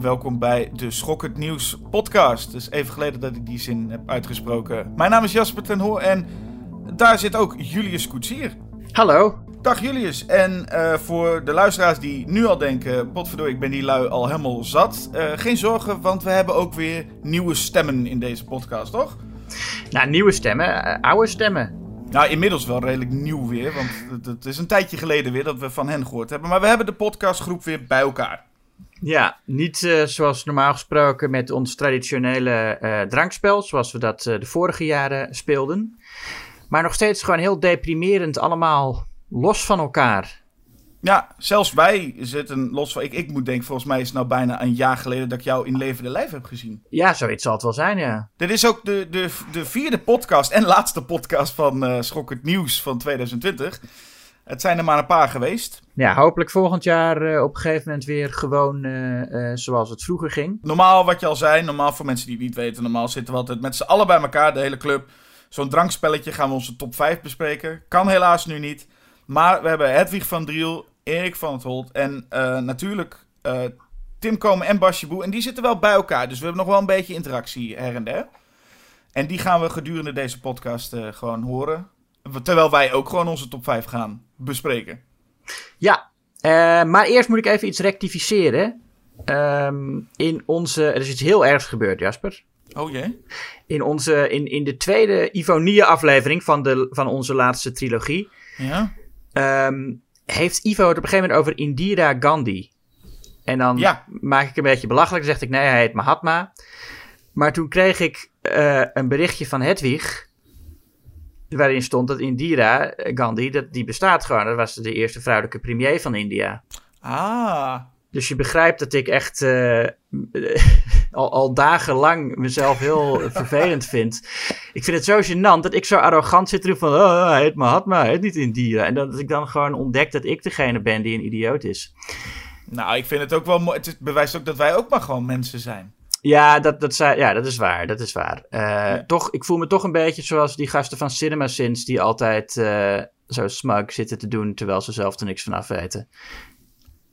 welkom bij de Schokkend Nieuws podcast. Is even geleden dat ik die zin heb uitgesproken. Mijn naam is Jasper ten Hoor en daar zit ook Julius Koetsier. Hallo. Dag Julius. En uh, voor de luisteraars die nu al denken, potverdorie, ik ben die lui al helemaal zat. Uh, geen zorgen, want we hebben ook weer nieuwe stemmen in deze podcast, toch? Nou, nieuwe stemmen, uh, oude stemmen. Nou, inmiddels wel redelijk nieuw weer, want het, het, is een tijdje geleden weer dat we van hen gehoord hebben. Maar we hebben de podcastgroep weer bij elkaar. Ja, niet uh, zoals normaal gesproken met ons traditionele uh, drankspel, zoals we dat uh, de vorige jaren speelden. Maar nog steeds gewoon heel deprimerend, allemaal los van elkaar. Ja, zelfs wij zitten los van. Ik, ik moet denken, volgens mij is het nou bijna een jaar geleden dat ik jou in levende lijf heb gezien. Ja, zoiets zal het wel zijn, ja. Dit is ook de, de, de vierde podcast en laatste podcast van uh, Schokkend Nieuws van 2020. Het zijn er maar een paar geweest. Ja, hopelijk volgend jaar uh, op een gegeven moment weer gewoon uh, zoals het vroeger ging. Normaal, wat je al zei, normaal voor mensen die het niet weten, normaal zitten we altijd met z'n allen bij elkaar, de hele club. Zo'n drankspelletje gaan we onze top 5 bespreken. Kan helaas nu niet. Maar we hebben Hedwig van Driel, Erik van het Holt en natuurlijk Tim Komen en Basje Boe. En die zitten wel bij elkaar, dus we hebben nog wel een beetje interactie her en der. En die gaan we gedurende deze podcast gewoon horen. Terwijl wij ook gewoon onze top 5 gaan bespreken. Ja, maar eerst moet ik even iets rectificeren. Um, in onze. Er is iets heel ergs gebeurd, Jasper. Oh jee. In, onze, in, in de tweede Ivonie-aflevering van, de, van onze laatste trilogie. Ja. Um, heeft Ivo het op een gegeven moment over Indira Gandhi. En dan ja. maak ik een beetje belachelijk. Dan zeg ik, nee, hij heet Mahatma. Maar toen kreeg ik uh, een berichtje van Hedwig. Waarin stond dat Indira Gandhi, dat, die bestaat gewoon. Dat was de eerste vrouwelijke premier van India. Ah. Dus je begrijpt dat ik echt uh, al, al dagenlang mezelf heel vervelend vind. Ik vind het zo gênant dat ik zo arrogant zit terug van... Oh, hij heet Mahatma, hij heet niet Indira. En dat ik dan gewoon ontdek dat ik degene ben die een idioot is. Nou, ik vind het ook wel mooi. Het bewijst ook dat wij ook maar gewoon mensen zijn. Ja, dat, dat, ja, dat is waar. Dat is waar. Uh, ja. Toch, ik voel me toch een beetje zoals die gasten van Cinema Sins... die altijd uh, zo smug zitten te doen... terwijl ze zelf er niks van af weten.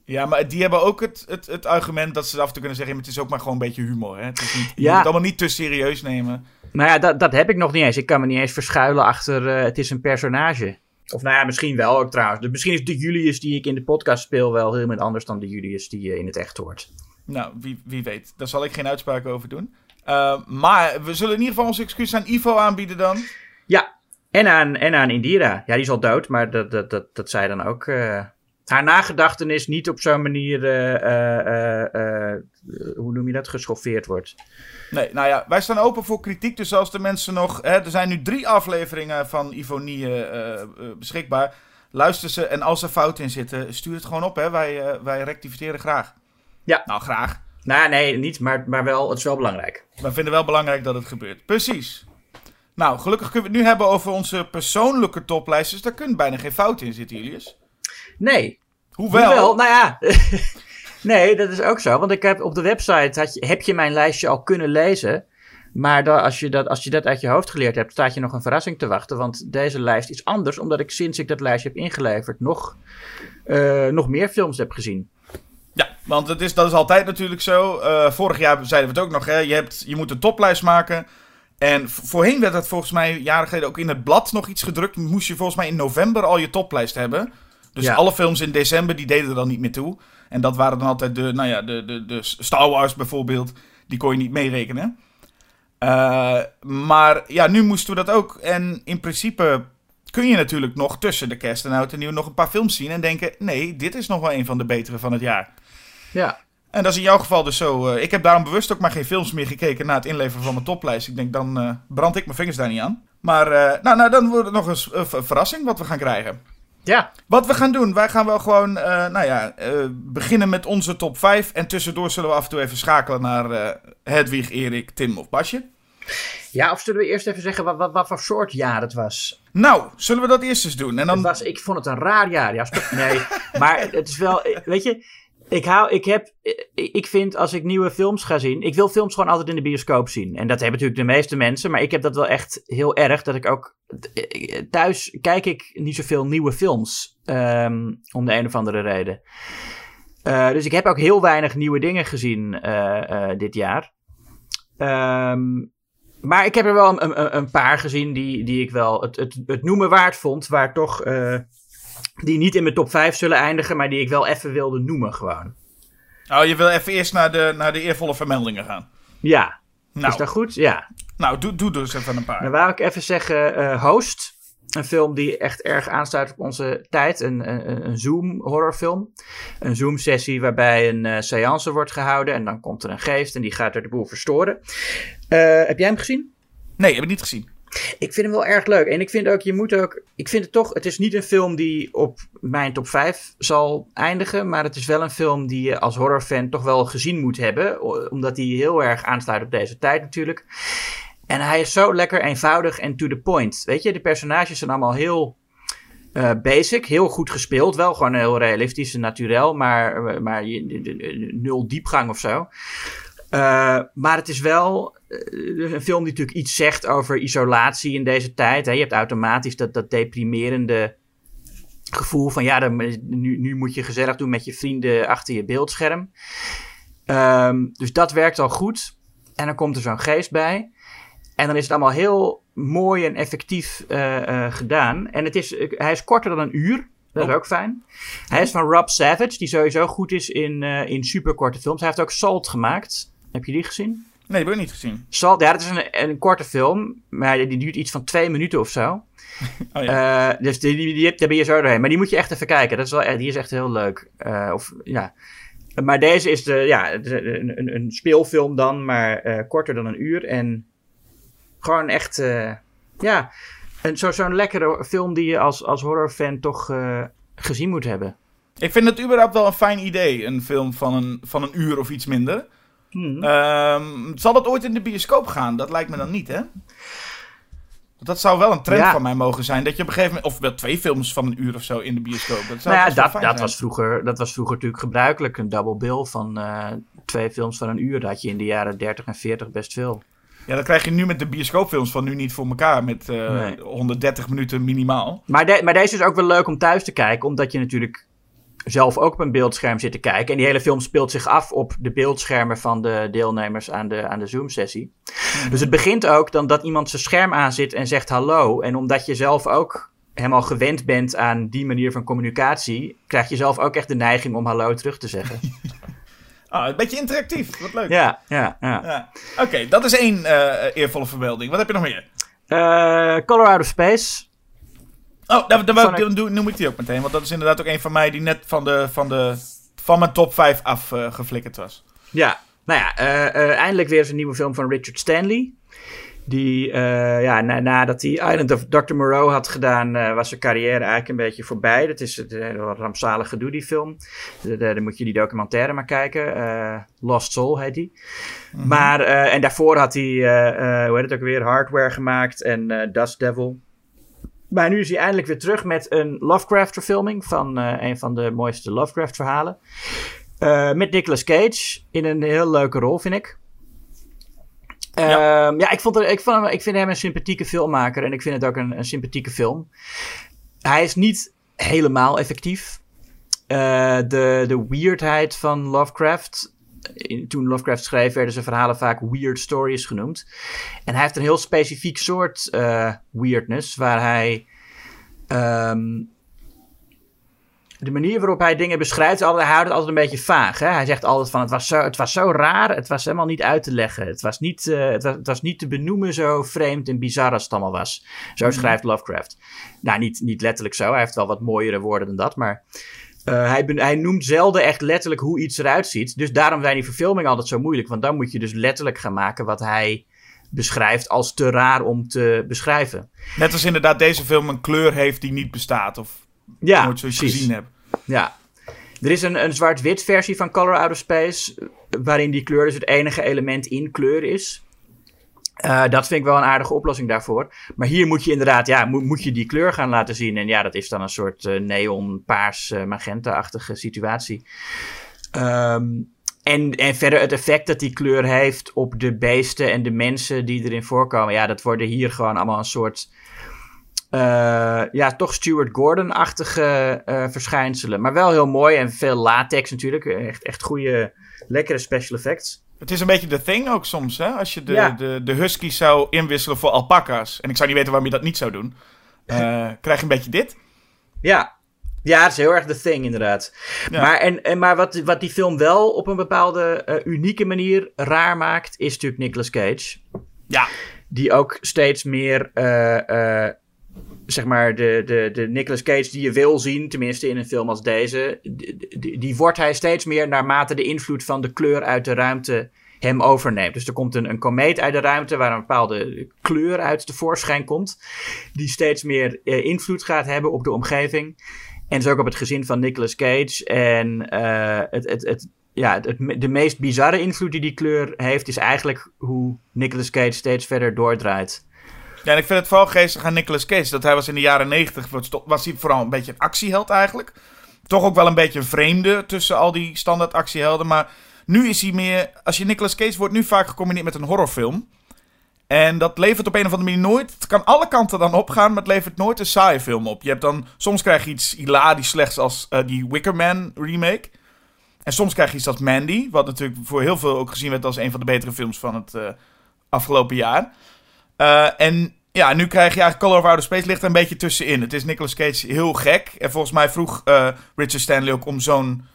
Ja, maar die hebben ook het, het, het argument dat ze af en toe kunnen zeggen... het is ook maar gewoon een beetje humor. Hè? Het is niet, je ja. moet het allemaal niet te serieus nemen. Nou ja, dat, dat heb ik nog niet eens. Ik kan me niet eens verschuilen achter uh, het is een personage. Of nou ja, misschien wel ook trouwens. Dus misschien is de Julius die ik in de podcast speel wel helemaal anders dan de Julius die je in het echt hoort. Nou, wie, wie weet. Daar zal ik geen uitspraak over doen. Uh, maar we zullen in ieder geval onze excuus aan Ivo aanbieden dan. Ja, en aan, en aan Indira. Ja, die is al dood, maar dat, dat, dat, dat zij dan ook... Uh, haar nagedachtenis niet op zo'n manier, uh, hoe noem je dat, geschoffeerd wordt. Nee, nou ja, wij staan open voor kritiek. Dus als de mensen nog, hè, er zijn nu drie afleveringen van Ivonie beschikbaar. Luister ze en als er fouten in zitten, stuur het gewoon op. Hè. Wij, wij rectificeren graag. Ja. Nou, graag. Nou, nee, niet, maar, maar wel, het is wel belangrijk. We vinden wel belangrijk dat het gebeurt. Precies. Nou, gelukkig kunnen we het nu hebben over onze persoonlijke toplijstjes. Daar kunnen bijna geen fouten in zitten, Julius. Nee. Hoewel? Hoewel nou ja. nee, dat is ook zo. Want ik heb op de website had je, heb je mijn lijstje al kunnen lezen. Maar dan, als, je dat, als je dat uit je hoofd geleerd hebt, staat je nog een verrassing te wachten. Want deze lijst is anders, omdat ik sinds ik dat lijstje heb ingeleverd nog, uh, nog meer films heb gezien. Ja, want het is, dat is altijd natuurlijk zo. Uh, vorig jaar zeiden we het ook nog. Hè? Je, hebt, je moet een toplijst maken. En voorheen werd dat volgens mij jaren geleden ook in het blad nog iets gedrukt. Moest je volgens mij in november al je toplijst hebben. Dus ja. alle films in december, die deden er dan niet meer toe. En dat waren dan altijd de, nou ja, de, de, de Star Wars bijvoorbeeld. Die kon je niet meerekenen. Uh, maar ja, nu moesten we dat ook. En in principe kun je natuurlijk nog tussen de kerst en oud en nieuw nog een paar films zien. En denken, nee, dit is nog wel een van de betere van het jaar. Ja. En dat is in jouw geval dus zo. Uh, ik heb daarom bewust ook maar geen films meer gekeken na het inleveren van mijn toplijst. Ik denk, dan uh, brand ik mijn vingers daar niet aan. Maar nou, nou, dan wordt het nog eens een verrassing wat we gaan krijgen. Ja. Wat we gaan doen, wij gaan wel gewoon, uh, nou ja, uh, beginnen met onze top 5. En tussendoor zullen we af en toe even schakelen naar uh, Hedwig, Erik, Tim of Basje. Ja, of zullen we eerst even zeggen wat, wat, wat voor soort jaar het was? Nou, zullen we dat eerst eens doen? En dan... het was, ik vond het een raar jaar, ja. Nee, maar het is wel, weet je, ik hou, ik heb, ik vind als ik nieuwe films ga zien, ik wil films gewoon altijd in de bioscoop zien. En dat hebben natuurlijk de meeste mensen, maar ik heb dat wel echt heel erg, dat ik ook, thuis kijk ik niet zoveel nieuwe films, um, om de een of andere reden. Dus ik heb ook heel weinig nieuwe dingen gezien dit jaar. Um, maar ik heb er wel een, een, een, paar gezien die, die ik wel het, het, het noemen waard vond. Waar toch, die niet in mijn top 5 zullen eindigen, maar die ik wel even wilde noemen gewoon. Oh, je wil even eerst naar de, naar de eervolle vermeldingen gaan? Ja. Nou. Is dat goed? Ja. Nou, doe, doe dus even een paar. Dan wou ik even zeggen Host. Een film die echt erg aansluit op onze tijd. Een, een, een Zoom-horrorfilm. Een Zoom-sessie waarbij een uh, seance wordt gehouden. En dan komt er een geest en die gaat er de boel verstoren. Uh, heb jij hem gezien? Nee, heb ik niet gezien. Ik vind hem wel erg leuk. En ik vind ook, je moet ook. Ik vind het toch. Het is niet een film die op mijn top 5 zal eindigen. Maar het is wel een film die je als horrorfan toch wel gezien moet hebben. Omdat hij heel erg aansluit op deze tijd natuurlijk. En hij is zo lekker eenvoudig en to the point. Weet je, de personages zijn allemaal heel uh, basic, heel goed gespeeld. Wel gewoon heel realistisch en natuurlijk, maar, maar nul diepgang of zo. Uh, maar het is wel een film die natuurlijk iets zegt over isolatie in deze tijd. Hè. Je hebt automatisch dat, dat deprimerende gevoel van ja, dan, nu, nu moet je gezellig doen met je vrienden achter je beeldscherm. Um, dus dat werkt al goed. En dan komt er zo'n geest bij. En dan is het allemaal heel mooi en effectief uh, uh, gedaan. En het is, hij is korter dan een uur. Dat is oh. ook fijn. Hij is van Rob Savage, die sowieso goed is in, in superkorte films. Hij heeft ook Salt gemaakt. Heb je die gezien? Nee, die heb ik niet gezien. Salt, ja, dat is een, een korte film. Maar die duurt iets van twee minuten of zo. Oh, ja. dus die, die, die, daar ben je zo doorheen. Maar die moet je echt even kijken. Dat is wel, die is echt heel leuk. of, ja. Maar deze is de, ja, een, een, een speelfilm dan, maar korter dan een uur. En gewoon echt, ja, zo'n zo lekkere film die je als, als horrorfan toch gezien moet hebben. Ik vind het überhaupt wel een fijn idee, een film van een, van een uur of iets minder. Hmm. Um, zal dat ooit in de bioscoop gaan? Dat lijkt me dan niet, hè? Dat zou wel een trend van mij mogen zijn. Dat je op een gegeven moment. Of wel twee films van een uur of zo in de bioscoop. Dat zou nou ja, dat, dat was vroeger, dat was vroeger natuurlijk gebruikelijk. Een double bill van uh, twee films van een uur. Dat had je in de jaren 30 en 40 best veel. Ja, dat krijg je nu met de bioscoopfilms van nu niet voor elkaar. Met uh, nee. 130 minuten minimaal. Maar, de, maar deze is ook wel leuk om thuis te kijken. Omdat je natuurlijk zelf ook op een beeldscherm zit te kijken. En die hele film speelt zich af op de beeldschermen van de deelnemers aan de, aan de Zoom-sessie. Mhm. Dus het begint ook dan dat iemand zijn scherm aanzet en zegt hallo. En omdat je zelf ook helemaal gewend bent aan die manier van communicatie, krijg je zelf ook echt de neiging om hallo terug te zeggen. Ah, een beetje interactief. Wat leuk. Ja, ja, ja. ja. Oké, dat is één uh, eervolle verbeelding. Wat heb je nog meer? Uh, Colorado Space. Oh, dan, dan, dan, dan, noem ik die ook meteen. Want dat is inderdaad ook een van mij die net van, de, van, de, van mijn top 5 afgeflikkerd uh, was. Ja, nou ja, eindelijk weer eens een nieuwe film van Richard Stanley. Die, uh, ja, na, nadat hij Island of Dr. Moreau had gedaan, uh, was zijn carrière eigenlijk een beetje voorbij. Dat is het uh, rampzalig gedoe, die film. Dan moet je die documentaire maar kijken. Lost Soul heet die. Mm Maar, en daarvoor had hij, hoe heet het ook weer, Hardware gemaakt en Dust Devil. Maar nu is hij eindelijk weer terug met een Lovecraft-verfilming van een van de mooiste Lovecraft-verhalen. met Nicolas Cage in een heel leuke rol, vind ik. Ja, ja ik, vond er, ik, vond hem, ik vind hem een sympathieke filmmaker en ik vind het ook een, een sympathieke film. Hij is niet helemaal effectief. Uh, de, de weirdheid van Lovecraft. Toen Lovecraft schreef, werden zijn verhalen vaak weird stories genoemd. En hij heeft een heel specifiek soort uh, weirdness, waar hij um, de manier waarop hij dingen beschrijft, hij houdt het altijd een beetje vaag. Hè? Hij zegt altijd van het was, zo, het was zo raar, het was helemaal niet uit te leggen. Het was niet, uh, het, was, het was niet te benoemen zo vreemd en bizar als het allemaal was. Zo mhm. schrijft Lovecraft. Nou, niet, niet letterlijk zo. Hij heeft wel wat mooiere woorden dan dat, maar... Uh, hij, hij, noemt zelden echt letterlijk hoe iets eruit ziet. Dus daarom zijn die verfilmingen altijd zo moeilijk. Want dan moet je dus letterlijk gaan maken wat hij beschrijft als te raar om te beschrijven. Net als inderdaad deze film een kleur heeft die niet bestaat. Of ja, nooit zoiets gezien heb. Ja. Er is een, een zwart-wit versie van Color Out of Space, waarin die kleur dus het enige element in kleur is. Uh, dat vind ik wel een aardige oplossing daarvoor. Maar hier moet je inderdaad, ja, moet, moet je die kleur gaan laten zien. En ja, dat is dan een soort uh, neon, paars, uh, magenta-achtige situatie. Um, en, en verder het effect dat die kleur heeft op de beesten en de mensen die erin voorkomen. Ja, dat worden hier gewoon allemaal een soort ja, toch Stuart Gordon-achtige verschijnselen. Maar wel heel mooi en veel latex natuurlijk. Echt, echt goede, lekkere special effects. Het is een beetje de thing ook soms, hè? Als je de, de, de huskies zou inwisselen voor alpaca's. En ik zou niet weten waarom je dat niet zou doen. krijg je een beetje dit. Ja, ja, het is heel erg de thing, inderdaad. Maar, en, en, maar wat, wat die film wel op een bepaalde uh, unieke manier raar maakt, is natuurlijk Nicolas Cage. Ja. Die ook steeds meer, uh, zeg maar, de, de, de Nicolas Cage die je wil zien, tenminste in een film als deze, die, wordt hij steeds meer naarmate de invloed van de kleur uit de ruimte hem overneemt. Dus er komt een, een komeet uit de ruimte waar een bepaalde kleur uit tevoorschijn komt, die steeds meer invloed gaat hebben op de omgeving. En dus ook op het gezin van Nicolas Cage. En uh, het, het, het, ja, het, de meest bizarre invloed die die kleur heeft, is eigenlijk hoe Nicolas Cage steeds verder doordraait. Ja, en ik vind het vooral geestig aan Nicolas Cage. Dat hij was in de jaren negentig, was hij vooral een beetje een actieheld eigenlijk. Toch ook wel een beetje een vreemde tussen al die standaard actiehelden. Maar nu is hij meer, als je Nicolas Cage wordt nu vaak gecombineerd met een horrorfilm. En dat levert op een of andere manier nooit. Het kan alle kanten dan opgaan, maar het levert nooit een saaie film op. Je hebt dan. Soms krijg je iets hilarisch slechts als uh, die Wickerman remake. En soms krijg je iets als Mandy. Wat natuurlijk voor heel veel ook gezien werd als een van de betere films van het uh, afgelopen jaar. Uh, en ja, nu krijg je eigenlijk Color of Outer Space ligt er een beetje tussenin. Het is Nicolas Cage heel gek. En volgens mij vroeg Richard Stanley ook om zo'n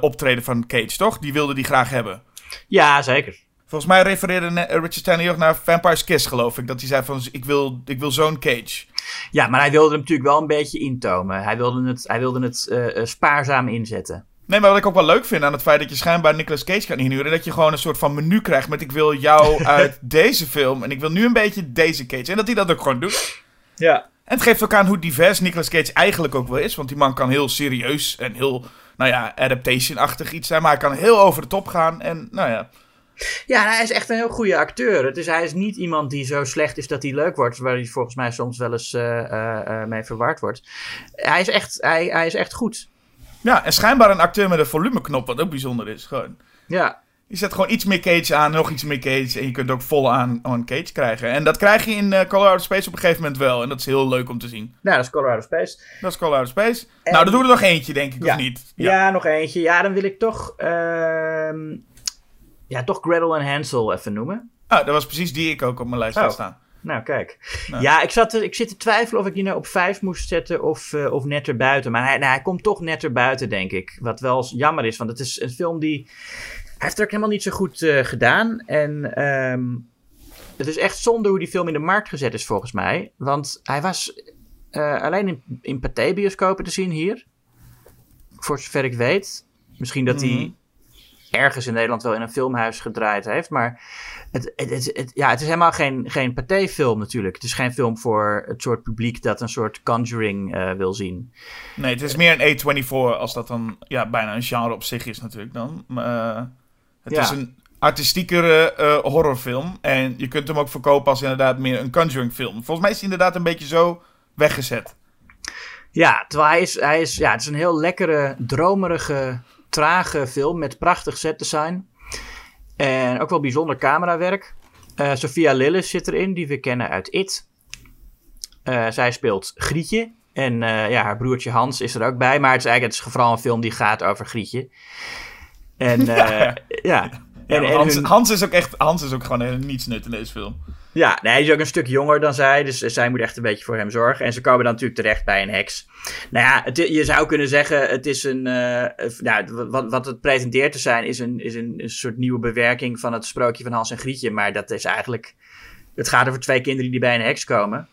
optreden van Cage, toch? Die wilde die graag hebben. Ja, zeker. Volgens mij refereerde Richard Stanley ook naar Vampire's Kiss, geloof ik. Dat hij zei van, ik wil, ik wil zo'n Cage. Ja, maar hij wilde hem natuurlijk wel een beetje intomen. Hij wilde het, hij wilde het spaarzaam inzetten. Nee, maar wat ik ook wel leuk vind aan het feit dat je schijnbaar Nicolas Cage kan inhuren... dat je gewoon een soort van menu krijgt met ik wil jou uit deze film... en ik wil nu een beetje deze Cage. En dat hij dat ook gewoon doet. Ja. En het geeft ook aan hoe divers Nicolas Cage eigenlijk ook wel is. Want die man kan heel serieus en heel, nou ja, adaptation-achtig iets zijn. Maar hij kan heel over de top gaan en, nou ja... Ja, hij is echt een heel goede acteur. Dus hij is niet iemand die zo slecht is dat hij leuk wordt, waar hij volgens mij soms wel eens uh, uh, mee verward wordt. Hij is, echt, hij, hij is echt goed. Ja, en schijnbaar een acteur met een volumeknop, wat ook bijzonder is. Gewoon. Ja. Je zet gewoon iets meer Cage aan, nog iets meer Cage. En je kunt ook vol aan, aan Cage krijgen. En dat krijg je in uh, Colorado Space op een gegeven moment wel. En dat is heel leuk om te zien. Nou, dat is Colorado Space. Dat is Colorado Space. Nou, dan doen we er nog eentje, denk ik, ja. of niet? Ja. ja. nog eentje. Ja, dan wil ik toch... Uh, ja, toch Gretel en Hansel even noemen. Ah, dat was precies die ik ook op mijn lijst had oh. staan. Nou, kijk. Nou. Ja, ik, zat, ik zit te twijfelen of ik die nou op 5 moest zetten of, uh, of net erbuiten. Maar hij, nou, hij komt toch net erbuiten, denk ik. Wat wel jammer is, want het is een film die... Hij heeft het ook helemaal niet zo goed uh, gedaan. En um, het is echt zonde hoe die film in de markt gezet is, volgens mij. Want hij was uh, alleen in, in Pathé-bioscopen te zien hier. Voor zover ik weet. Misschien dat hij... Mm -hmm ergens in Nederland wel in een filmhuis gedraaid heeft. Maar het, het, het, ja, het is helemaal geen, geen pathé-film natuurlijk. Het is geen film voor het soort publiek dat een soort Conjuring uh, wil zien. Nee, het is meer een A24 als dat dan ja, bijna een genre op zich is natuurlijk dan. Uh, het ja. is een artistiekere uh, horrorfilm. En je kunt hem ook verkopen als inderdaad meer een Conjuring film. Volgens mij is hij inderdaad een beetje zo weggezet. Ja, terwijl hij is, hij is, ja, het is een heel lekkere, dromerige trage film met prachtig set design. En ook wel bijzonder camerawerk. Uh, Sophia Lillis zit erin, die we kennen uit It. Uh, zij speelt Grietje. En uh, ja, haar broertje Hans is er ook bij. Maar het is eigenlijk het is vooral een film die gaat over Grietje. En ja. ja. En, en Hans, hun... Hans, is ook echt Hans is ook gewoon een nietsnut in deze film. Ja, hij is ook een stuk jonger dan zij. Dus zij moet echt een beetje voor hem zorgen. En ze komen dan natuurlijk terecht bij een heks. Nou ja, je zou kunnen zeggen: het is een. Uh, nou, wat, wat het presenteert te zijn, is, een, is een, een soort nieuwe bewerking van het sprookje van Hans en Grietje. Maar dat is eigenlijk. Het gaat over twee kinderen die bij een heks komen.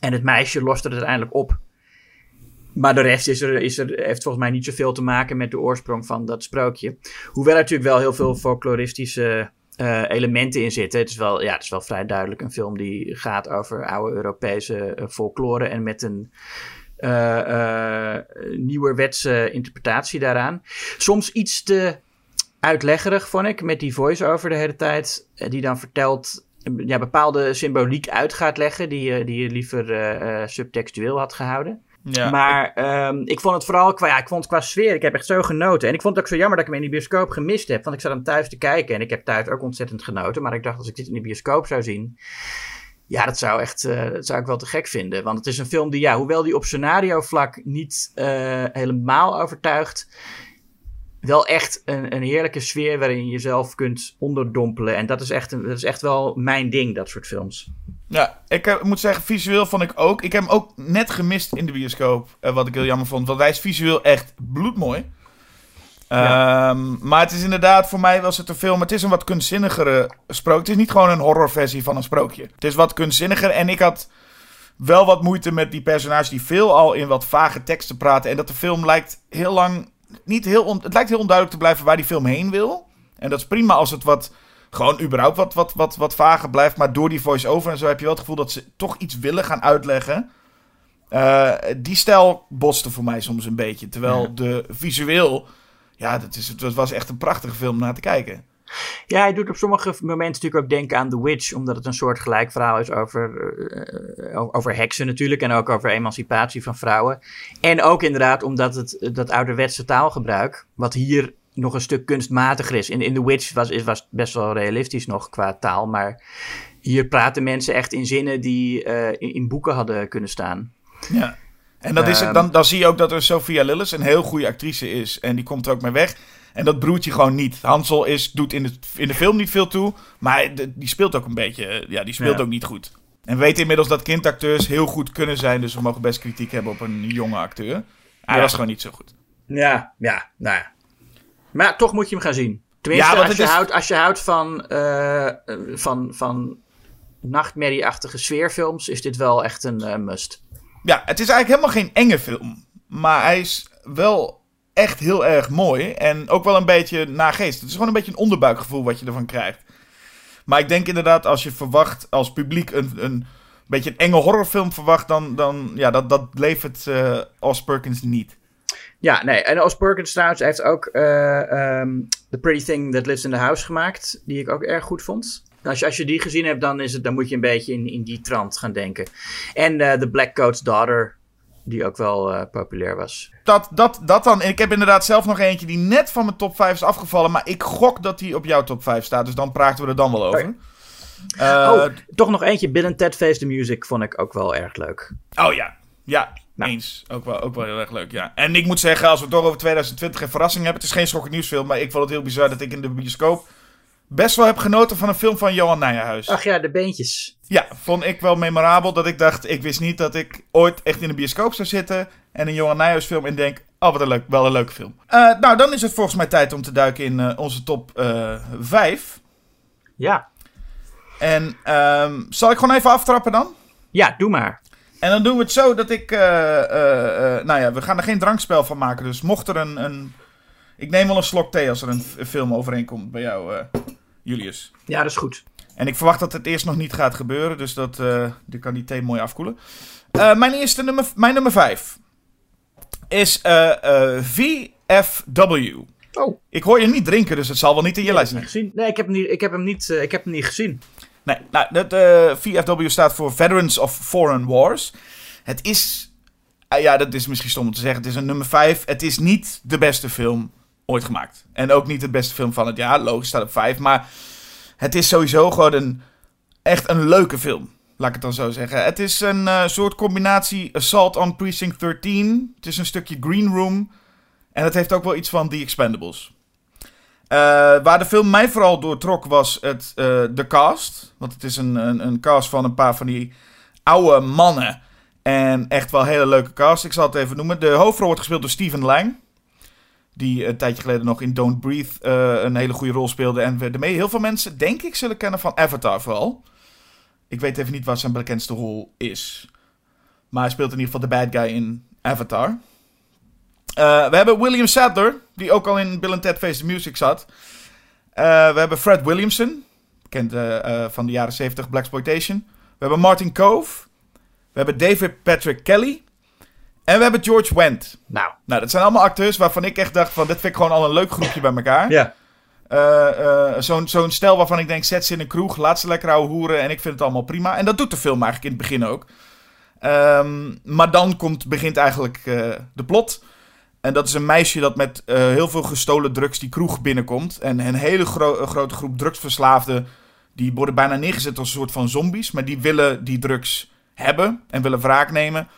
En het meisje lost het uiteindelijk op. Maar de rest is er, is er, heeft volgens mij niet zoveel te maken met de oorsprong van dat sprookje. Hoewel er natuurlijk wel heel veel folkloristische uh, elementen in zitten. Het is, wel, ja, het is wel vrij duidelijk een film die gaat over oude Europese uh, folklore en met een uh, nieuwerwetse interpretatie daaraan. Soms iets te uitleggerig, vond ik, met die voice-over de hele tijd, die dan vertelt. Ja, bepaalde symboliek uit gaat leggen, die, die je liever subtextueel had gehouden. Ja. Maar um, ik vond het vooral qua, ja, ik vond het qua sfeer, ik heb echt zo genoten. En ik vond het ook zo jammer dat ik hem in die bioscoop gemist heb. Want ik zat hem thuis te kijken en ik heb thuis ook ontzettend genoten. Maar ik dacht, als ik dit in de bioscoop zou zien, Ja, dat zou, echt, uh, dat zou ik wel te gek vinden. Want het is een film die, ja, hoewel die op scenario vlak niet uh, helemaal overtuigt, wel echt een, een heerlijke sfeer waarin je jezelf kunt onderdompelen. En dat is, echt een, dat is echt wel mijn ding, dat soort films. Ja, ik uh, moet zeggen, visueel vond ik ook. Ik heb hem ook net gemist in de bioscoop, wat ik heel jammer vond. Want hij is visueel echt bloedmooi. Ja. Um, maar het is inderdaad, voor mij was het een film. Het is een wat kunstzinnigere sprookje. Het is niet gewoon een horrorversie van een sprookje. Het is wat kunstzinniger. En ik had wel wat moeite met die personages die veel al in wat vage teksten praten. En dat de film lijkt heel lang. Niet heel het lijkt heel onduidelijk te blijven waar die film heen wil. En dat is prima als het wat. Gewoon überhaupt wat, wat, wat, wat vager blijft. Maar door die voice-over en zo heb je wel het gevoel dat ze toch iets willen gaan uitleggen. Uh, die stijl botste voor mij soms een beetje. Terwijl ja. de visueel ja, dat, is, dat was echt een prachtige film om naar te kijken. Ja, hij doet op sommige momenten natuurlijk ook denken aan The Witch, omdat het een soort gelijk verhaal is over, uh, over heksen natuurlijk en ook over emancipatie van vrouwen. En ook inderdaad omdat het dat ouderwetse taalgebruik, wat hier nog een stuk kunstmatiger is. In, in The Witch was, is, was best wel realistisch nog qua taal, maar hier praten mensen echt in zinnen die uh, in, in boeken hadden kunnen staan. Ja. En dat is het, dan, dan zie je ook dat er Sophia Lillis een heel goede actrice is. En die komt er ook mee weg. En dat broert je gewoon niet. Hansel is, doet in de, in de film niet veel toe. Maar die speelt ook een beetje. Ja, die speelt ook niet goed. En we weten inmiddels dat kindacteurs heel goed kunnen zijn. Dus we mogen best kritiek hebben op een jonge acteur. Hij was gewoon niet zo goed. Ja, ja, nou ja. Maar toch moet je hem gaan zien. Tenminste, als, je is... houdt, als je houdt van, uh, van, van nachtmerrieachtige sfeerfilms, is dit wel echt een uh, must. Ja, het is eigenlijk helemaal geen enge film. Maar hij is wel echt heel erg mooi. En ook wel een beetje nageest. Het is gewoon een beetje een onderbuikgevoel wat je ervan krijgt. Maar ik denk inderdaad, als je verwacht als publiek een, een beetje een enge horrorfilm verwacht, dan, dan ja, dat, dat levert uh, Os Perkins niet. Ja, nee. En Os Perkins trouwens heeft ook uh, um, The Pretty Thing That Lives in the House gemaakt. Die ik ook erg goed vond. Als je, als je die gezien hebt, dan, is het, dan moet je een beetje in, in die trant gaan denken. En uh, The Black Coat's Daughter, die ook wel uh, populair was. Dat, dat, dat dan. Ik heb inderdaad zelf nog eentje die net van mijn top 5 is afgevallen. Maar ik gok dat die op jouw top 5 staat. Dus dan praten we er dan wel over. Uh, oh, toch nog eentje. Bill and Ted Face the Music vond ik ook wel erg leuk. Oh ja, ja. Nou. Eens. Ook wel, ook wel heel erg leuk, ja. En ik moet zeggen, als we het toch over 2020 een verrassing hebben. Het is geen schokkend nieuwsfilm, maar ik vond het heel bizar dat ik in de bioscoop best wel heb genoten van een film van Johan Nijenhuis. Ach ja, de beentjes. Ja, vond ik wel memorabel. Dat ik dacht, ik wist niet dat ik ooit echt in een bioscoop zou zitten. En een Johan Nijenhuis film en denk, oh wat een leuk, wel een leuke film. Uh, nou, dan is het volgens mij tijd om te duiken in uh, onze top uh, eh, 5. Ja. En um, zal ik gewoon even aftrappen dan? Ja, doe maar. En dan doen we het zo dat ik, nou ja, we gaan er geen drankspel van maken. Dus mocht er een, een ik neem wel een slok thee als er een film overeenkomt bij jou, Julius. Ja, dat is goed. En ik verwacht dat het eerst nog niet gaat gebeuren, dus dat, die kan die thee mooi afkoelen. Mijn eerste nummer, mijn nummer 5 is VFW. Oh. Ik hoor je niet drinken, dus het zal wel niet in je lijst zijn. Nee, ik heb hem niet, ik heb hem niet, ik heb hem niet gezien. Nee, nou, dat, VFW staat voor Veterans of Foreign Wars. Het is ja, dat is misschien stom om te zeggen. Het is een nummer 5. Het is niet de beste film ooit gemaakt. En ook niet het beste film van het jaar. Logisch staat op 5. Maar het is sowieso gewoon een, echt een leuke film. Laat ik het dan zo zeggen. Het is een uh, soort combinatie Assault on Precinct 13. Het is een stukje Green Room. En het heeft ook wel iets van The Expendables. Uh, waar de film mij vooral doortrok was het, uh, de cast. Want het is een, een, een, cast van een paar van die oude mannen. En echt wel een hele leuke cast. Ik zal het even noemen. De hoofdrol wordt gespeeld door Steven Lang. Die een tijdje geleden nog in Don't Breathe uh, een hele goede rol speelde. En daarmee heel veel mensen, denk ik, zullen kennen van Avatar vooral. Ik weet even niet wat zijn bekendste rol is. Maar hij speelt in ieder geval de bad guy in Avatar. Uh, we hebben William Sadler, die ook al in Bill and Ted Face the Music zat. Uh, we hebben Fred Williamson, bekend van de jaren 70 Blaxploitation. We hebben Martin Cove. We hebben David Patrick Kelly. En we hebben George Wendt. Nou. Nou, dat zijn allemaal acteurs waarvan ik echt dacht van... dit vind ik gewoon al een leuk groepje bij elkaar. Ja. Uh, uh, Zo'n zo'n stel waarvan ik denk, zet ze in een kroeg, laat ze lekker ouwe hoeren en ik vind het allemaal prima. En dat doet de film eigenlijk in het begin ook. Um, maar dan komt, begint eigenlijk uh, de plot. En dat is een meisje dat met heel veel gestolen drugs die kroeg binnenkomt. En een hele gro grote groep drugsverslaafden Die worden bijna neergezet als een soort van zombies. Maar die willen die drugs hebben en willen wraak nemen.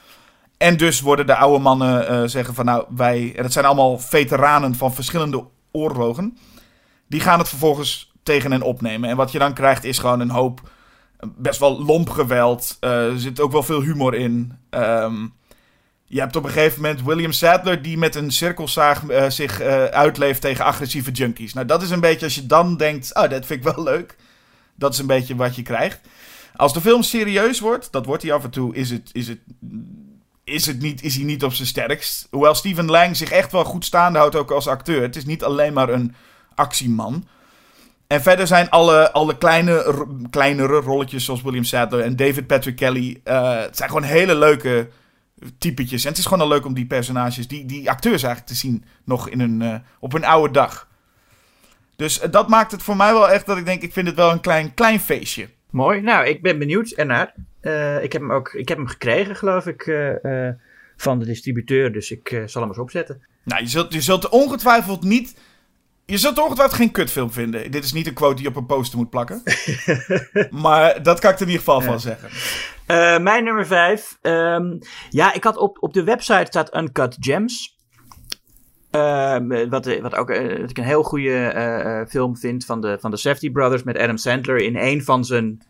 En dus worden de oude mannen uh, zeggen van nou wij... En dat zijn allemaal veteranen van verschillende oorlogen. Die gaan het vervolgens tegen hen opnemen. En wat je dan krijgt is gewoon een hoop best wel lomp geweld. Er zit ook wel veel humor in. Um, je hebt op een gegeven moment William Sadler die met een cirkelzaag uh, zich uh, uitleeft tegen agressieve junkies. Nou, dat is een beetje als je dan denkt, oh, dat vind ik wel leuk. Dat is een beetje wat je krijgt. Als de film serieus wordt, dat wordt hij af en toe, is het, is het, is het niet, is hij niet op zijn sterkst. Hoewel Steven Lang zich echt wel goed staande houdt ook als acteur. Het is niet alleen maar een actieman. En verder zijn alle, alle kleine, kleinere rolletjes zoals William Sadler en David Patrick Kelly. Uh, het zijn gewoon hele leuke typetjes. En het is gewoon al leuk om die personages, die, die acteurs eigenlijk te zien nog in een, uh, op een oude dag. Dus uh, dat maakt het voor mij wel echt dat ik denk, ik vind het wel een klein, klein feestje. Mooi. Nou, ik ben benieuwd ernaar. Uh, ik heb hem ook ik heb hem gekregen, geloof ik, van de distributeur. Dus ik zal hem eens opzetten. Nou, je zult, je zult ongetwijfeld niet je zult ongetwijfeld geen kutfilm vinden. Dit is niet een quote die je op een poster moet plakken. maar dat kan ik er in ieder geval ja. van zeggen. Uh, mijn nummer vijf. Um, ja, ik had op, op de website staat Uncut Gems. Uh, wat, wat ook uh, wat ik een heel goede uh, film vind van de, van de Safety Brothers met Adam Sandler in een van zijn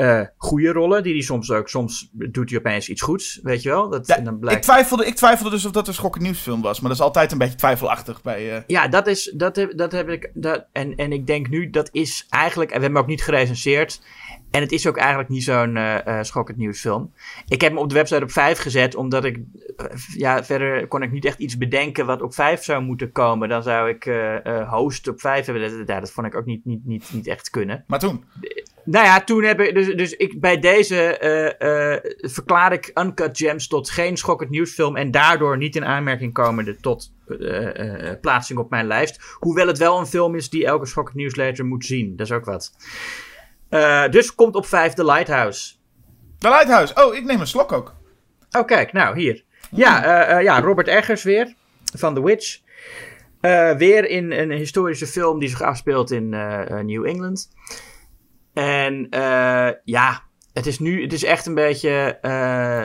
uh, goede rollen, die hij soms ook, soms doet hij opeens iets goeds, weet je wel. Dat, ja, dan blijkt... ik, twijfelde, ik twijfelde dus of dat een schokkend nieuwsfilm was, maar dat is altijd een beetje twijfelachtig bij... Uh... Ja, dat is, dat heb, dat heb ik, dat, en, en ik denk nu, dat is eigenlijk, en we hebben hem ook niet gerecenseerd, en het is ook eigenlijk niet zo'n uh, schokkend nieuwsfilm. Ik heb hem op de website op 5 gezet, omdat ik, ja, verder kon ik niet echt iets bedenken wat op 5 zou moeten komen. Dan zou ik host op 5 hebben, dat, vond ik ook niet, niet, niet, niet echt kunnen. Maar toen? Nou ja, toen heb ik. Dus, dus ik, bij deze verklaar ik Uncut Gems tot geen schokkend nieuwsfilm. En daardoor niet in aanmerking komende tot plaatsing op mijn lijst. Hoewel het wel een film is die elke schokkend nieuwslezer moet zien. Dat is ook wat. Dus komt op 5 The Lighthouse. The Lighthouse. Oh, ik neem een slok ook. Oh, kijk, nou hier. Ja, ja Robert Eggers weer. Van The Witch. weer in een historische film die zich afspeelt in New England. En ja, het is nu, het is echt een beetje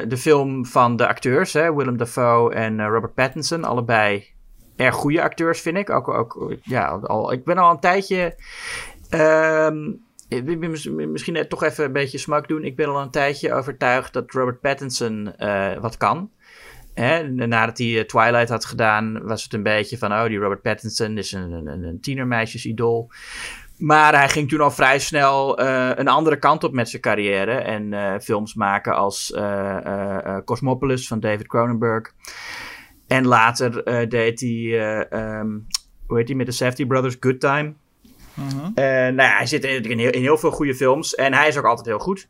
de film van de acteurs, hè? Willem Dafoe en Robert Pattinson, allebei erg goede acteurs vind ik. Ook, ook ja, al, ik ben al een tijdje, um, ben misschien toch even een beetje smak doen. Ik ben al een tijdje overtuigd dat Robert Pattinson wat kan. Hè, nadat hij Twilight had gedaan, was het een beetje van: oh, die Robert Pattinson is een, een, een tienermeisjesidool. Maar hij ging toen al vrij snel een andere kant op met zijn carrière. En films maken als Cosmopolis van David Cronenberg. En later deed hij, um, hoe heet hij, met de Safety Brothers, Good Time. -huh. nou ja, hij zit in, in, heel, veel goede films. En hij is ook altijd heel goed.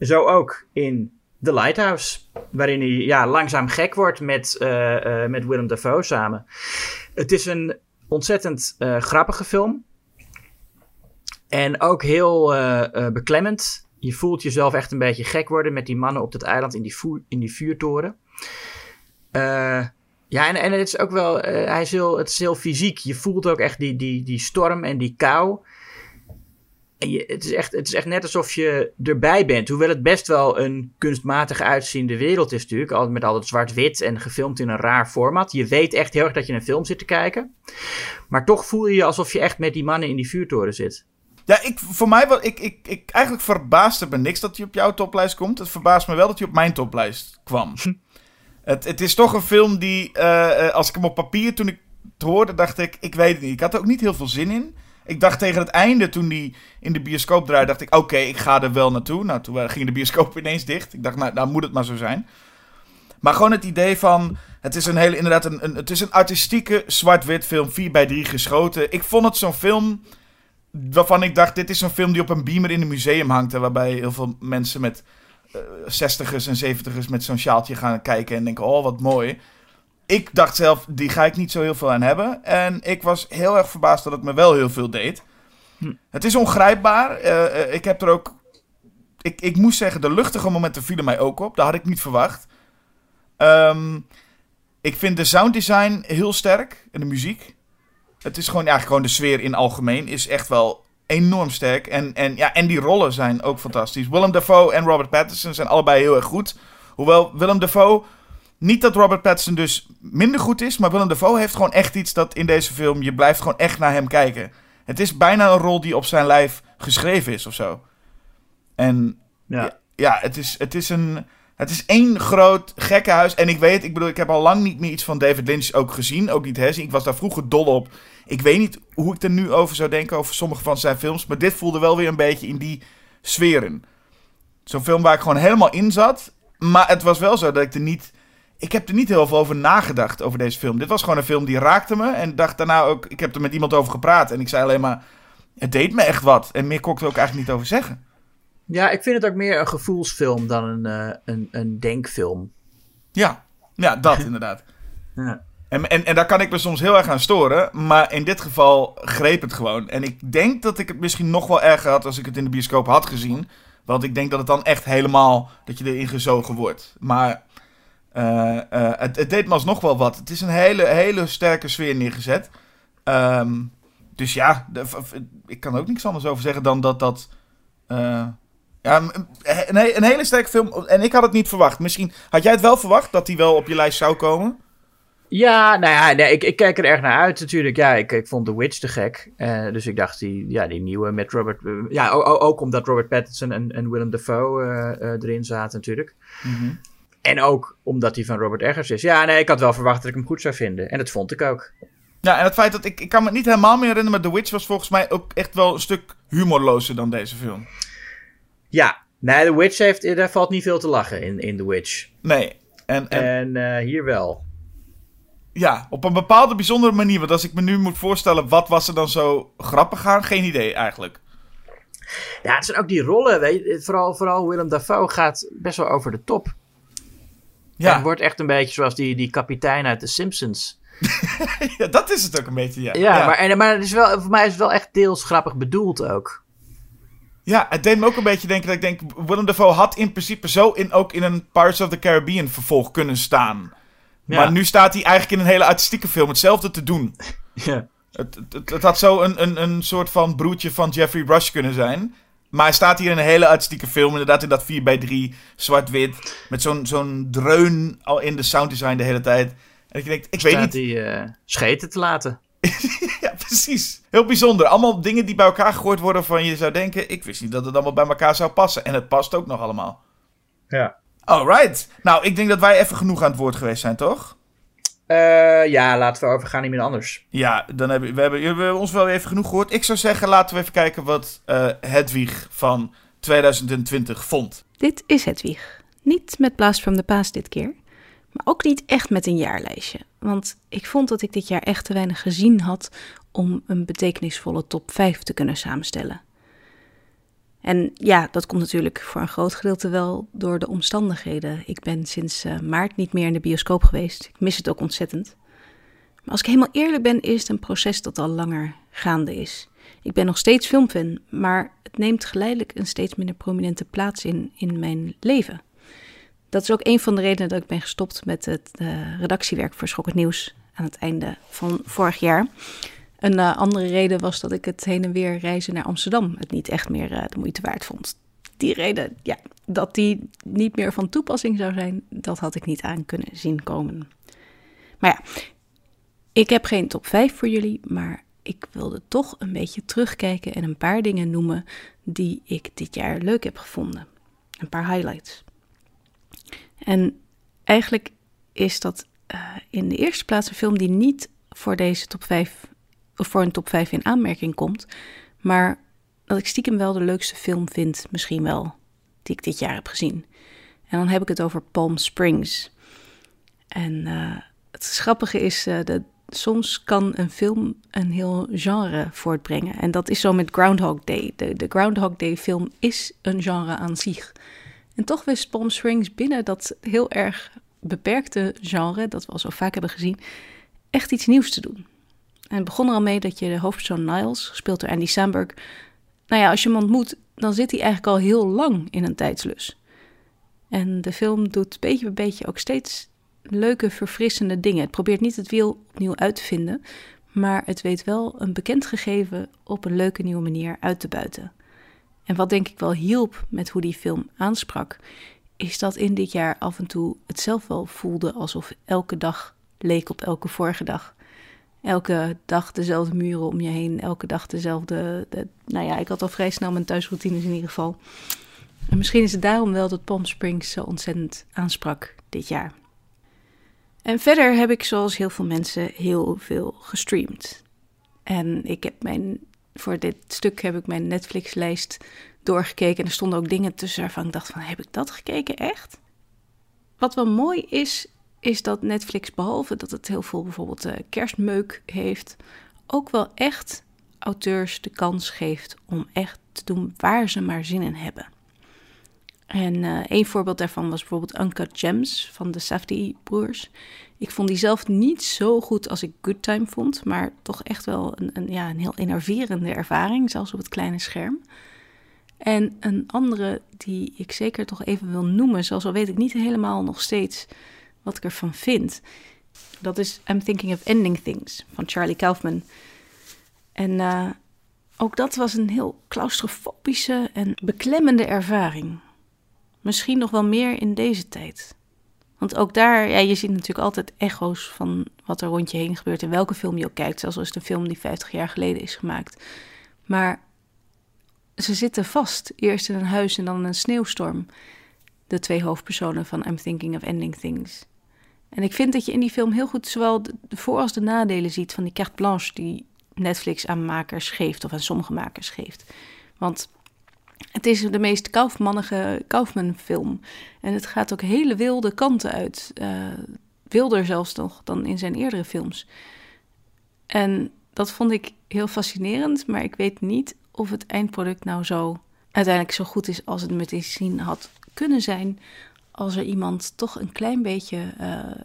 Zo ook in The Lighthouse. Waarin hij ja, langzaam gek wordt met, met Willem Dafoe samen. Het is een ontzettend grappige film. En ook heel beklemmend. Je voelt jezelf echt een beetje gek worden met die mannen op dat eiland in die, in die vuurtoren. Uh, ja, en, en het is ook wel, hij is heel, het is heel fysiek. Je voelt ook echt die, die, die storm en die kou. En je, het, is echt, het is echt net alsof je erbij bent. Hoewel het best wel een kunstmatig uitziende wereld is natuurlijk. Altijd met al het zwart-wit en gefilmd in een raar format. Je weet echt heel erg dat je een film zit te kijken. Maar toch voel je je alsof je echt met die mannen in die vuurtoren zit. Ja, ik, voor mij, wel, ik, ik, ik, eigenlijk verbaasde me niks dat hij op jouw toplijst komt. Het verbaast me wel dat hij op mijn toplijst kwam. het, het is toch een film die, uh, als ik hem op papier, toen ik het hoorde, dacht ik, ik weet het niet. Ik had er ook niet heel veel zin in. Ik dacht tegen het einde, toen die in de bioscoop draaide, dacht ik, oké, ik ga er wel naartoe. Nou, toen ging de bioscoop ineens dicht. Ik dacht, nou, nou moet het maar zo zijn. Maar gewoon het idee van, het is een hele, inderdaad, een, het is een artistieke zwart-wit film, 4 bij 3 geschoten. Ik vond het zo'n film waarvan ik dacht, dit is een film die op een beamer in een museum hangt. En waarbij heel veel mensen met zestigers en zeventigers met zo'n sjaaltje gaan kijken en denken, oh wat mooi. Ik dacht zelf, die ga ik niet zo heel veel aan hebben. En ik was heel erg verbaasd dat het me wel heel veel deed. Hm. Het is ongrijpbaar. Uh, ik heb er ook... Ik, ik moest zeggen, de luchtige momenten vielen mij ook op. Dat had ik niet verwacht. Um, ik vind de sounddesign heel sterk. En de muziek het is gewoon, eigenlijk gewoon de sfeer in algemeen is echt wel enorm sterk. En, en, ja, en die rollen zijn ook fantastisch. Willem Dafoe en Robert Pattinson zijn allebei heel erg goed. Hoewel Willem Dafoe... Niet dat Robert Pattinson dus minder goed is, maar Willem Dafoe heeft gewoon echt iets dat in deze film... Je blijft gewoon echt naar hem kijken. Het is bijna een rol die op zijn lijf geschreven is of zo. En ja, ja het, is, het is een... Het is één groot gekkenhuis. En ik weet, ik bedoel, ik heb al lang niet meer iets van David Lynch ook gezien. Ook niet Hesse. Ik was daar vroeger dol op. Ik weet niet hoe ik er nu over zou denken over sommige van zijn films. Maar dit voelde wel weer een beetje in die sferen. Zo'n film waar ik gewoon helemaal in zat. Maar het was wel zo dat ik er niet. Ik heb er niet heel veel over nagedacht over deze film. Dit was gewoon een film die raakte me. En dacht daarna ook. Ik heb er met iemand over gepraat. En ik zei alleen maar. Het deed me echt wat. En meer kon ik er ook eigenlijk niet over zeggen. Ja, ik vind het ook meer een gevoelsfilm dan een, uh, een, een denkfilm. Ja, ja dat inderdaad. Ja. En, en, en daar kan ik me soms heel erg aan storen. Maar in dit geval greep het gewoon. En ik denk dat ik het misschien nog wel erger had als ik het in de bioscoop had gezien. Want ik denk dat het dan echt helemaal. dat je erin gezogen wordt. Maar. Uh, uh, het, het, deed me alsnog wel wat. Het is een hele, hele sterke sfeer neergezet. Um, dus ja, de, ik kan ook niks anders over zeggen dan dat dat. Uh, ja, een, een, hele sterke film. En ik had het niet verwacht. Misschien had jij het wel verwacht dat die wel op je lijst zou komen? Ja, nou ja, nee, ik, ik kijk er erg naar uit natuurlijk. Ja, ik, ik vond The Witch te gek. Uh, dus ik dacht, die, ja, die nieuwe met Robert... Uh, ja, ook, ook, omdat Robert Pattinson en, en Willem Dafoe uh, erin zaten natuurlijk. Mm -hmm. En ook omdat die van Robert Eggers is. Ja, nee, ik had wel verwacht dat ik hem goed zou vinden. En dat vond ik ook. Ja, en het feit dat ik... Ik kan me niet helemaal meer herinneren, maar The Witch was volgens mij ook echt wel een stuk humorlozer dan deze film. Ja, nee, The Witch heeft... Daar valt niet veel te lachen in, in The Witch. Nee. En, en, en hier wel. Ja, op een bepaalde bijzondere manier. Want als ik me nu moet voorstellen, wat was er dan zo grappig aan? Geen idee eigenlijk. Ja, het zijn ook die rollen. Weet je, vooral, vooral Willem Dafoe gaat best wel over de top. Ja. En wordt echt een beetje zoals die, die kapitein uit The Simpsons. ja, dat is het ook een beetje, ja. Ja, ja. Maar, en, maar het is wel, voor mij is het wel echt deels grappig bedoeld ook. Ja, het deed me ook een beetje denken dat ik denk... Willem Dafoe had in principe zo in, ook in een Pirates of the Caribbean vervolg kunnen staan. Maar nu staat hij eigenlijk in een hele artistieke film hetzelfde te doen. Ja. Het, het, het, had zo een, een, een soort van broertje van Jeffrey Rush kunnen zijn. Maar hij staat hier in een hele artistieke film. Inderdaad in dat 4x3, zwart-wit. Met zo'n zo'n dreun al in de sounddesign de hele tijd. En ik denk, ik weet niet... die uh, scheten te laten. ja, precies. Heel bijzonder. Allemaal dingen die bij elkaar gegooid worden van je zou denken... Ik wist niet dat het allemaal bij elkaar zou passen. En het past ook nog allemaal. Ja. Alright. Nou, ik denk dat wij even genoeg aan het woord geweest zijn, toch? Uh, ja, laten we overgaan naar anders. Ja, dan hebben we, hebben, we hebben ons wel even genoeg gehoord. Ik zou zeggen, laten we even kijken wat uh, Hedwig van 2020 vond. Dit is Hedwig. Niet met Blast from the Past dit keer. Maar ook niet echt met een jaarlijstje. Want ik vond dat ik dit jaar echt te weinig gezien had om een betekenisvolle top 5 te kunnen samenstellen. En ja, dat komt natuurlijk voor een groot gedeelte wel door de omstandigheden. Ik ben sinds uh, maart niet meer in de bioscoop geweest. Ik mis het ook ontzettend. Maar als ik helemaal eerlijk ben, is het een proces dat al langer gaande is. Ik ben nog steeds filmfan, maar het neemt geleidelijk een steeds minder prominente plaats in in mijn leven. Dat is ook een van de redenen dat ik ben gestopt met het uh, redactiewerk voor Schokkend Nieuws aan het einde van vorig jaar. Een uh, andere reden was dat ik het heen en weer reizen naar Amsterdam het niet echt meer uh, de moeite waard vond. Die reden, ja, dat die niet meer van toepassing zou zijn, dat had ik niet aan kunnen zien komen. Maar ja, ik heb geen top 5 voor jullie, maar ik wilde toch een beetje terugkijken en een paar dingen noemen die ik dit jaar leuk heb gevonden. Een paar highlights. En eigenlijk is dat uh, in de eerste plaats een film die niet voor deze top 5 of voor een top 5 in aanmerking komt. Maar dat ik stiekem wel de leukste film vind, misschien wel, die ik dit jaar heb gezien. En dan heb ik het over Palm Springs. En uh, het grappige is uh, dat soms kan een film een heel genre voortbrengen. En dat is zo met Groundhog Day. De, de Groundhog Day film is een genre aan zich. En toch wist Palm Springs binnen dat heel erg beperkte genre, dat we al zo vaak hebben gezien, echt iets nieuws te doen. En het begon er al mee dat je de hoofdpersoon Niles, gespeeld door Andy Samberg, nou ja, als je hem ontmoet, dan zit hij eigenlijk al heel lang in een tijdslus. En de film doet beetje bij beetje ook steeds leuke, verfrissende dingen. Het probeert niet het wiel opnieuw uit te vinden, maar het weet wel een bekend gegeven op een leuke nieuwe manier uit te buiten. En wat denk ik wel hielp met hoe die film aansprak, is dat in dit jaar af en toe het zelf wel voelde alsof elke dag leek op elke vorige dag. Elke dag dezelfde muren om je heen, elke dag dezelfde. De, nou ja, ik had al vrij snel mijn thuisroutines in ieder geval. En misschien is het daarom wel dat Palm Springs zo ontzettend aansprak dit jaar. En verder heb ik, zoals heel veel mensen, heel veel gestreamd. En ik heb mijn, voor dit stuk heb ik mijn Netflix-lijst doorgekeken. En er stonden ook dingen tussen waarvan ik dacht van, heb ik dat gekeken, echt? Wat wel mooi is, is dat Netflix, behalve dat het heel veel bijvoorbeeld uh, kerstmeuk heeft, ook wel echt auteurs de kans geeft om echt te doen waar ze maar zin in hebben. En uh, een voorbeeld daarvan was bijvoorbeeld Uncut Gems van de Safdie-broers. Ik vond die zelf niet zo goed als ik Good Time vond, maar toch echt wel een, een, ja, een heel enerverende ervaring, zelfs op het kleine scherm. En een andere die ik zeker toch even wil noemen, zelfs al weet ik niet helemaal nog steeds wat ik ervan vind. Dat is I'm Thinking of Ending Things van Charlie Kaufman. En uh, ook dat was een heel claustrofobische en beklemmende ervaring. Misschien nog wel meer in deze tijd. Want ook daar, ja, je ziet natuurlijk altijd echo's van wat er rond je heen gebeurt. In welke film je ook kijkt, zelfs als het een film die 50 jaar geleden is gemaakt. Maar ze zitten vast. Eerst in een huis en dan in een sneeuwstorm. De twee hoofdpersonen van I'm Thinking of Ending Things. En ik vind dat je in die film heel goed zowel de voor- als de nadelen ziet van die carte blanche die Netflix aan makers geeft, of aan sommige makers geeft. Want het is de meest Kaufmannige Kaufman-film. En het gaat ook hele wilde kanten uit. Uh, wilder zelfs nog dan in zijn eerdere films. En dat vond ik heel fascinerend, maar ik weet niet of het eindproduct nou zo uiteindelijk zo goed is als het met zien had kunnen zijn. Als er iemand toch een klein beetje uh,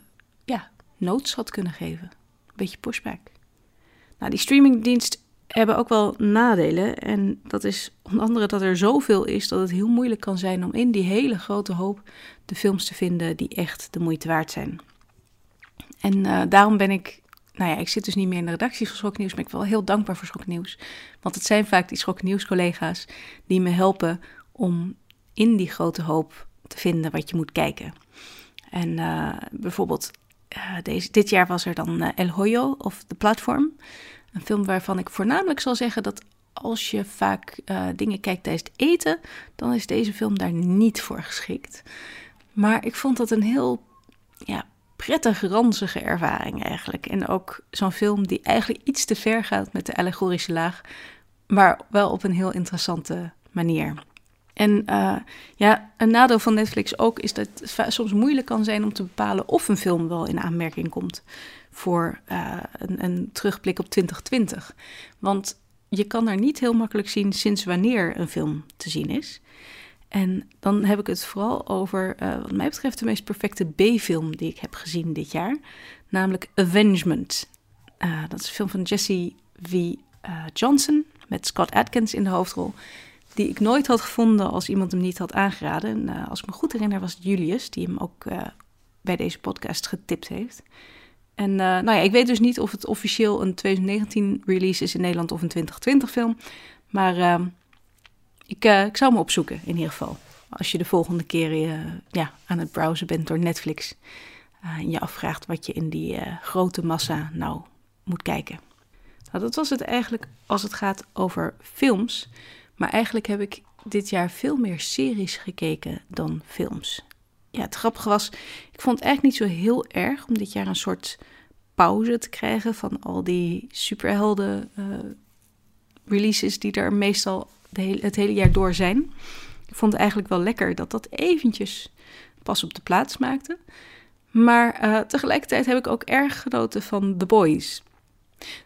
ja, notes had kunnen geven. Een beetje pushback. Nou, die streamingdienst hebben ook wel nadelen. En dat is onder andere dat er zoveel is dat het heel moeilijk kan zijn om in die hele grote hoop de films te vinden die echt de moeite waard zijn. En uh, daarom ben ik, nou ja, ik zit dus niet meer in de redactie van Schok Nieuws, maar ik ben wel heel dankbaar voor Schok Nieuws. Want het zijn vaak die Schok Nieuws collega's die me helpen om in die grote hoop te vinden wat je moet kijken. En uh, bijvoorbeeld, uh, deze, dit jaar was er dan El Hoyo of The Platform. Een film waarvan ik voornamelijk zal zeggen dat als je vaak dingen kijkt tijdens het eten, dan is deze film daar niet voor geschikt. Maar ik vond dat een heel ja, prettig ranzige ervaring eigenlijk. En ook zo'n film die eigenlijk iets te ver gaat met de allegorische laag, maar wel op een heel interessante manier. En uh, ja, een nadeel van Netflix ook is dat het soms moeilijk kan zijn om te bepalen of een film wel in aanmerking komt voor uh, een, een, terugblik op 2020. Want je kan er niet heel makkelijk zien sinds wanneer een film te zien is. En dan heb ik het vooral over, uh, wat mij betreft, de meest perfecte B-film die ik heb gezien dit jaar. Namelijk Avengement. Dat is een film van Jesse V. Johnson met Scott Atkins in de hoofdrol. Die ik nooit had gevonden als iemand hem niet had aangeraden. En, als ik me goed herinner was het Julius, die hem ook bij deze podcast getipt heeft. En uh, nou ja, ik weet dus niet of het officieel een 2019 release is in Nederland of een 2020 film. Maar uh, ik, uh, ik zou hem opzoeken in ieder geval. Als je de volgende keer ja, aan het browsen bent door Netflix. en je afvraagt wat je in die grote massa nou moet kijken. Nou, dat was het eigenlijk als het gaat over films. Maar eigenlijk heb ik dit jaar veel meer series gekeken dan films ja, het grappige was, ik vond het eigenlijk niet zo heel erg om dit jaar een soort pauze te krijgen van al die superhelden uh, releases die er meestal het hele jaar door zijn. Ik vond het eigenlijk wel lekker dat dat eventjes pas op de plaats maakte. Maar uh, tegelijkertijd heb ik ook erg genoten van The Boys.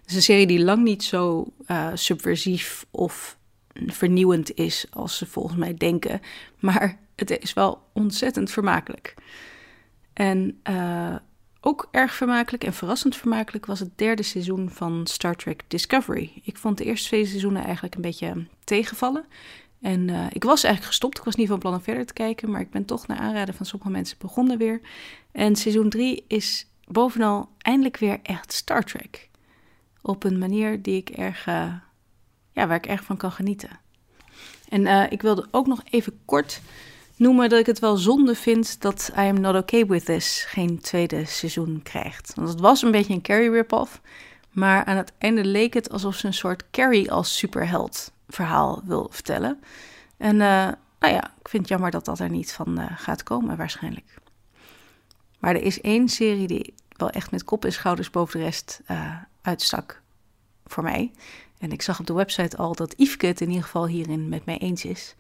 is een serie die lang niet zo uh, subversief of vernieuwend is als ze volgens mij denken. Maar het is wel ontzettend vermakelijk. En uh, ook erg vermakelijk en verrassend vermakelijk was het derde seizoen van Star Trek Discovery. Ik vond de eerste twee seizoenen eigenlijk een beetje tegenvallen. En uh, ik was eigenlijk gestopt. Ik was niet van plan om verder te kijken. Maar ik ben toch naar aanraden van sommige mensen begonnen weer. En seizoen 3 is bovenal eindelijk weer echt Star Trek. op een manier die ik erg, eh, ja, waar ik erg van kan genieten. En uh, ik wilde ook nog even kort noemen dat ik het wel zonde vind dat I Am Not Okay With This geen tweede seizoen krijgt. Want het was een beetje een Carrie rip-off, maar aan het einde leek het alsof ze een soort Carrie als superheld verhaal wil vertellen. En uh, nou ja, ik vind het jammer dat dat er niet van uh, gaat komen waarschijnlijk. Maar er is één serie die wel echt met kop en schouders boven de rest uitstak voor mij. En ik zag op de website al dat Yveske het in ieder geval hierin met mij eens is.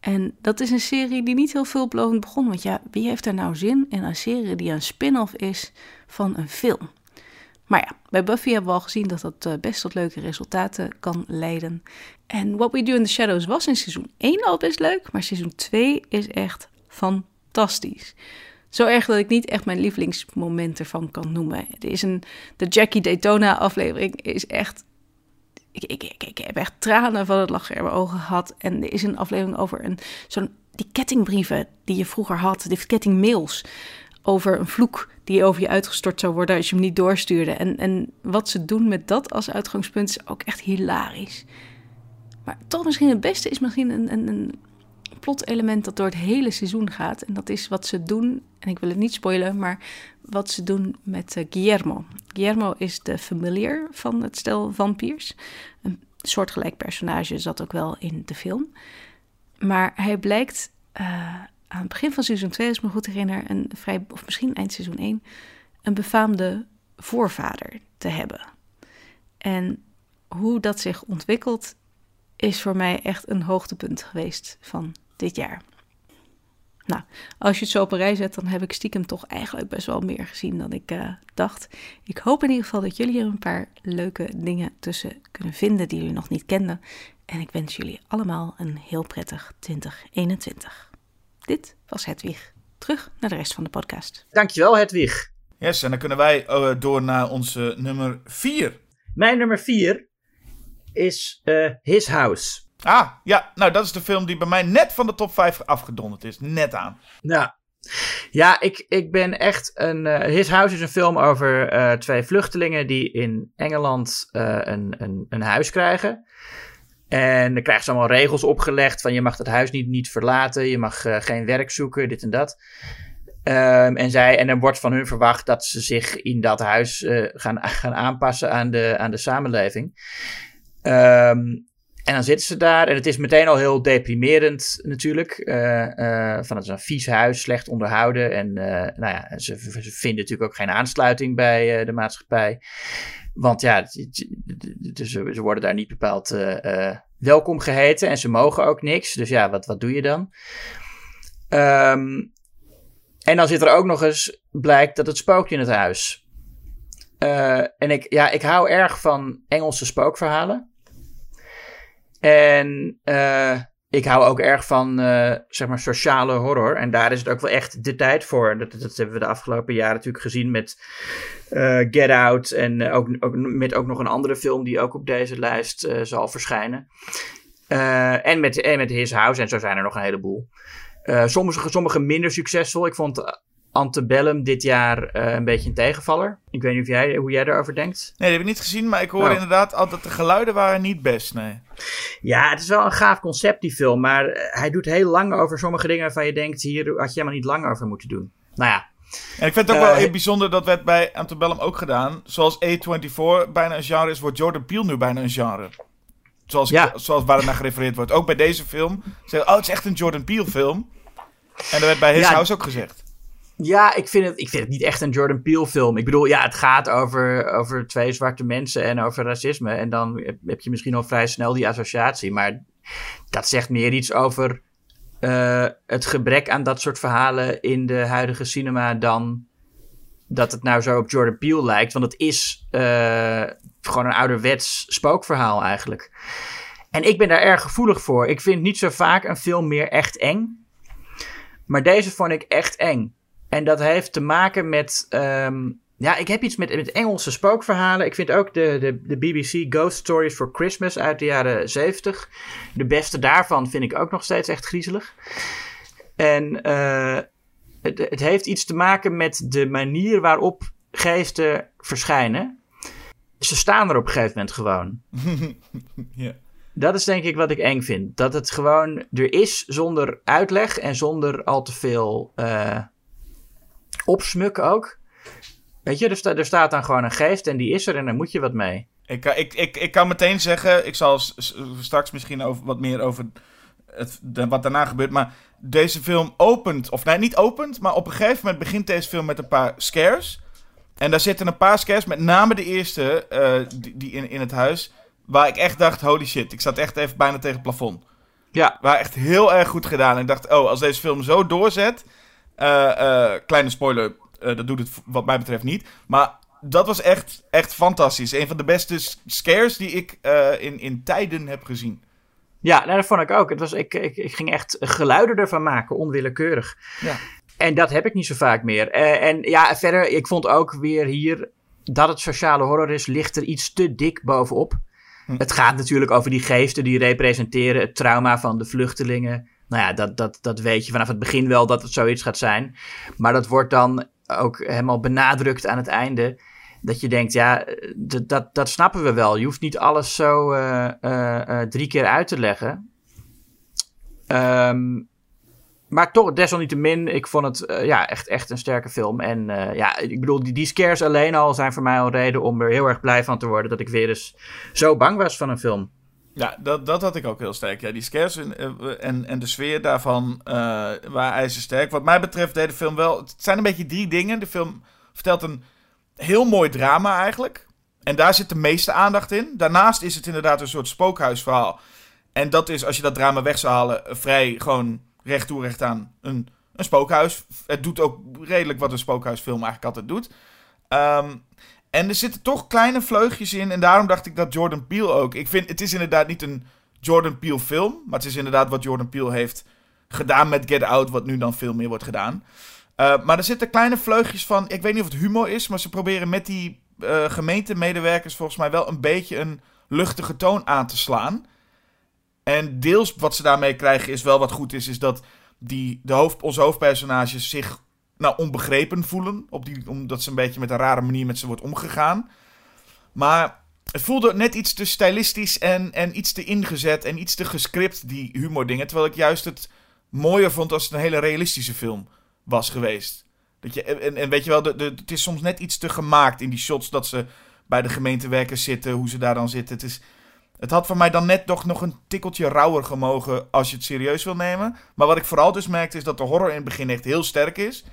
En dat is een serie die niet heel veelbelovend begon. Want ja, wie heeft er nou zin in een serie die een spin-off is van een film? Maar ja, bij Buffy hebben we al gezien dat dat eh, best tot leuke resultaten kan leiden. En What We Do in the Shadows was in seizoen 1 al best leuk, maar seizoen 2 is echt fantastisch. Zo erg dat ik niet echt mijn lievelingsmoment ervan kan noemen. Er is een, de Jackie Daytona aflevering is echt ik, ik, ik, ik, heb echt tranen van het lachen in mijn ogen gehad. En er is een aflevering over een, zo'n, die kettingbrieven die je vroeger had, die kettingmails. Over een vloek die over je uitgestort zou worden als je hem niet doorstuurde. En, en wat ze doen met dat als uitgangspunt is ook echt hilarisch. Maar toch misschien het beste is misschien een, een, een plot-element dat door het hele seizoen gaat. En dat is wat ze doen, en ik wil het niet spoilen, maar wat ze doen met uh, Guillermo. Guillermo is de familiar van het stel vampiers. Een soortgelijk personage zat ook wel in de film. Maar hij blijkt uh, aan het begin van seizoen 2, als ik me goed herinner, een vrij, of misschien eind seizoen 1, een befaamde voorvader te hebben. En hoe dat zich ontwikkelt, is voor mij echt een hoogtepunt geweest van dit jaar. Nou, als je het zo op een rij zet, dan heb ik stiekem toch eigenlijk best wel meer gezien dan ik uh, dacht. Ik hoop in ieder geval dat jullie er een paar leuke dingen tussen kunnen vinden die jullie nog niet kenden. En ik wens jullie allemaal een heel prettig 2021. Dit was Hedwig. Terug naar de rest van de podcast. Dankjewel, Hedwig. Yes, en dan kunnen wij uh, door naar onze nummer 4. Mijn nummer 4 is uh, His House. Ah, ja, nou dat is de film die bij mij net van de top 5 afgedonderd is. Net aan. Ja, ja ik, ik ben echt een. Uh, His House is een film over uh, twee vluchtelingen die in Engeland uh, een, een, een huis krijgen. En dan krijgen ze allemaal regels opgelegd van je mag het huis niet, niet verlaten, je mag geen werk zoeken, dit en dat. Um, en, zij, en dan wordt van hun verwacht dat ze zich in dat huis gaan, gaan aanpassen aan de, aan de samenleving. Um, en dan zitten ze daar en het is meteen al heel deprimerend natuurlijk. Uh, uh, van het is een vies huis, slecht onderhouden. En uh, nou ja, ze, vinden natuurlijk ook geen aansluiting bij de maatschappij. Want ja, dus ze, worden daar niet bepaald welkom geheten en ze mogen ook niks. Dus ja, wat, wat doe je dan? Um, en dan zit er ook nog eens, blijkt dat het spookt in het huis. en ik, ja, ik hou erg van Engelse spookverhalen. En uh, ik hou ook erg van, uh, zeg maar, sociale horror. En daar is het ook wel echt de tijd voor. Dat, hebben we de afgelopen jaren natuurlijk gezien met uh, Get Out. En ook, ook, met ook nog een andere film die ook op deze lijst zal verschijnen. en, met, en met His House. En zo zijn er nog een heleboel. sommige, sommige minder succesvol. Ik vond Antebellum dit jaar uh, een beetje een tegenvaller. Ik weet niet of jij, hoe jij daarover denkt. Nee, dat heb ik niet gezien, maar ik hoor oh. inderdaad al dat de geluiden waren niet best, nee. Ja, het is wel een gaaf concept, die film. Maar hij doet heel lang over sommige dingen waarvan je denkt... hier had je helemaal niet lang over moeten doen. Nou ja. En ik vind het ook uh, wel heel bijzonder, dat werd bij Antebellum ook gedaan. Zoals A24 bijna een genre is, wordt Jordan Peele nu bijna een genre. Zoals, ja. zoals waar het naar gerefereerd wordt. Ook bij deze film. Zeggen, oh, het is echt een Jordan Peele film. En dat werd bij His ja, House ook gezegd. Ja, ik vind, het, ik vind het niet echt een Jordan Peele film. Ik bedoel, ja, het gaat over, over twee zwarte mensen en over racisme. En dan heb je misschien al vrij snel die associatie. Maar dat zegt meer iets over uh, het gebrek aan dat soort verhalen in de huidige cinema dan dat het nou zo op Jordan Peele lijkt. Want het is uh, gewoon een ouderwets spookverhaal eigenlijk. En ik ben daar erg gevoelig voor. Ik vind niet zo vaak een film meer echt eng. Maar deze vond ik echt eng. En dat heeft te maken met. Um, ja, ik heb iets met, met Engelse spookverhalen. Ik vind ook de, de, de BBC Ghost Stories for Christmas uit de jaren 70. De beste daarvan vind ik ook nog steeds echt griezelig. En uh, het, het heeft iets te maken met de manier waarop geesten verschijnen. ze staan er op een gegeven moment gewoon. ja. Dat is denk ik wat ik eng vind. Dat het gewoon er is zonder uitleg en zonder al te veel uh, opsmuk ook. Weet je, er, sta, er, staat dan gewoon een geest en die is er en daar moet je wat mee. Ik, ik, ik, ik kan meteen zeggen, ik zal straks misschien over, wat meer over het, wat daarna gebeurt. Maar deze film opent, of nee, niet opent, maar op een gegeven moment begint deze film met een paar scares. En daar zitten een paar scares, met name de eerste, uh, die, die, in, in het huis. Waar ik echt dacht, holy shit, ik zat echt even bijna tegen het plafond. Ja. Waar echt heel erg goed gedaan. En ik dacht, oh, als deze film zo doorzet. Uh, uh, kleine spoiler, dat doet het wat mij betreft niet. Maar dat was echt, echt fantastisch. Een van de beste scares die ik in, in tijden heb gezien. Ja, nou, dat vond ik ook. Het was, ik, ik, ik ging echt geluiden ervan maken, onwillekeurig. Ja. En dat heb ik niet zo vaak meer. Uh, en ja, verder, ik vond ook weer hier dat het sociale horror is, ligt er iets te dik bovenop. Hm. Het gaat natuurlijk over die geesten die representeren het trauma van de vluchtelingen. Nou ja, dat, dat, dat weet je vanaf het begin wel dat het zoiets gaat zijn. Maar dat wordt dan ook helemaal benadrukt aan het einde. Dat je denkt, ja, dat, dat snappen we wel. Je hoeft niet alles zo uh, uh, drie keer uit te leggen. Um, maar toch, desalniettemin, ik vond het ja, echt, echt een sterke film. En ja, ik bedoel, die, die scares alleen al zijn voor mij al reden om er heel erg blij van te worden. Dat ik weer eens zo bang was van een film. Ja, dat, dat had ik ook heel sterk. Ja, die scares en, en, en de sfeer daarvan uh, waren ijzersterk. Wat mij betreft deed de film wel... Het zijn een beetje drie dingen. De film vertelt een heel mooi drama eigenlijk. En daar zit de meeste aandacht in. Daarnaast is het inderdaad een soort spookhuisverhaal. En dat is, als je dat drama weg zou halen, vrij gewoon recht toe recht aan een, een spookhuis. Het doet ook redelijk wat een spookhuisfilm eigenlijk altijd doet. Um, en er zitten toch kleine vleugjes in. En daarom dacht ik dat Jordan Peele ook. Ik vind, het is inderdaad niet een Jordan Peele film. Maar het is inderdaad wat Jordan Peele heeft gedaan met Get Out. Wat nu dan veel meer wordt gedaan. Uh, maar er zitten kleine vleugjes van. Ik weet niet of het humor is. Maar ze proberen met die uh, gemeentemedewerkers volgens mij wel een beetje een luchtige toon aan te slaan. En deels wat ze daarmee krijgen is wel wat goed is, is dat die, de hoofd, onze hoofdpersonages zich nou, onbegrepen voelen. Op die, omdat ze een beetje met een rare manier met ze wordt omgegaan. Maar het voelde net iets te stylistisch en, en iets te ingezet en iets te gescript, die humordingen. Terwijl ik juist het mooier vond als het een hele realistische film was geweest. Dat je, en, en weet je wel, de, de, het is soms net iets te gemaakt in die shots dat ze bij de gemeentewerkers zitten, hoe ze daar dan zitten. Het is, het had voor mij dan net toch nog een tikkeltje rauwer gemogen als je het serieus wil nemen. Maar wat ik vooral dus merkte is dat de horror in het begin echt heel sterk is.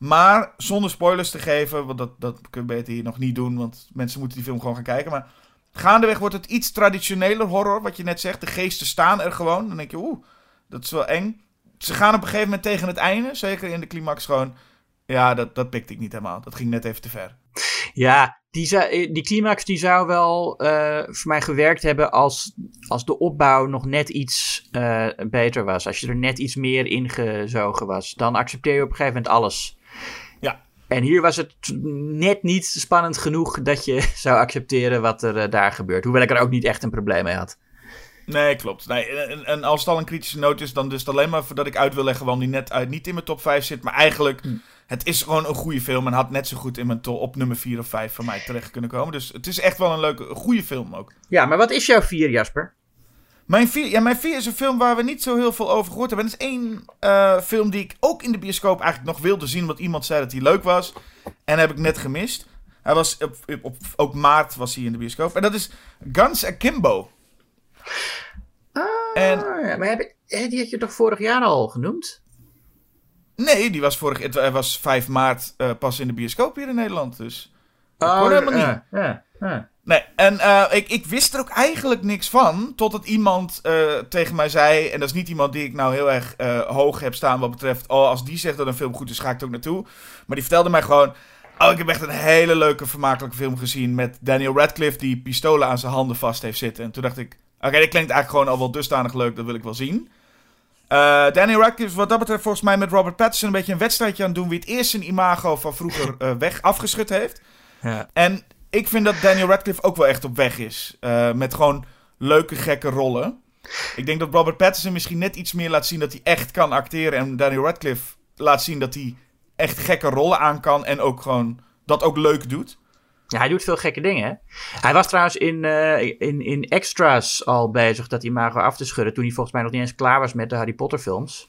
Maar zonder spoilers te geven, want dat, dat kun je beter hier nog niet doen, want mensen moeten die film gewoon gaan kijken. Maar gaandeweg wordt het iets traditioneler horror, wat je net zegt. De geesten staan er gewoon. Dan denk je, oeh, dat is wel eng. Ze gaan op een gegeven moment tegen het einde, zeker in de climax gewoon. Ja, dat, dat pikte ik niet helemaal. Dat ging net even te ver. Ja, die, zou, die climax die zou wel uh, voor mij gewerkt hebben als, als de opbouw nog net iets uh, beter was. Als je er net iets meer ingezogen was. Dan accepteer je op een gegeven moment alles. En hier was het net niet spannend genoeg dat je zou accepteren wat er uh, daar gebeurt. Hoewel ik er ook niet echt een probleem mee had. Nee, klopt. Nee, en, en, als het al een kritische noot is, dan dus alleen maar voordat ik uit wil leggen waarom die net uit niet in mijn top 5 zit. Maar eigenlijk, hm. het is gewoon een goede film en had net zo goed in mijn top op nummer 4 of 5 van mij terecht kunnen komen. Dus het is echt wel een leuke, goede film ook. Ja, maar wat is jouw 4, Jasper? Mijn 4 ja, mijn vier is een film waar we niet zo heel veel over gehoord hebben. Het is één uh, film die ik ook in de bioscoop eigenlijk nog wilde zien, want iemand zei dat hij leuk was. En heb ik net gemist. Hij was op, op, ook maart was hij in de bioscoop. En dat is Guns Akimbo. Ah, en, ja, maar heb ik, die had je toch vorig jaar al genoemd? Nee, die was vorig het was 5 maart uh, pas in de bioscoop hier in Nederland. Dus oh, helemaal niet. Ja, ja, Nee, en uh, ik, ik wist er ook eigenlijk niks van. Totdat iemand uh, tegen mij zei. En dat is niet iemand die ik nou heel erg hoog heb staan wat betreft. Oh, als die zegt dat een film goed is, ga ik er ook naartoe. Maar die vertelde mij gewoon. Oh, ik heb echt een hele leuke, vermakelijke film gezien. Met Daniel Radcliffe die pistolen aan zijn handen vast heeft zitten. En toen dacht ik. Oké, okay, dat klinkt eigenlijk gewoon al wel dusdanig leuk, dat wil ik wel zien. Daniel Radcliffe wat dat betreft volgens mij met Robert Pattinson een beetje een wedstrijdje aan het doen... wie het eerst zijn imago van vroeger weg afgeschud heeft. Ja. En ik vind dat Daniel Radcliffe ook wel echt op weg is. Uh, met gewoon leuke, gekke rollen. Ik denk dat Robert Pattinson misschien net iets meer laat zien dat hij echt kan acteren... en Daniel Radcliffe laat zien dat hij echt gekke rollen aan kan... en ook gewoon dat ook leuk doet. Ja, hij doet veel gekke dingen. Hè? Hij was trouwens in, uh, in, in extras al bezig dat imago af te schudden. Toen hij volgens mij nog niet eens klaar was met de Harry Potter films.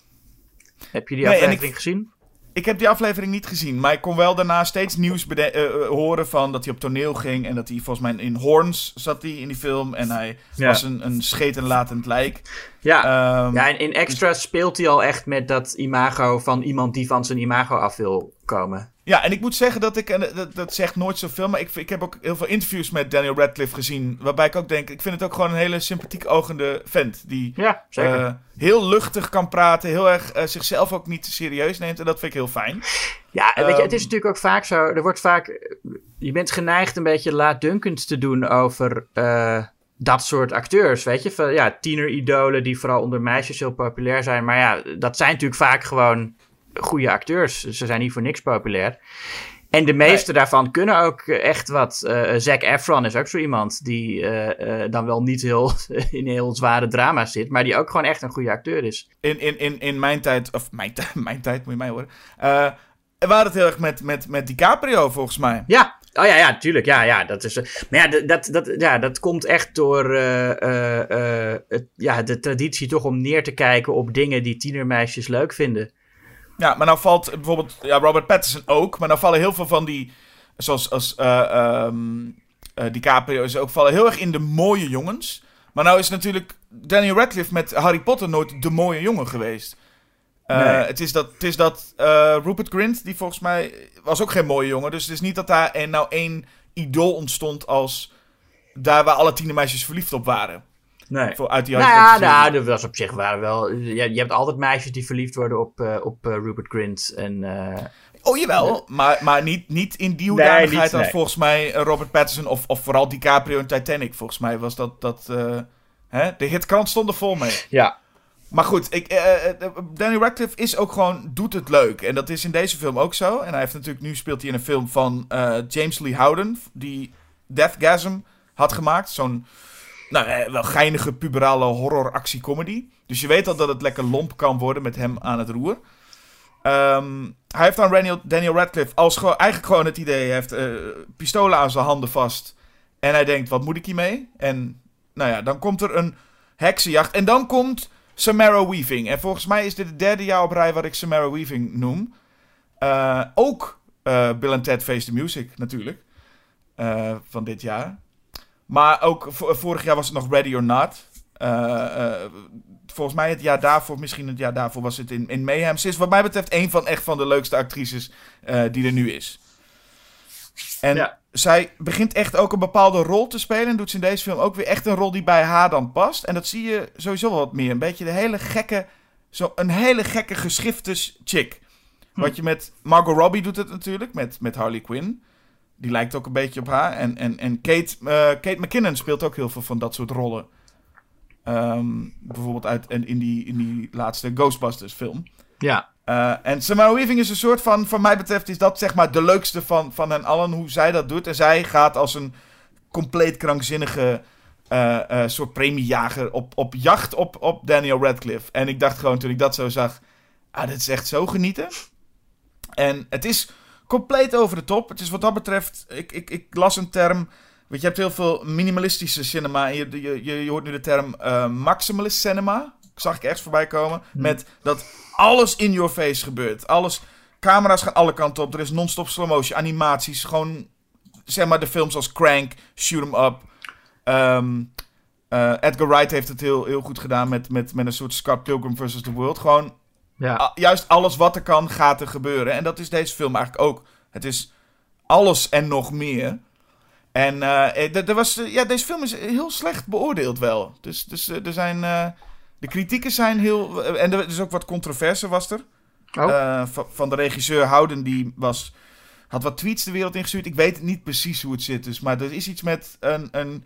Heb je die nee, aflevering ik, gezien? Ik heb die aflevering niet gezien, maar ik kon wel daarna steeds nieuws uh, horen van dat hij op toneel ging. En dat hij volgens mij in Horns zat hij in die film. En hij was een, een schetenlatend lijk. Ja, um, ja en in extras speelt hij al echt met dat imago van iemand die van zijn imago af wil komen. Ja, en ik moet zeggen dat ik, en dat, dat zegt nooit zoveel, maar ik, ik heb ook heel veel interviews met Daniel Radcliffe gezien. Waarbij ik ook denk, ik vind het ook gewoon een hele sympathiek ogende vent. Die ja. Uh, heel luchtig kan praten, heel erg uh, zichzelf ook niet serieus neemt. En dat vind ik heel fijn. Ja, en weet je, het is ehm, natuurlijk ook vaak zo. Er wordt vaak. Je bent geneigd een beetje laatdunkend te doen over. Uh, dat soort acteurs, weet je. Van, ja, tieneridolen die vooral onder meisjes heel populair zijn. Maar ja, dat zijn natuurlijk vaak gewoon goede acteurs. Ze zijn niet voor niks populair. En de meeste daarvan kunnen ook echt wat. Uh, Zac Efron is ook zo iemand die uh, uh, dan wel niet heel in heel zware drama's zit, maar die ook gewoon echt een goede acteur is. In, in, in, in mijn tijd, of mijn, mijn tijd moet je mij horen, we waren het heel erg met, met, met DiCaprio volgens mij. Ja, Oh ja, ja, tuurlijk. Ja, ja, dat is. Maar ja, dat, dat, ja, dat komt echt door het, ja, de traditie toch om neer te kijken op dingen die tienermeisjes leuk vinden. Ja, maar nou valt bijvoorbeeld ja, Robert Pattinson ook. Maar nou vallen heel veel van die. Zoals als, uh, DiCaprio is ook vallen heel erg in de mooie jongens. Maar nou is natuurlijk Daniel Radcliffe met Harry Potter nooit de mooie jongen geweest. Uh, Het is dat, het is dat Rupert Grint, die volgens mij was ook geen mooie jongen. Dus het is niet dat daar nou één idool ontstond als daar waar alle tienermeisjes verliefd op waren. Nee. Voor, uit die nou ja, nou, dat was op zich waar wel. Je, je hebt altijd meisjes die verliefd worden op, uh, op uh, Rupert Grint. En, uh, oh jawel, maar, maar niet, niet in die hoedanigheid nee, als volgens mij Robert Pattinson of, of vooral DiCaprio in Titanic. Volgens mij was dat. dat hè? De hitkrant stond er vol mee. Ja. Maar goed, ik, uh, Danny Radcliffe is ook gewoon, doet het leuk. En dat is in deze film ook zo. En hij heeft natuurlijk, nu speelt hij in een film van James Lee Howden, die Deathgasm had gemaakt. Zo'n nou, eh, wel geinige puberale horror actie comedy. Dus je weet al dat het lekker lomp kan worden met hem aan het roer. Um, hij heeft dan Daniel Radcliffe als eigenlijk gewoon het idee. Hij heeft pistolen aan zijn handen vast. En hij denkt, wat moet ik hiermee? En nou ja, dan komt er een heksenjacht. En dan komt Samara Weaving. En volgens mij is dit het derde jaar op rij wat ik Samara Weaving noem. Uh, ook uh, Bill and Ted Face the Music natuurlijk. van dit jaar. Maar ook vorig jaar was het nog Ready or Not. Volgens mij het jaar daarvoor, misschien het jaar daarvoor, was het in, in Mayhem. Ze is wat mij betreft een van echt van de leukste actrices die er nu is. En ja. zij begint echt ook een bepaalde rol te spelen. En doet ze in deze film ook weer echt een rol die bij haar dan past. En dat zie je sowieso wel wat meer. Een beetje de hele gekke, zo een hele gekke geschiftes chick. Hm. Wat je met Margot Robbie doet het natuurlijk, met, met Harley Quinn. Die lijkt ook een beetje op haar. En, en, en Kate, uh, Kate McKinnon speelt ook heel veel van dat soort rollen. Um, bijvoorbeeld uit, in, die, in die laatste Ghostbusters film. Ja. Uh, en Samara Weaving is een soort van, van mij betreft, is dat zeg maar de leukste van, van hen allen, hoe zij dat doet. En zij gaat als een compleet krankzinnige uh, uh, soort premiejager op, op jacht op, op Daniel Radcliffe. En ik dacht gewoon toen ik dat zo zag, ah, dit is echt zo genieten. En het is compleet over de top. Het is wat dat betreft, ik, ik, ik las een term. Weet je, hebt heel veel minimalistische cinema. En je, je, je, hoort nu de term maximalist cinema. Zag ik ergens voorbij komen. Hmm. Met dat alles in your face gebeurt. Alles, camera's gaan alle kanten op. Er is non-stop slow motion, animaties. Gewoon, zeg maar, de films als Crank, Shoot 'em Up. Um, uh, Edgar Wright heeft het heel, heel goed gedaan met, met, met een soort Scott Pilgrim vs. The World. Gewoon ja. juist alles wat er kan, gaat er gebeuren. En dat is deze film eigenlijk ook. Het is alles en nog meer. En uh, er was, ja, deze film is heel slecht beoordeeld wel. Dus, dus er zijn, uh, de kritieken zijn heel... En er is ook wat controverse was er. Oh. Uh, van, van, de regisseur Houden, die was, had wat tweets de wereld ingestuurd. Ik weet niet precies hoe het zit. Dus, maar er is iets met een, een,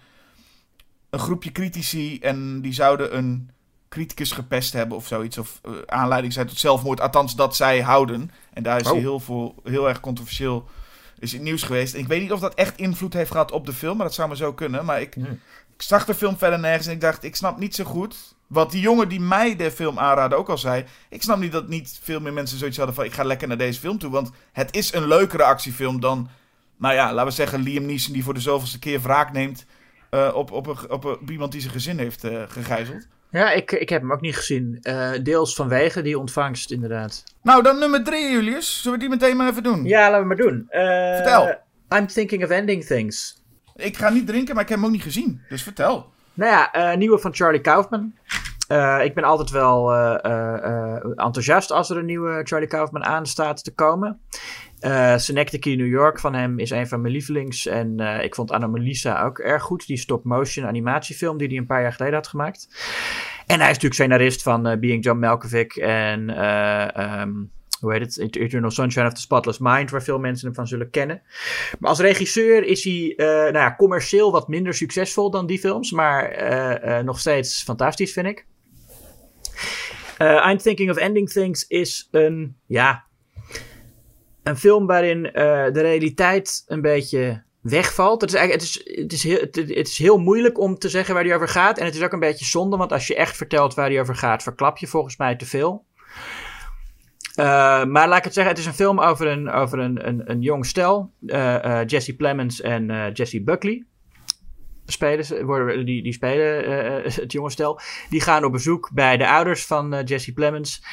een groepje critici en die zouden een criticus gepest hebben of zoiets. Of uh, aanleiding zijn tot zelfmoord. Althans, dat zij houden. En daar is oh. hij heel, veel, heel erg controversieel is het nieuws geweest. En ik weet niet of dat echt invloed heeft gehad op de film. Maar dat zou maar zo kunnen. Maar ik, ik zag de film verder nergens. En ik dacht, ik snap niet zo goed. Wat die jongen die mij de film aanraadde ook al zei. Ik snap niet dat niet veel meer mensen zoiets hadden van... ik ga lekker naar deze film toe. Want het is een leukere actiefilm dan nou ja, laten we zeggen Liam Neeson die voor de zoveelste keer wraak neemt eh, op, op, op, op, op iemand die zijn gezin heeft eh, gegijzeld. Ja, ik, ik heb hem ook niet gezien. Eh, deels vanwege die ontvangst, inderdaad. Nou, dan nummer drie, Julius. Zullen we die meteen maar even doen? Ja, laten we maar doen. Vertel. I'm thinking of ending things. Ik ga niet drinken, maar ik heb hem ook niet gezien. Dus vertel. Nou ja, eh, nieuwe van Charlie Kaufman. Eh, ik ben altijd wel eh, enthousiast als er een nieuwe Charlie Kaufman aan staat te komen. Eh Synecdoche New York van hem is een van mijn lievelings. En ik vond Anomalisa ook erg goed. Die stop-motion animatiefilm die hij een paar jaar geleden had gemaakt. En hij is natuurlijk scenarist van Being John Malkovich en... eh, ehm, hoe heet het? Eternal Sunshine of the Spotless Mind, waar veel mensen hem van zullen kennen. Maar als regisseur is hij eh, nou ja, commercieel wat minder succesvol dan die films, maar eh, eh, nog steeds fantastisch, vind ik. I'm Thinking of Ending Things is een, ja, een film waarin de realiteit een beetje wegvalt. Het is, eigenlijk, het, is, het, is heel, het is heel moeilijk om te zeggen waar die over gaat. En het is ook een beetje zonde, want als je echt vertelt waar die over gaat, verklap je volgens mij te veel. Uh, maar laat ik het zeggen, het is een film over een, over een, een, een jong stel. Uh, uh, Jesse Plemons en Jesse Buckley. Spelen, ze- worden, die, die spelen het jonge stel. Die gaan op bezoek bij de ouders van Jesse Plemons.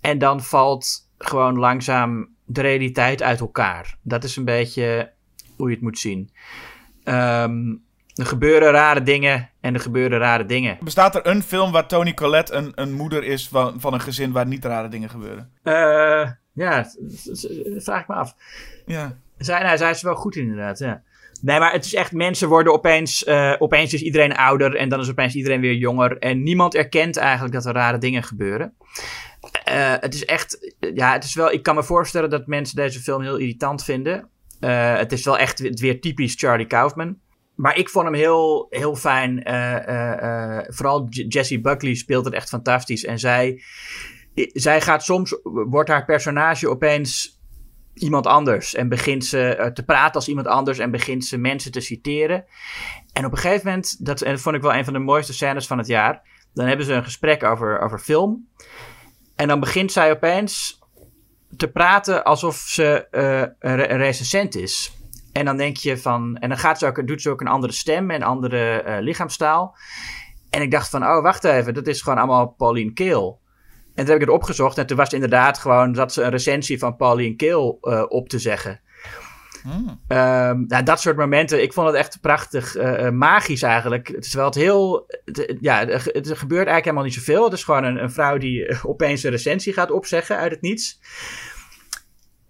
En dan valt gewoon langzaam de realiteit uit elkaar. Dat is een beetje hoe je het moet zien. Um, er gebeuren rare dingen en er gebeuren rare dingen. Bestaat er een film waar Tony Collette een, een moeder is van, van een gezin waar niet rare dingen gebeuren? Uh, ja, dat vraag ik me af. Ja. Zij, nou, zij is wel goed inderdaad, ja. Nee, maar het is echt, mensen worden opeens, uh, opeens is iedereen ouder en dan is opeens iedereen weer jonger. En niemand erkent eigenlijk dat er rare dingen gebeuren. Uh, het is echt, ja, het is wel, ik kan me voorstellen dat mensen deze film heel irritant vinden. Uh, het is wel echt weer typisch Charlie Kaufman. Maar ik vond hem heel, heel fijn. Uh, vooral Jessie Buckley speelt het echt fantastisch. En zij, zij gaat soms, wordt haar personage opeens iemand anders. En begint ze te praten als iemand anders. En begint ze mensen te citeren. En op een gegeven moment, dat, en dat vond ik wel een van de mooiste scènes van het jaar. Dan hebben ze een gesprek over, over film. En dan begint zij opeens te praten alsof ze uh, een recensent is. En dan denk je van. En dan gaat ze ook, doet ze ook een andere stem en andere uh, lichaamstaal. En ik dacht van, oh, wacht even, dat is gewoon allemaal Pauline Keel. En toen heb ik het opgezocht en toen was het inderdaad gewoon dat ze een recensie van Pauline Keel uh, op te zeggen. Hmm. Um, nou, dat soort momenten, ik vond het echt prachtig, uh, magisch eigenlijk. Terwijl het heel, het, ja, het gebeurt eigenlijk helemaal niet zoveel. Het is gewoon een, een vrouw die opeens een recensie gaat opzeggen uit het niets.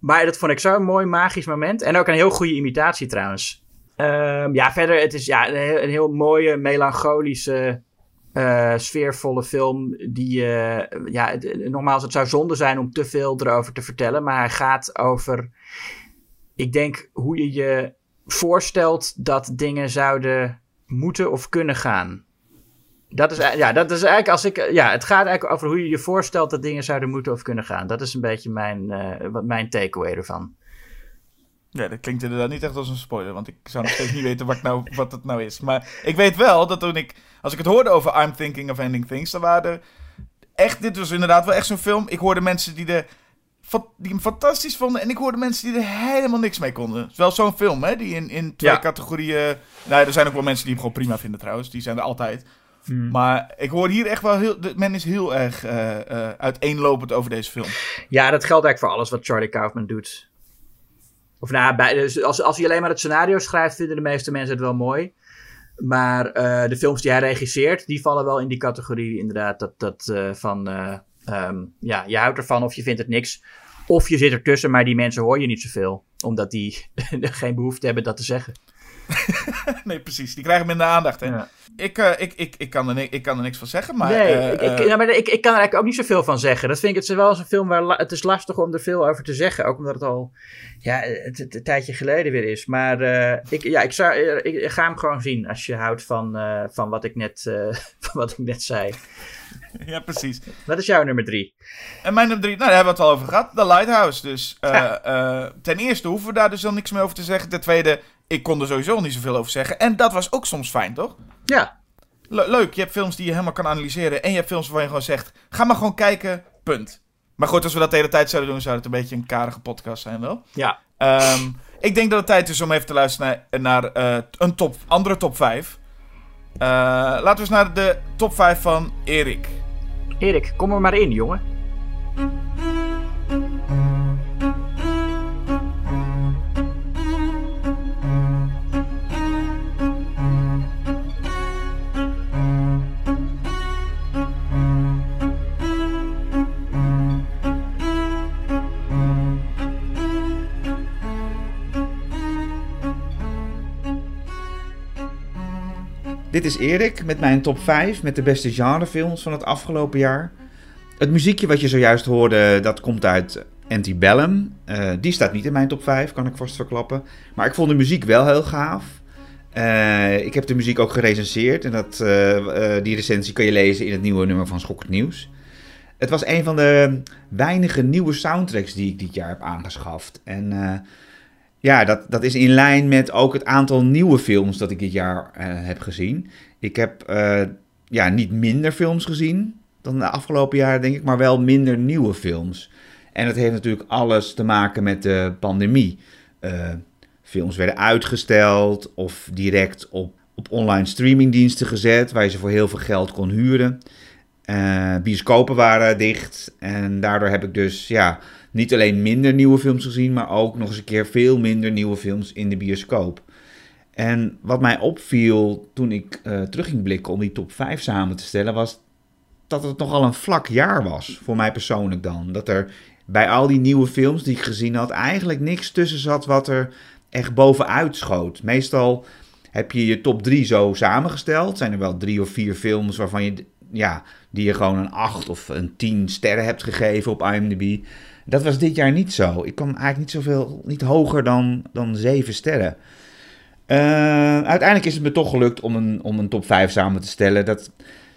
Maar dat vond ik zo'n mooi magisch moment. En ook een heel goede imitatie trouwens. Um, ja, verder, het is ja, een, heel, mooie, melancholische, uh, sfeervolle film. Die, uh, ja, het, nogmaals, het zou zonde zijn om te veel erover te vertellen. Maar hij gaat over, ik denk, hoe je je voorstelt dat dingen zouden moeten of kunnen gaan. Dat is, ja, dat is eigenlijk als ik. Ja, het gaat eigenlijk over hoe je je voorstelt dat dingen zouden moeten of kunnen gaan. Dat is een beetje mijn, uh, mijn takeaway ervan. Ja, dat klinkt inderdaad niet echt als een spoiler, want ik zou nog steeds niet weten wat, nou, wat het nou is. Maar ik weet wel dat toen ik, als ik het hoorde over I'm Thinking of Ending Things, dan waren er echt, dit was inderdaad wel echt zo'n film. Ik hoorde mensen die, de, die hem fantastisch vonden en ik hoorde mensen die er helemaal niks mee konden. Het is wel zo'n film, hè, die in, in twee ja. categorieën, nou, er zijn ook wel mensen die hem gewoon prima vinden trouwens, die zijn er altijd. Hmm. Maar ik hoor hier echt wel heel. Men is heel erg uh, uh, uiteenlopend over deze film. Ja, dat geldt eigenlijk voor alles wat Charlie Kaufman doet. Of nou, bij, dus als, als hij alleen maar het scenario schrijft, vinden de meeste mensen het wel mooi. Maar uh, de films die hij regisseert, die vallen wel in die categorie inderdaad. Dat, dat van, um, ja, je houdt ervan of je vindt het niks. Of je zit ertussen, maar die mensen hoor je niet zoveel. Omdat die geen behoefte hebben dat te zeggen. nee, precies. Die krijgen minder aandacht. Hè? Ja. Ik, uh, ik, ik, ik, kan er, ik kan er niks van zeggen. Maar, nee, uh, ik, ik, ja, maar ik, ik kan er eigenlijk ook niet zoveel van zeggen. Dat vind ik het is wel eens een film waar het is lastig om er veel over te zeggen. Ook omdat het al ja, een tijdje geleden weer is. Maar uh, ik, ja, ik, zou, ik, ik, ga hem gewoon zien als je houdt van, van, wat, ik net, van wat ik net zei. Ja, precies. Wat is jouw nummer drie? En mijn nummer drie, nou, daar hebben we het al over gehad. The Lighthouse. Dus ja. ten eerste hoeven we daar dus al niks meer over te zeggen. Ten tweede, ik kon er sowieso niet zoveel over zeggen. En dat was ook soms fijn, toch? Ja. Le leuk, je hebt films die je helemaal kan analyseren. En je hebt films waarvan je gewoon zegt, ga maar gewoon kijken, punt. Maar goed, als we dat de hele tijd zouden doen, zou het een beetje een karige podcast zijn, wel? Ja. Um, Ik denk dat het tijd is om even te luisteren naar, naar eh, een top, andere top 5. Uh, laten we eens naar de top 5 van Erik. Erik, kom er maar in, jongen. Dit is Erik met mijn top 5 met de beste genrefilms van het afgelopen jaar. Het muziekje wat je zojuist hoorde, dat komt uit Antebellum. Uh, die staat niet in mijn top 5, kan ik vast verklappen. Maar ik vond de muziek wel heel gaaf. Uh, ik heb de muziek ook gerecenseerd en dat, uh, die recensie kan je lezen in het nieuwe nummer van Schokkend Nieuws. Het was een van de weinige nieuwe soundtracks die ik dit jaar heb aangeschaft. En ja, dat, dat is in lijn met ook het aantal nieuwe films dat ik dit jaar uh, heb gezien. Ik heb uh, ja, niet minder films gezien dan de afgelopen jaren, denk ik, maar wel minder nieuwe films. En dat heeft natuurlijk alles te maken met de pandemie. Uh, films werden uitgesteld of direct op, op online streamingdiensten gezet, waar je ze voor heel veel geld kon huren. bioscopen waren dicht en daardoor heb ik dus ja, niet alleen minder nieuwe films gezien, maar ook nog eens een keer veel minder nieuwe films in de bioscoop. En wat mij opviel toen ik uh, terug ging blikken om die top 5 samen te stellen, was dat het nogal een vlak jaar was. Voor mij persoonlijk dan. Dat er bij al die nieuwe films die ik gezien had, eigenlijk niks tussen zat wat er echt bovenuit schoot. Meestal heb je je top 3 zo samengesteld. Zijn er wel drie of vier films waarvan je, ja, die je gewoon een 8 of een 10 sterren hebt gegeven op IMDb. Dat was dit jaar niet zo. Ik kwam eigenlijk niet zoveel, niet hoger dan, dan 7 sterren. Uh, uiteindelijk is het me toch gelukt om een, om een top 5 samen te stellen. Dat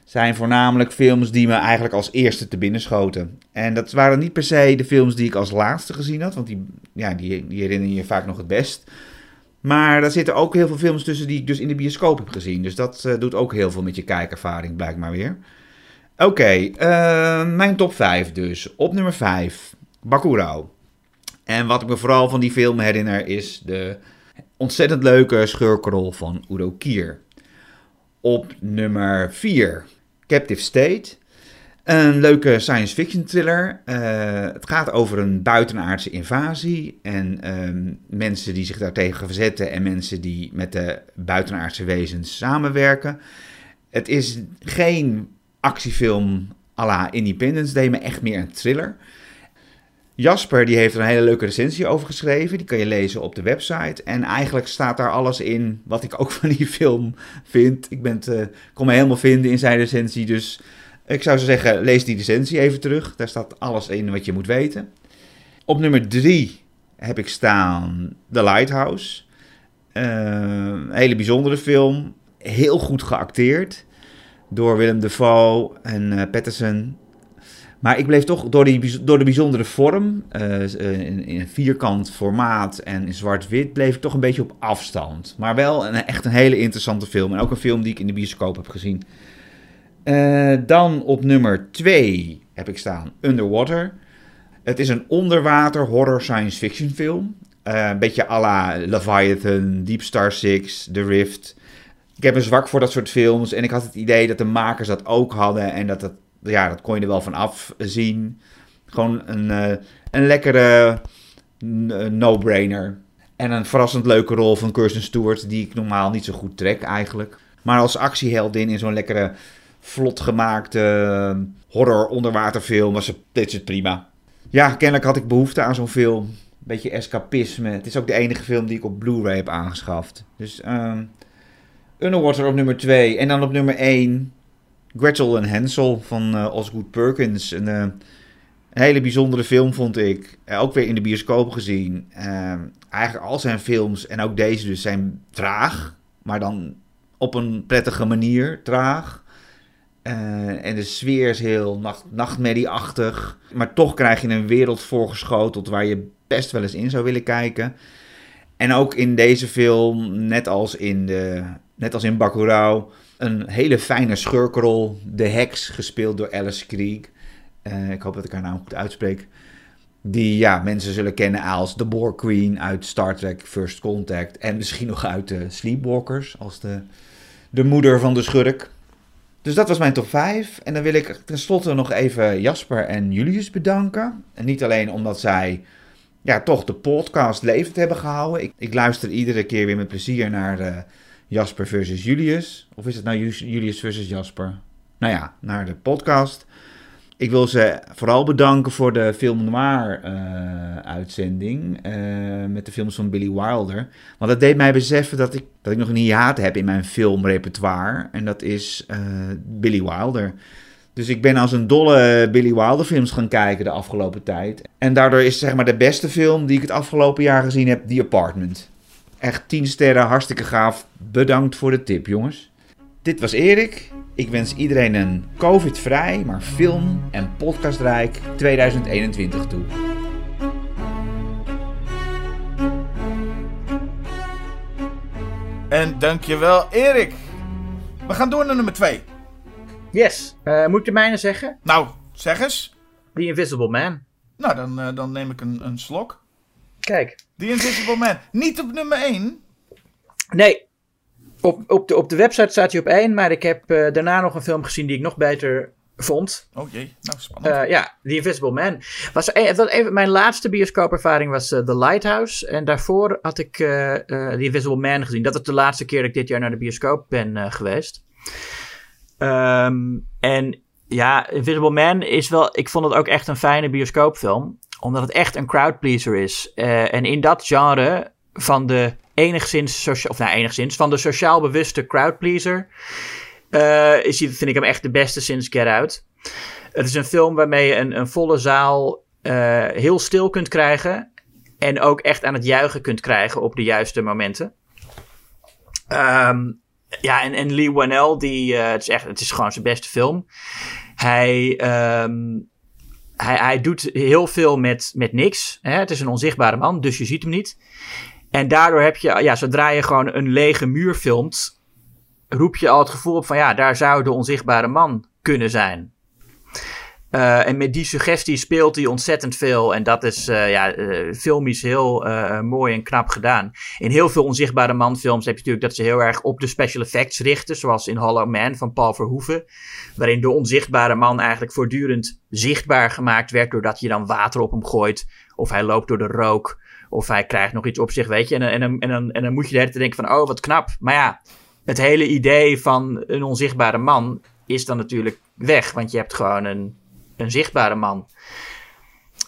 zijn voornamelijk films die me eigenlijk als eerste te binnen schoten. En dat waren niet per se de films die ik als laatste gezien had, want die, ja, die, die herinner je vaak nog het best. Maar daar zitten ook heel veel films tussen die ik dus in de bioscoop heb gezien. Dus dat uh, doet ook heel veel met je kijkervaring, blijkbaar weer. Oké, uh, mijn top 5 dus. Op nummer 5, Bakurao. En wat ik me vooral van die film herinner is de ontzettend leuke schurkrol van Udo Kier. Op nummer 4, Captive State. Een leuke science fiction thriller. Uh, het gaat over een buitenaardse invasie en um, mensen die zich daartegen verzetten en mensen die met de buitenaardse wezens samenwerken. Het is geen actiefilm à la Independence Day, maar echt meer een thriller. Jasper die heeft er een hele leuke recensie over geschreven. Die kan je lezen op de website. En eigenlijk staat daar alles in wat ik ook van die film vind. Ik ben uh, kon me helemaal vinden in zijn recensie. Dus ik zou zo zeggen, lees die recensie even terug. Daar staat alles in wat je moet weten. Op nummer 3 heb ik staan The Lighthouse. Een hele bijzondere film. Heel goed geacteerd. Door Willem Dafoe en uh, Patterson. Maar ik bleef toch door, die, door de bijzondere vorm, uh, in, in, een vierkant formaat en in zwart-wit, bleef ik toch een beetje op afstand. Maar wel een, echt een hele interessante film. En ook een film die ik in de bioscoop heb gezien. Uh, dan op nummer 2 heb ik staan Underwater. Het is een onderwater horror science fiction film. Een beetje à la Leviathan, Deep Star Six, The Rift. Ik heb een zwak voor dat soort films. En ik had het idee dat de makers dat ook hadden. En dat het ja, dat kon je er wel van afzien. Gewoon een, uh, een lekkere no-brainer. En een verrassend leuke rol van Kirsten Stewart, die ik normaal niet zo goed trek eigenlijk. Maar als actieheldin in zo'n lekkere, vlot gemaakte horror onderwaterfilm was het, het prima. Ja, kennelijk had ik behoefte aan zo'n film. Een beetje escapisme. Het is ook de enige film die ik op Blu-ray heb aangeschaft. Dus um, Underwater op nummer 2. En dan op nummer 1 Gretel en Hansel van uh, Osgood Perkins. Een, een, hele bijzondere film vond ik. Uh, ook weer in de bioscoop gezien. eigenlijk al zijn films en ook deze dus zijn traag. Maar dan op een prettige manier traag. en de sfeer is heel nacht, nachtmerrieachtig. Maar toch krijg je een wereld voorgeschoteld waar je best wel eens in zou willen kijken. En ook in deze film, net als in, de, net als in een hele fijne schurkrol. De heks, gespeeld door Alice Krieg. Uh, ik hoop dat ik haar naam goed uitspreek. Die ja, mensen zullen kennen als de Borg Queen uit Star Trek First Contact. En misschien nog uit de Sleepwalkers als de, de moeder van de schurk. Dus dat was mijn top 5. En dan wil ik tenslotte nog even Jasper en Julius bedanken. En niet alleen omdat zij ja, toch de podcast levend hebben gehouden. Ik, ik luister iedere keer weer met plezier naar uh, Jasper versus Julius. Of is het nou Julius versus Jasper? Nou ja, naar de podcast. Ik wil ze vooral bedanken voor de film noir uh, uitzending uh, met de films van Billy Wilder. Want dat deed mij beseffen dat ik, dat ik nog een hiaat heb in mijn filmrepertoire. En dat is uh, Billy Wilder. Dus ik ben als een dolle Billy Wilder films gaan kijken de afgelopen tijd. En daardoor is zeg maar de beste film die ik het afgelopen jaar gezien heb, The Apartment. Echt 10 sterren, hartstikke gaaf. Bedankt voor de tip, jongens. Dit was Erik. Ik wens iedereen een COVID-vrij, maar film- en podcastrijk 2021 toe. En dankjewel, Erik. We gaan door naar nummer 2. Yes. Uh, moet ik de mijne zeggen? Nou, zeg eens. The Invisible Man. Nou, dan, uh, dan neem ik een, een slok. Kijk. The Invisible Man. Niet op nummer 1. Nee. Op, op, de, op de website staat hij op 1, maar ik heb uh, daarna nog een film gezien die ik nog beter vond. Oh jee, nou spannend. ja, The Invisible Man. Was even, even, mijn laatste bioscoopervaring was The Lighthouse. En daarvoor had ik The Invisible Man gezien. Dat was de laatste keer dat ik dit jaar naar de bioscoop ben geweest. Um, en ja, Invisible Man is wel. Ik vond het ook echt een fijne bioscoopfilm. Omdat het echt een crowdpleaser is. Uh, en in dat genre van de enigszins. Of nou, enigszins. Van de sociaal bewuste crowdpleaser. Uh, is, vind ik hem echt de beste sinds Get Out. Het is een film waarmee je een, een volle zaal uh, heel stil kunt krijgen. En ook echt aan het juichen kunt krijgen op de juiste momenten. Um, ja, en, en Lee Wanell, die, het, is echt, het is gewoon zijn beste film. Hij, um, hij, hij doet heel veel met, met niks. Hè? Het is een onzichtbare man, dus je ziet hem niet. En daardoor heb je, ja, zodra je gewoon een lege muur filmt, roep je al het gevoel op van ja, daar zou de onzichtbare man kunnen zijn. Uh, en met die suggestie speelt hij ontzettend veel. En dat is uh, ja, uh, filmisch heel mooi en knap gedaan. In heel veel onzichtbare manfilms heb je natuurlijk dat ze heel erg op de special effects richten. Zoals in Hollow Man van Paul Verhoeven. Waarin de onzichtbare man eigenlijk voortdurend zichtbaar gemaakt werd. Doordat je dan water op hem gooit. Of hij loopt door de rook. Of hij krijgt nog iets op zich, weet je. En, en, en, en, dan, en dan moet je de hele denken van, oh wat knap. Maar ja, het hele idee van een onzichtbare man is dan natuurlijk weg. Want je hebt gewoon een een zichtbare man.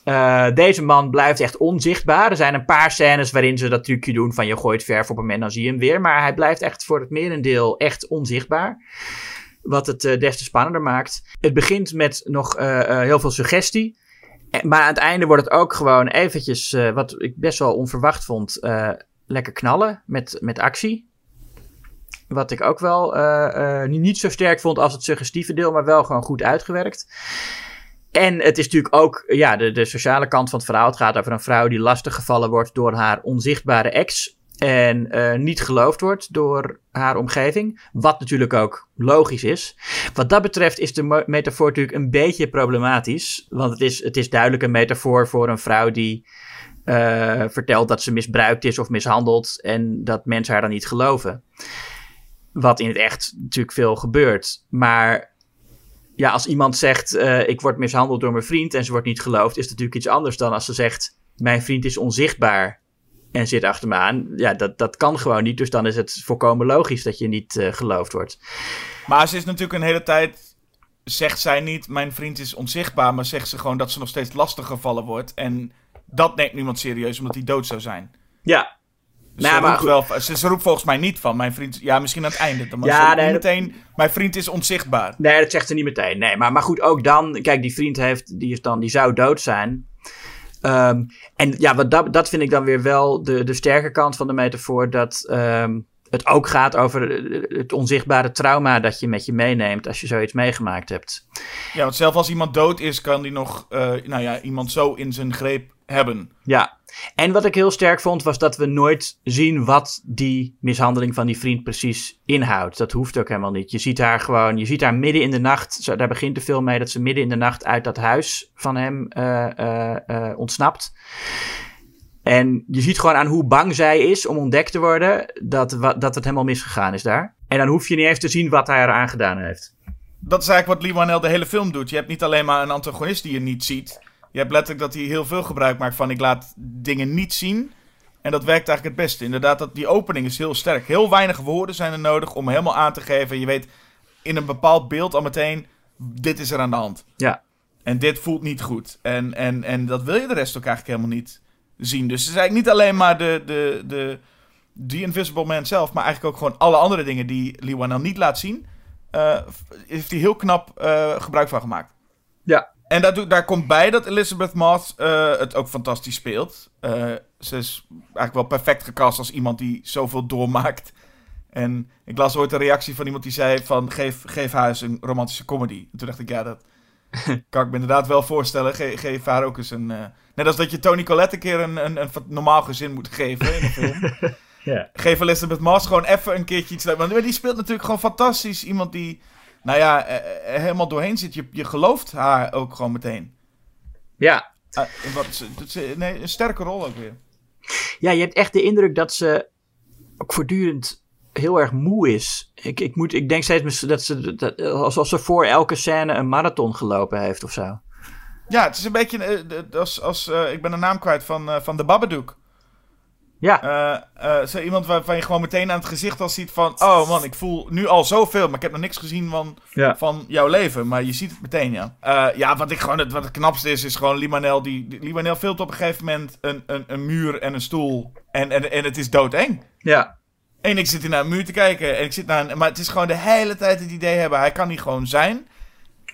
Uh, deze man blijft echt onzichtbaar. Er zijn een paar scènes waarin ze dat trucje doen van je gooit verf op hem en dan zie je hem weer. Maar hij blijft echt voor het merendeel echt onzichtbaar. Wat het uh, des te spannender maakt. Het begint met nog uh, heel veel suggestie. Maar aan het einde wordt het ook gewoon eventjes, wat ik best wel onverwacht vond, lekker knallen met, met actie. Wat ik ook wel niet zo sterk vond als het suggestieve deel, maar wel gewoon goed uitgewerkt. En het is natuurlijk ook ja, de, de sociale kant van het verhaal. Het gaat over een vrouw die lastiggevallen wordt door haar onzichtbare ex. En uh, niet geloofd wordt door haar omgeving. Wat natuurlijk ook logisch is. Wat dat betreft is de metafoor natuurlijk een beetje problematisch. Want het is, het is duidelijk een metafoor voor een vrouw die uh, vertelt dat ze misbruikt is of mishandeld. En dat mensen haar dan niet geloven. Wat in het echt natuurlijk veel gebeurt. Maar ja, als iemand zegt: uh, Ik word mishandeld door mijn vriend en ze wordt niet geloofd, is het natuurlijk iets anders dan als ze zegt: Mijn vriend is onzichtbaar en zit achter me aan. Ja, dat, dat kan gewoon niet. Dus dan is het volkomen logisch dat je niet uh, geloofd wordt. Maar ze is natuurlijk een hele tijd. Zegt zij niet: Mijn vriend is onzichtbaar, maar zegt ze gewoon dat ze nog steeds lastig gevallen wordt. En dat neemt niemand serieus omdat hij dood zou zijn. Ja, nou, ze, maar roept wel, ze, ze, roept volgens mij niet van mijn vriend. Ja, misschien aan het einde. Maar ja, nee, meteen. Mijn vriend is onzichtbaar. Nee, dat zegt ze niet meteen. Nee, maar, maar goed, ook dan. Kijk, die vriend heeft. Die, is dan, die zou dood zijn. Um, en ja, wat dat, dat vind ik dan weer wel de, de sterke kant van de metafoor. Dat um, het ook gaat over het onzichtbare trauma dat je met je meeneemt als je zoiets meegemaakt hebt. Ja, want zelfs als iemand dood is, kan die nog uh, nou ja, iemand zo in zijn greep hebben. Ja, en wat ik heel sterk vond was dat we nooit zien wat die mishandeling van die vriend precies inhoudt. Dat hoeft ook helemaal niet. Je ziet haar gewoon, je ziet haar midden in de nacht, daar begint de film mee dat ze midden in de nacht uit dat huis van hem uh, uh, ontsnapt. En je ziet gewoon aan hoe bang zij is om ontdekt te worden dat, dat het helemaal misgegaan is daar. En dan hoef je niet eens te zien wat hij eraan gedaan heeft. Dat is eigenlijk wat Lee de hele film doet. Je hebt niet alleen maar een antagonist die je niet ziet. Je hebt letterlijk dat hij heel veel gebruik maakt van ik laat dingen niet zien. En dat werkt eigenlijk het beste. Inderdaad, dat, die opening is heel sterk. Heel weinig woorden zijn er nodig om helemaal aan te geven. Je weet in een bepaald beeld al meteen, dit is er aan de hand. Ja. En dit voelt niet goed. En, en, en dat wil je de rest ook eigenlijk helemaal niet zien. Dus het is eigenlijk niet alleen maar de, de, de, Invisible Man zelf, maar eigenlijk ook gewoon alle andere dingen die Lee Wanell niet laat zien. Uh, heeft hij heel knap uh, gebruik van gemaakt. Ja. En daar, daar komt bij dat Elizabeth Moss uh, het ook fantastisch speelt. ze is eigenlijk wel perfect gecast als iemand die zoveel doormaakt. En ik las ooit een reactie van iemand die zei van geef, geef haar eens een romantische comedy. En toen dacht ik, ja, dat kan ik me inderdaad wel voorstellen. geef haar ook eens een... Net als dat je Tony Collette een keer een, een, een normaal gezin moet geven in een film. ja. Geef Elizabeth Moss gewoon even een keertje iets. Want die speelt natuurlijk gewoon fantastisch. Iemand die, nou ja, er helemaal doorheen zit. Je, je gelooft haar ook gewoon meteen. Ja. Uh, wat, nee, een sterke rol ook weer. Ja, je hebt echt de indruk dat ze ook voortdurend heel erg moe is. Ik, ik, moet, ik denk steeds dat ze, dat, alsof ze voor elke scène een marathon gelopen heeft of zo. Ja, het is een beetje uh, als, als uh, ik ben de naam kwijt van, uh, van de Babadook. Ja. zo iemand waarvan je gewoon meteen aan het gezicht al ziet van... Oh man, ik voel nu al zoveel, maar ik heb nog niks gezien van, ja. van jouw leven. Maar je ziet het meteen, ja. ja, wat, ik gewoon het, wat het knapste is, is gewoon Limanel. Die, die, Limanel filmt op een gegeven moment een, een, een muur en een stoel. En, en, en het is doodeng. Ja. En ik zit hier naar een muur te kijken. En ik zit naar een, maar het is gewoon de hele tijd het idee hebben. Hij kan niet gewoon zijn.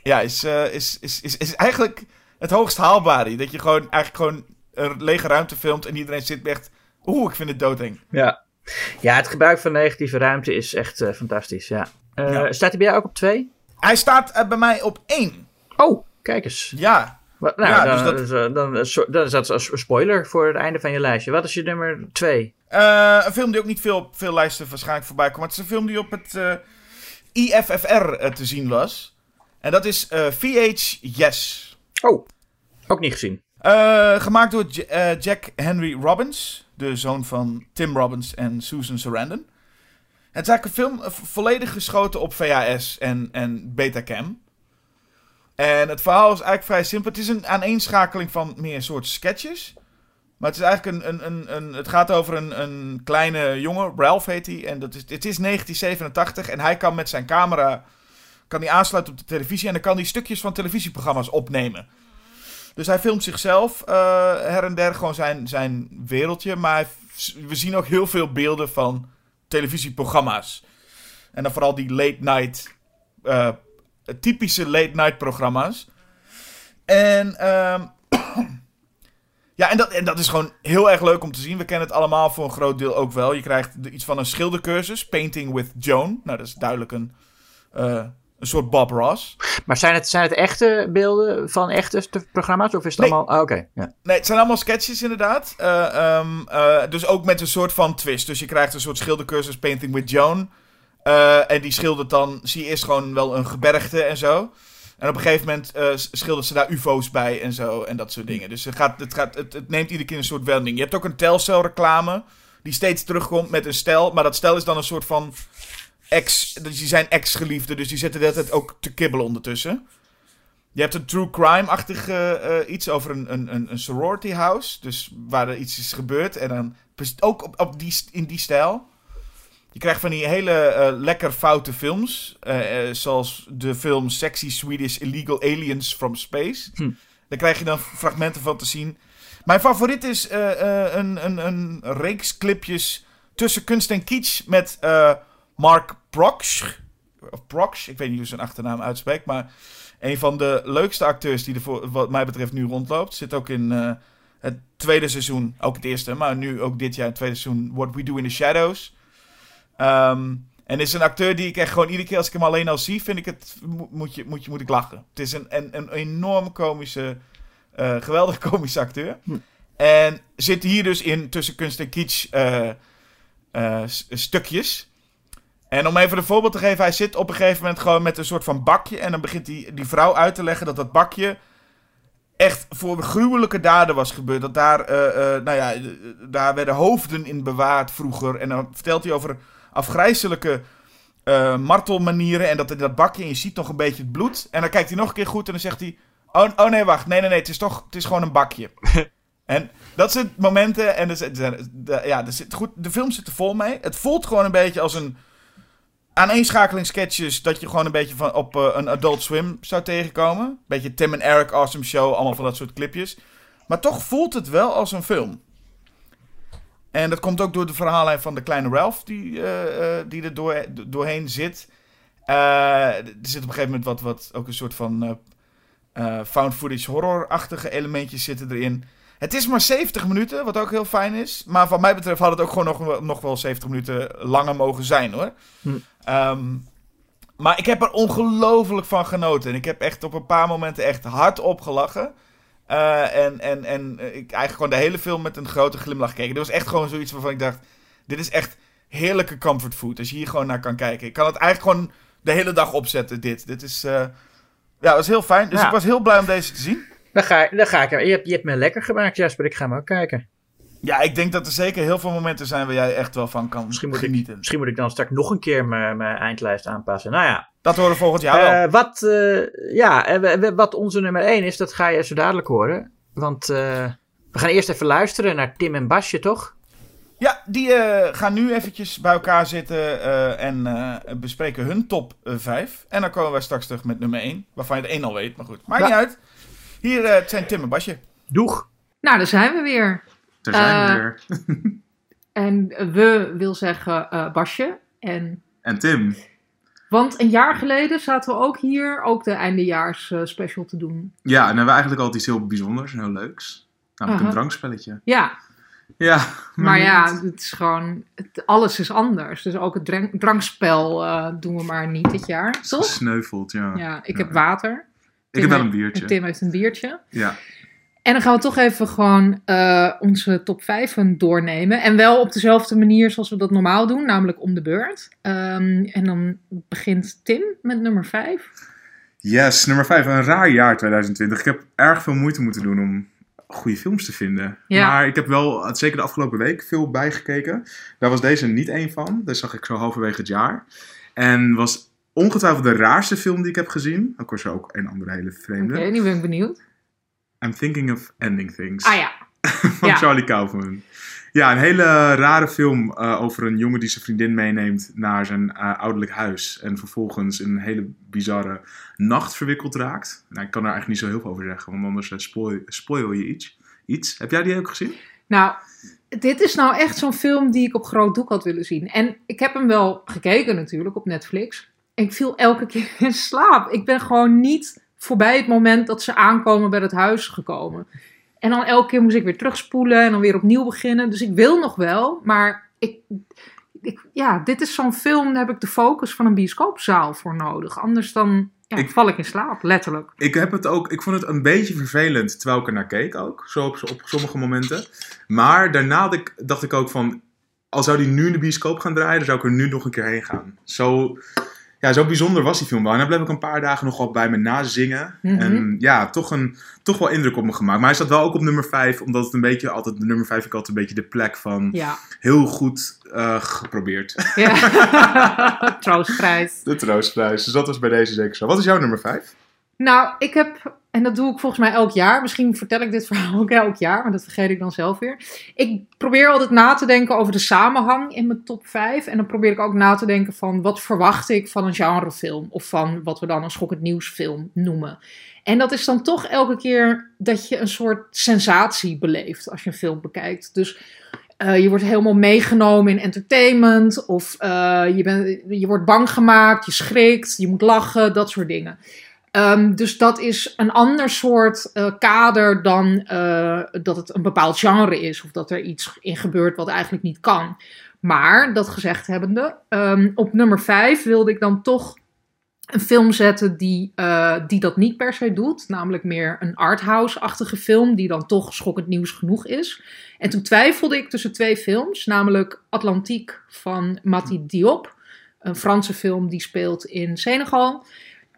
Ja, is, is, is, is, is eigenlijk het hoogst haalbare. Dat je gewoon eigenlijk gewoon een lege ruimte filmt en iedereen zit echt... Oeh, ik vind het doodeng. Ja. ja, het gebruik van negatieve ruimte is echt uh, fantastisch, ja. Uh, ja. Staat hij bij jou ook op twee? Hij staat uh, bij mij op één. Oh, kijk eens. Ja. Wat, nou, ja, dan, dus dat... dan, dan, is dat een spoiler voor het einde van je lijstje. Wat is je nummer twee? een film die ook niet veel op veel lijsten waarschijnlijk voorbij komt. Maar het is een film die op het IFFR te zien was. En dat is VH Yes. Oh, ook niet gezien. Uh, gemaakt door uh, Jack Henry Robbins, de zoon van Tim Robbins en Susan Sarandon. Het is eigenlijk een film volledig geschoten op VHS en, en Betacam. En het verhaal is eigenlijk vrij simpel. Het is een aaneenschakeling van meer soort sketches. Maar het is eigenlijk een. een, een, een het gaat over een, een kleine jongen, Ralph heet hij. En dat is, het is 1987 en hij kan met zijn camera kan hij aansluiten op de televisie en dan kan hij stukjes van televisieprogramma's opnemen. Dus hij filmt zichzelf uh, her en der, gewoon zijn, zijn wereldje. Maar we zien ook heel veel beelden van televisieprogramma's. En dan vooral die late night, uh, typische late night programma's. En, uh, ja, en dat, en dat is gewoon heel erg leuk om te zien. We kennen het allemaal voor een groot deel ook wel. Je krijgt iets van een schildercursus, Painting with Joan. Nou, dat is duidelijk een uh, een soort Bob Ross. Maar zijn het, zijn het echte beelden van echte programma's? Of is het nee. allemaal... Oh, Oké. Ja. Nee, het zijn allemaal sketches inderdaad. Uh, um, uh, dus ook met een soort van twist. Dus je krijgt een soort schildercursus Painting with Joan. Uh, en die schildert dan... Zie je eerst gewoon wel een gebergte en zo. En op een gegeven moment schildert ze daar ufo's bij en zo. En dat soort dingen. Dus het, gaat, het, gaat, het, het neemt iedere keer een soort wending. Je hebt ook een Telcel reclame. Die steeds terugkomt met een stel. Maar dat stel is dan een soort van ex, dus die zijn ex-geliefden, dus die zitten de hele tijd ook te kibbelen ondertussen. Je hebt een true crime-achtig uh, iets over een, een, een sorority house, dus waar er iets is gebeurd. En dan ook op, op die, in die stijl. Je krijgt van die hele uh, lekker foute films, zoals de film Sexy Swedish Illegal Aliens from Space. Hm. Daar krijg je dan fragmenten van te zien. Mijn favoriet is een, een, een reeks clipjes tussen kunst en kitsch met... Mark Proksch. Of Proksch, ik weet niet hoe zijn achternaam uitspreekt. Maar een van de leukste acteurs die er voor, wat mij betreft nu rondloopt. Zit ook in uh, het tweede seizoen, ook het eerste, maar nu ook dit jaar het tweede seizoen What We Do in the Shadows. Ehm, en is een acteur die ik echt gewoon iedere keer als ik hem alleen al zie, vind ik het, mo- moet, je, moet, je, moet ik lachen. Het is een, een, een enorm komische, eh geweldig komische acteur. Hm. En zit hier dus in tussen kunst en kitsch eh, eh, stukjes. En om even een voorbeeld te geven, hij zit op een gegeven moment gewoon met een soort van bakje. En dan begint die, die vrouw uit te leggen dat dat bakje echt voor gruwelijke daden was gebeurd. Dat daar, eh, eh, nou ja, eh, daar werden hoofden in bewaard vroeger. En dan vertelt hij over afgrijzelijke martelmanieren. En dat in dat bakje, en je ziet nog een beetje het bloed. En dan kijkt hij nog een keer goed en dan zegt hij... Oh, oh nee, wacht. Nee, nee, nee. Het is toch het is gewoon een bakje. en dat zijn momenten. En de, ja, er zit goed, de film zit er vol mee. Het voelt gewoon een beetje als een aaneenschakeling sketches. Dat je gewoon een beetje van op eh, een Adult Swim zou tegenkomen. Beetje Tim en Eric, Awesome Show. Allemaal van dat soort clipjes. Maar toch voelt het wel als een film. En dat komt ook door de verhaallijn van de kleine Ralph die, eh, eh, die er door, doorheen zit. Er zit op een gegeven moment wat, wat ook een soort van found footage horror-achtige elementjes zitten erin. Het is maar 70 minuten, wat ook heel fijn is. Maar wat mij betreft had het ook gewoon nog, wel- nog wel 70 minuten langer mogen zijn hoor. Hm. Ehm, maar ik heb er ongelooflijk van genoten. En ik heb echt op een paar momenten echt hard opgelachen. Eh, en en, en ik eigenlijk gewoon de hele film met een grote glimlach gekeken. Dit was echt gewoon zoiets waarvan ik dacht... Dit is echt heerlijke comfortfood. Als je hier gewoon naar kan kijken. Ik kan het eigenlijk gewoon de hele dag opzetten, dit. Dit is... eh, ja, het was heel fijn. Dus Ja. ik was heel blij om deze te zien. Dan ga, dan ga ik. Je hebt, je hebt me lekker gemaakt, Jasper. Ik ga hem ook kijken. Ja, ik denk dat er zeker heel veel momenten zijn waar jij echt wel van kan Misschien moet, ik, genieten. misschien moet ik dan straks nog een keer mijn, mijn eindlijst aanpassen. Nou ja, Dat horen we volgend jaar wel. Eh, wat, eh, ja, eh, wat onze nummer 1 is, dat ga je zo dadelijk horen. Want we gaan eerst even luisteren naar Tim en Basje, toch? Ja, die gaan nu eventjes bij elkaar zitten en bespreken hun top 5. En dan komen wij straks terug met nummer 1, waarvan je de 1 al weet, maar goed. Maakt niet uit. Hier eh, zijn Tim en Basje. Doeg. Nou, daar zijn we weer. Daar zijn we Eh, weer. En we wil zeggen eh, Basje. En, En Tim. want een jaar geleden zaten we ook hier ook de eindejaars special te doen. Ja, en hebben we eigenlijk altijd iets heel bijzonders en heel leuks. Namelijk een drankspelletje. Ja, Ja, maar ja, het is gewoon, het- alles is anders. Dus ook het drank- drankspel eh, doen we maar niet dit jaar, toch? gesneuveld, ja. Ja, ik Ja. heb water. Ik heb wel een biertje. Tim heeft een biertje. Ja. En dan gaan we toch even gewoon eh, onze top 5 doornemen. En wel op dezelfde manier zoals we dat normaal doen, namelijk om de beurt. Ehm, en dan begint Tim met nummer 5. Yes, nummer 5. Een raar jaar 2020. Ik heb erg veel moeite moeten doen om goede films te vinden. Ja. Maar ik heb wel, zeker de afgelopen week, veel bijgekeken. Daar was deze niet één van. Dat zag ik zo halverwege het jaar. En was ongetwijfeld de raarste film die ik heb gezien. Ook was er ook een andere hele Oké, vreemde. nu ben ik benieuwd. I'm Thinking of Ending Things. Ah ja, van Ja. Charlie Kaufman. Ja, een hele rare film eh, over een jongen die zijn vriendin meeneemt naar zijn eh, ouderlijk huis. En vervolgens in een hele bizarre nacht verwikkeld raakt. Nou, ik kan er eigenlijk niet zo heel veel over zeggen, want anders eh, spoil, spoil je iets. iets. Heb jij die ook gezien? nou, dit is nou echt zo'n film die ik op groot doek had willen zien. En ik heb hem wel gekeken natuurlijk op Netflix. Ik viel elke keer in slaap. Ik ben gewoon niet voorbij het moment dat ze aankomen bij het huis gekomen. En dan elke keer moest ik weer terugspoelen en dan weer opnieuw beginnen. Dus ik wil nog wel, maar ik, ik, ja, dit is zo'n film, daar heb ik de focus van een bioscoopzaal voor nodig. Anders dan ja, Ik- val ik in slaap, letterlijk. Ik heb het ook, ik vond het een beetje vervelend terwijl ik er naar keek ook. Zo op, op sommige momenten. Maar daarna dacht ik, dacht ik ook van, al zou die nu in de bioscoop gaan draaien, dan zou ik er nu nog een keer heen gaan. Zo, ja, zo bijzonder was die film wel. En daar bleef ik een paar dagen nog wel bij me nazingen. Mhm. En ja, toch, een, toch wel indruk op me gemaakt. Maar hij staat wel ook op nummer 5, omdat het een beetje altijd, de nummer 5 ik altijd een beetje de plek van Ja, heel goed eh, geprobeerd. ja. troostprijs. De troostprijs. Dus dat was bij deze zeker zo. Wat is jouw nummer 5? Nou, ik heb, en dat doe ik volgens mij elk jaar. Misschien vertel ik dit verhaal ook elk jaar, maar dat vergeet ik dan zelf weer. Ik probeer altijd na te denken over de samenhang in mijn top 5. En dan probeer ik ook na te denken van wat verwacht ik van een genrefilm. Of van wat we dan een schokkend nieuwsfilm noemen. En dat is dan toch elke keer dat je een soort sensatie beleeft als je een film bekijkt. Dus eh, je wordt helemaal meegenomen in entertainment. Of eh, je, je wordt bang gemaakt, je schrikt, je moet lachen, dat soort dingen. Ehm, dus dat is een ander soort eh, kader dan eh, dat het een bepaald genre is. Of dat er iets in gebeurt wat eigenlijk niet kan. Maar, dat gezegd hebbende, ehm, op nummer 5 wilde ik dan toch een film zetten die, eh, die dat niet per se doet. Namelijk meer een arthouse-achtige film, die dan toch schokkend nieuws genoeg is. En toen twijfelde ik tussen twee films, namelijk Atlantique van Mati Diop. Een Franse film die speelt in Senegal.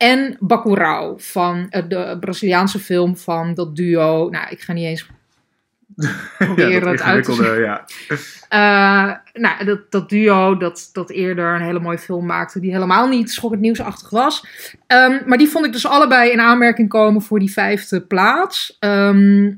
En Bacurau, van eh, de Braziliaanse film van dat duo. Nou, ik ga niet eens proberen dat het uit te ingewikkelde, ja. eh, nou, dat, dat duo dat, dat eerder een hele mooie film maakte, die helemaal niet schokkend nieuwsachtig was. Ehm, maar die vond ik dus allebei in aanmerking komen voor die vijfde plaats. Ehm,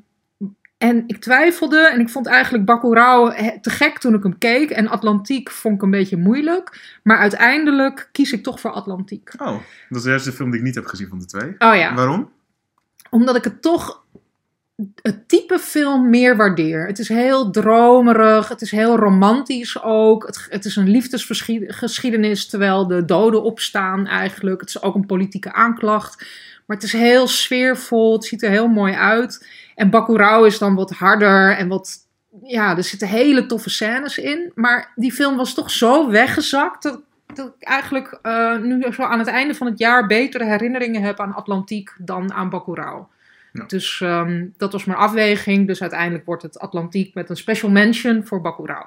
en ik twijfelde en ik vond eigenlijk Bacurau he- te gek toen ik hem keek. En Atlantiek vond ik een beetje moeilijk. Maar uiteindelijk kies ik toch voor Atlantiek. Oh, dat is juist de film die ik niet heb gezien van de twee. Oh ja, Waarom? omdat ik het toch het type film meer waardeer. Het is heel dromerig, het is heel romantisch ook. Het, het is een liefdesgeschiedenis terwijl de doden opstaan eigenlijk. Het is ook een politieke aanklacht. Maar het is heel sfeervol, het ziet er heel mooi uit. En Bacurau is dan wat harder en wat... Ja, er zitten hele toffe scènes in. Maar die film was toch zo weggezakt... dat, dat ik eigenlijk eh, nu zo aan het einde van het jaar... betere herinneringen heb aan Atlantiek dan aan Bacurau. Ja. Dus ehm, dat was mijn afweging. Dus uiteindelijk wordt het Atlantiek met een special mention voor Bacurau.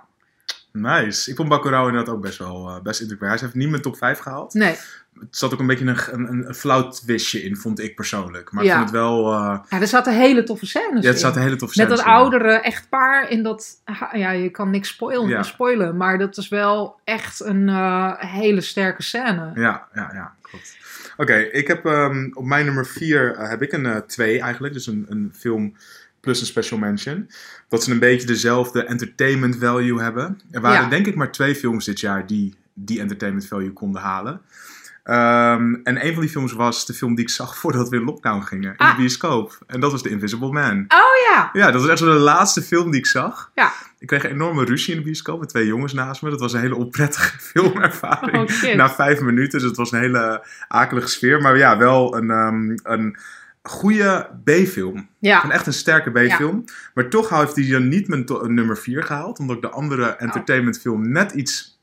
Nice. Ik vond Bacurau inderdaad ook best wel eh, best indrukwekkend. Hij heeft niet mijn top 5 gehaald. Nee, Het zat ook een beetje een, een, een flauw twistje in, vond ik persoonlijk. Maar Ja. ik vond het wel... eh, ja, er zaten hele toffe scènes ja, het in. zat een hele tof Met dat oudere echtpaar in dat... Ja, je kan niks spoilen, Ja. spoilen maar dat is wel echt een eh, hele sterke scène. Ja, ja, ja, klopt. Oké, ik heb ehm, op mijn nummer 4 heb ik een eh, twee eigenlijk. Dus een, een film plus een special mention. Dat ze een beetje dezelfde entertainment value hebben. Er waren Ja. denk ik maar twee films dit jaar die die entertainment value konden halen. Ehm, en een van die films was de film die ik zag voordat we in lockdown gingen. In Ah. de bioscoop. En dat was The Invisible Man. Oh ja, Ja, dat was echt zo de laatste film die ik zag. Ja. Ik kreeg een enorme ruzie in de bioscoop met twee jongens naast me. Dat was een hele onprettige filmervaring. oh. Na vijf minuten, dus het was een hele akelige sfeer. Maar ja, wel een, ehm, een goede B-film. ja. Een echt een sterke B-film. Maar toch heeft hij dan niet mijn nummer 4 gehaald. Omdat ik de andere entertainment film net iets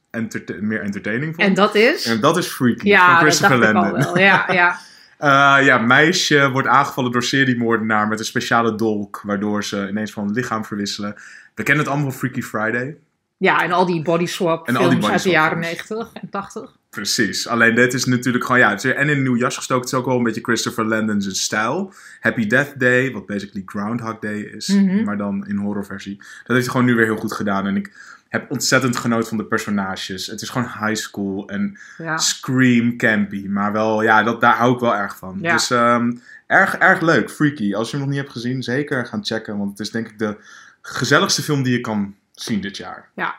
meer entertaining vond. En dat is? En dat is Freaky van dat dacht Christopher ik al Landon. wel. Ja, ja. Eh, ja, meisje wordt aangevallen door seriemoordenaar met een speciale dolk, waardoor ze ineens van lichaam verwisselen. We kennen het allemaal van Freaky Friday. ja, en al die body swap En al die films body uit de jaren films. 90 en 80. Precies. Alleen dit is natuurlijk gewoon, ja, het is en in een nieuw jas gestoken. Het is ook wel een beetje Christopher Landon's stijl. Happy Death Day, wat basically Groundhog Day is, Mhm. maar maar dan in horrorversie. Dat heeft hij gewoon nu weer heel goed gedaan. En ik heb ontzettend genoten van de personages. Het is gewoon high school en Ja. scream campy. Maar wel, ja, dat, daar hou ik wel erg van. Ja. Dus ehm, erg, erg leuk. Freaky. Als je hem nog niet hebt gezien, zeker gaan checken. Want het is denk ik de gezelligste film die je kan zien dit jaar. Ja.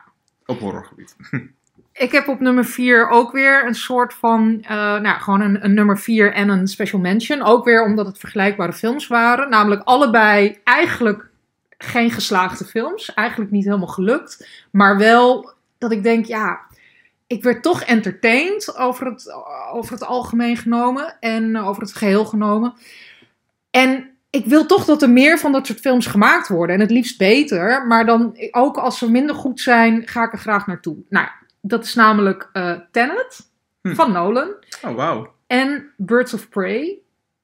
Op horrorgebied. Ik heb op nummer 4 ook weer een soort van, eh, nou gewoon een, een nummer 4 en een special mention. Ook weer omdat het vergelijkbare films waren. Namelijk allebei eigenlijk geen geslaagde films. Eigenlijk niet helemaal gelukt. Maar wel dat ik denk, ja, ik werd toch entertained over het, over het algemeen genomen. En over het geheel genomen. En ik wil toch dat er meer van dat soort films gemaakt worden. En het liefst beter. Maar dan ook als ze minder goed zijn, ga ik er graag naartoe. Nou, ja, dat is namelijk eh Tenet Hm. van Nolan. Oh, wauw. En Birds of Prey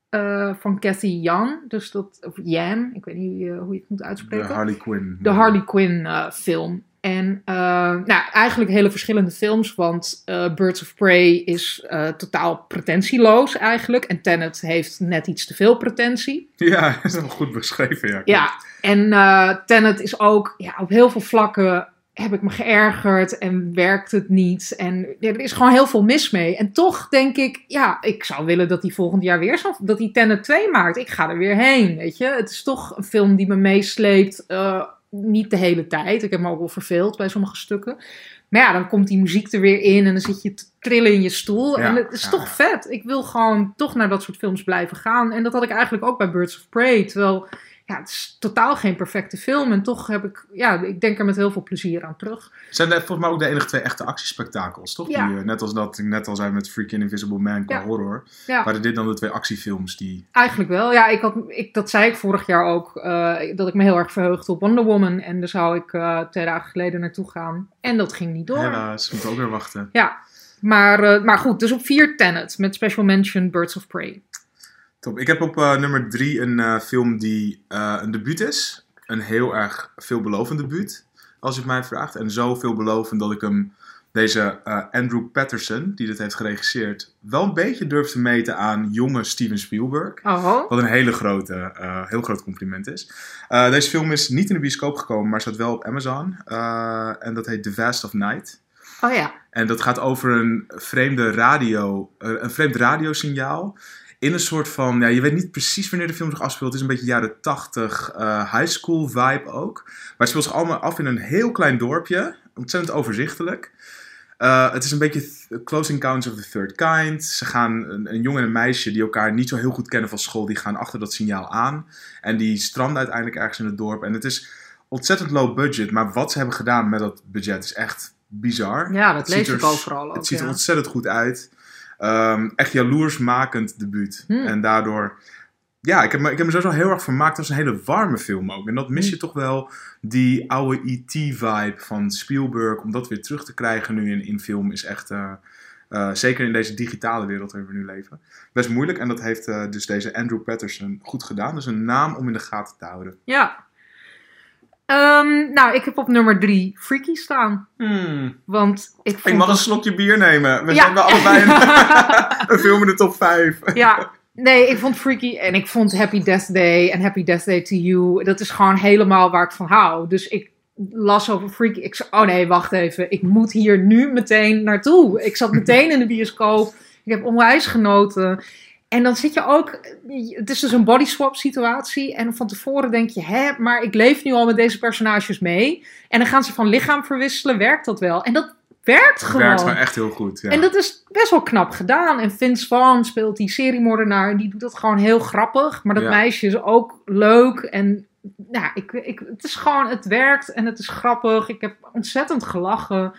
eh, van Cathy Yan. Dus dat, of Yan, ik weet niet eh, hoe je het moet De uitspreken. Harley Quinn. De Harley Quinn film. En nou, eigenlijk hele verschillende films, want Birds of Prey is totaal pretentieloos eigenlijk. En Tenet heeft net iets te veel pretentie. Ja, dat is wel goed beschreven, ja. Ja, en Tenet is ook ja, op heel veel vlakken heb ik me geërgerd en werkt het niet. En ja, er is gewoon heel veel mis mee. En toch denk ik, ja, ik zou willen dat hij volgend jaar weer zo, dat hij Tenet 2 maakt. Ik ga er weer heen, weet je. Het is toch een film die me meesleept, eh, niet de hele tijd. Ik heb me ook wel verveeld bij sommige stukken. Maar ja, dan komt die muziek er weer in en dan zit je te trillen in je stoel. Ja, en het is ja, toch ja. vet. Ik wil gewoon toch naar dat soort films blijven gaan. En dat had ik eigenlijk ook bij Birds of Prey. Terwijl, ja, het is totaal geen perfecte film. En toch heb ik, ja, ik denk er met heel veel plezier aan terug. Zijn er volgens mij ook de enige twee echte actiespektakels, toch? Ja. Die, eh, net als dat ik net al zei met Freaking Invisible Man qua Ja. horror. Ja. Waren dit dan de twee actiefilms die... Eigenlijk wel. Ja, ik had, ik, dat zei ik vorig jaar ook. eh, dat ik me heel erg verheugde op Wonder Woman. En daar zou ik eh, twee dagen geleden naartoe gaan. En dat ging niet door. Helaas, moeten ook weer wachten. Ja, maar, maar goed. Dus op vier Tenet. Met special mention Birds of Prey. Top. Ik heb op eh, nummer drie een eh, film die eh, een debuut is. Een heel erg veelbelovend debuut, als je het mij vraagt. En zo veelbelovend dat ik hem, deze Andrew Patterson, die dit heeft geregisseerd, wel een beetje durf te meten aan jonge Steven Spielberg. Oh, Wat een hele grote, heel groot compliment is. Deze film is niet in de bioscoop gekomen, maar staat wel op Amazon. En dat heet The Vast of Night. oh ja. En dat gaat over een vreemde radio, een vreemd radiosignaal. In een soort van, ja, je weet niet precies wanneer de film zich afspeelt. Het is een beetje jaren 80 eh, high school vibe ook. Maar het speelt zich allemaal af in een heel klein dorpje. Ontzettend overzichtelijk. Eh, het is een beetje Close Encounters of the Third Kind. Ze gaan, een, een jongen en een meisje die elkaar niet zo heel goed kennen van school, die gaan achter dat signaal aan. En die stranden uiteindelijk ergens in het dorp. En het is ontzettend low budget. Maar wat ze hebben gedaan met dat budget is echt bizar. Ja, dat lees er ik overal ook. het ziet er ja. ontzettend goed uit. Ehm, echt jaloersmakend debuut. Hmm. En daardoor... Ja, ik heb, me, ik heb me sowieso heel erg vermaakt. Het was een hele warme film ook. En dat mis je Hmm. toch wel, die oude E.T.-vibe van Spielberg. Om dat weer terug te krijgen nu in, in film is echt... eh, eh, zeker in deze digitale wereld waarin we nu leven. Best moeilijk. En dat heeft eh, dus deze Andrew Patterson goed gedaan. Dus een naam om in de gaten te houden. Ja. Ehm, nou, ik heb op nummer drie Freaky staan. Want ik vond Ik mag een slokje bier nemen. We Ja. zijn wel allebei een, een film in de top 5. Ja, nee, ik vond Freaky en ik vond Happy Death Day en Happy Death Day to You. Dat is gewoon helemaal waar ik van hou. Dus ik las over Freaky. Ik zei, oh nee, wacht even. Ik moet hier nu meteen naartoe. Ik zat meteen in de bioscoop. Ik heb onwijs genoten. En dan zit je ook, het is dus een body swap situatie. En van tevoren denk je, hè, maar ik leef nu al met deze personages mee. En dan gaan ze van lichaam verwisselen. Werkt dat wel? En dat werkt gewoon. werkt gewoon echt heel goed. Ja. En dat is best wel knap gedaan. En Vince Vaughn speelt die seriemoordenaar. En die doet dat gewoon heel grappig. Maar dat Ja. meisje is ook leuk. En ja, ik, ik, het is gewoon, het werkt en het is grappig. Ik heb ontzettend gelachen.